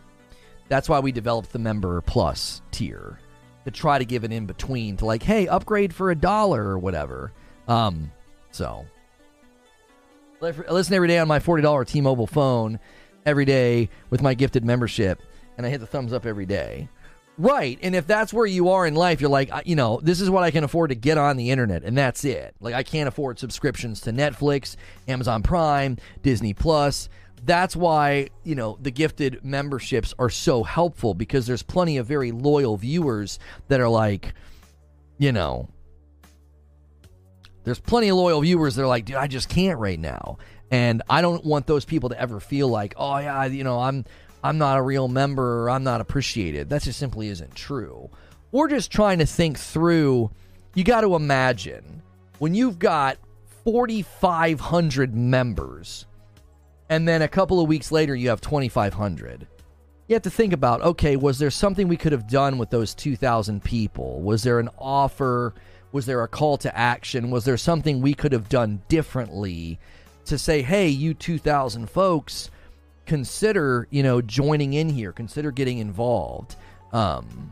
that's why we developed the member plus tier to try to give an in between to like hey upgrade for a dollar or whatever. Um so. I listen every day on my $40 t-mobile phone every day with my gifted membership and i hit the thumbs up every day Right. And if that's where you are in life, you're like, you know, this is what I can afford to get on the internet, and that's it. Like, I can't afford subscriptions to Netflix, Amazon Prime, Disney Plus. That's why, you know, the gifted memberships are so helpful because there's plenty of very loyal viewers that are like, you know, there's plenty of loyal viewers that are like, dude, I just can't right now. And I don't want those people to ever feel like, oh, yeah, you know, I'm I'm not a real member or I'm not appreciated. That just simply isn't true. We're just trying to think through. You got to imagine when you've got 4,500 members and then a couple of weeks later you have 2,500. You have to think about okay, was there something we could have done with those 2,000 people? Was there an offer? Was there a call to action? Was there something we could have done differently to say, hey, you 2,000 folks, consider, you know, joining in here, consider getting involved. Um,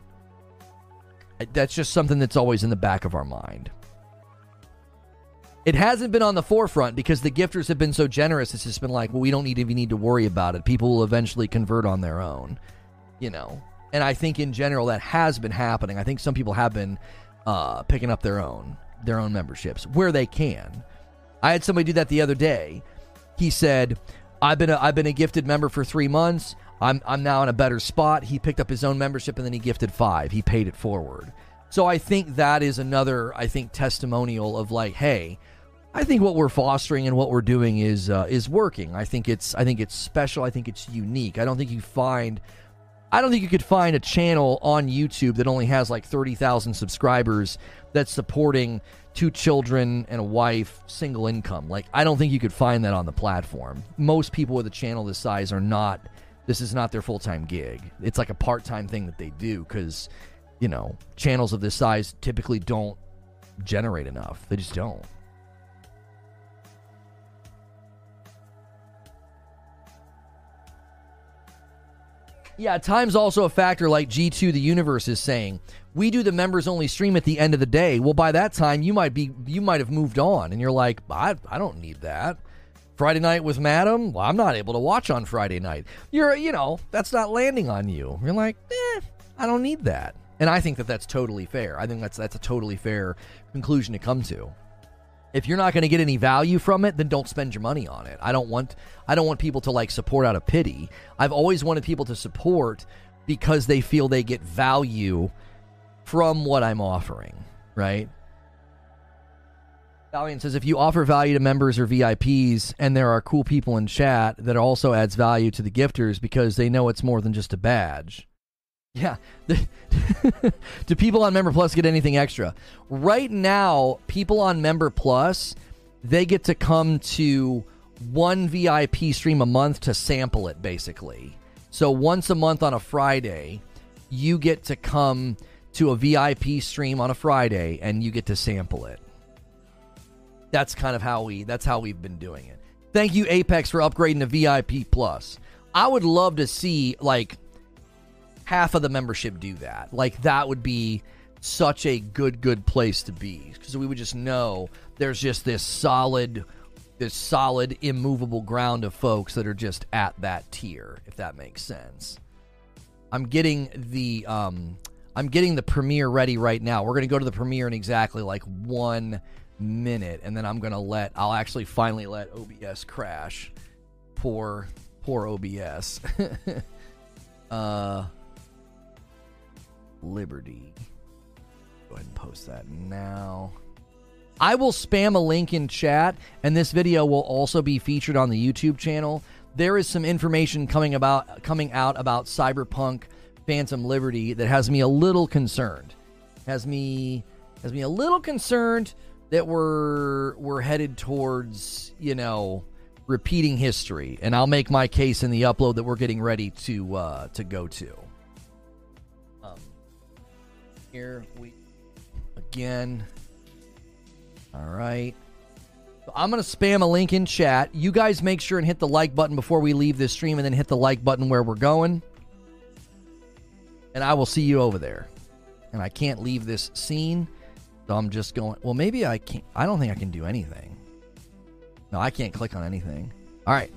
that's just something that's always in the back of our mind. It hasn't been on the forefront because the gifters have been so generous. It's just been like, well, we don't need to, need to worry about it. People will eventually convert on their own, you know. And I think in general that has been happening. I think some people have been uh, picking up their own their own memberships where they can. I had somebody do that the other day. He said, I've been a, I've been a gifted member for three months. I'm I'm now in a better spot. He picked up his own membership and then he gifted five. He paid it forward. So I think that is another I think testimonial of like, hey, I think what we're fostering and what we're doing is uh, is working. I think it's I think it's special. I think it's unique. I don't think you find I don't think you could find a channel on YouTube that only has like 30,000 subscribers that's supporting two children and a wife, single income. Like, I don't think you could find that on the platform. Most people with a channel this size are not, this is not their full time gig. It's like a part time thing that they do because, you know, channels of this size typically don't generate enough. They just don't. Yeah, time's also a factor, like G2 the Universe is saying we do the members only stream at the end of the day. Well, by that time, you might be you might have moved on, and you're like, I, I don't need that. Friday night with Madam, well, I'm not able to watch on Friday night. You're, you know, that's not landing on you. You're like, eh, I don't need that. And I think that that's totally fair. I think that's that's a totally fair conclusion to come to. If you're not going to get any value from it, then don't spend your money on it. I don't want I don't want people to like support out of pity. I've always wanted people to support because they feel they get value from what I'm offering, right? Valiant says if you offer value to members or VIPs and there are cool people in chat, that also adds value to the gifters because they know it's more than just a badge. Yeah. Do people on Member Plus get anything extra? Right now, people on Member Plus, they get to come to one VIP stream a month to sample it, basically. So once a month on a Friday, you get to come to a VIP stream on a Friday and you get to sample it. That's kind of how we that's how we've been doing it. Thank you Apex for upgrading to VIP plus. I would love to see like half of the membership do that. Like that would be such a good good place to be because we would just know there's just this solid this solid immovable ground of folks that are just at that tier if that makes sense. I'm getting the um, I'm getting the premiere ready right now. We're gonna go to the premiere in exactly like one minute, and then I'm gonna let I'll actually finally let OBS crash. Poor poor OBS. uh, Liberty. Go ahead and post that now. I will spam a link in chat, and this video will also be featured on the YouTube channel. There is some information coming about coming out about Cyberpunk Phantom Liberty that has me a little concerned. Has me has me a little concerned that we're we're headed towards, you know, repeating history. And I'll make my case in the upload that we're getting ready to uh to go to. Um here we again. All right. I'm going to spam a link in chat. You guys make sure and hit the like button before we leave this stream and then hit the like button where we're going. And I will see you over there. And I can't leave this scene. So I'm just going, well, maybe I can't. I don't think I can do anything. No, I can't click on anything. All right.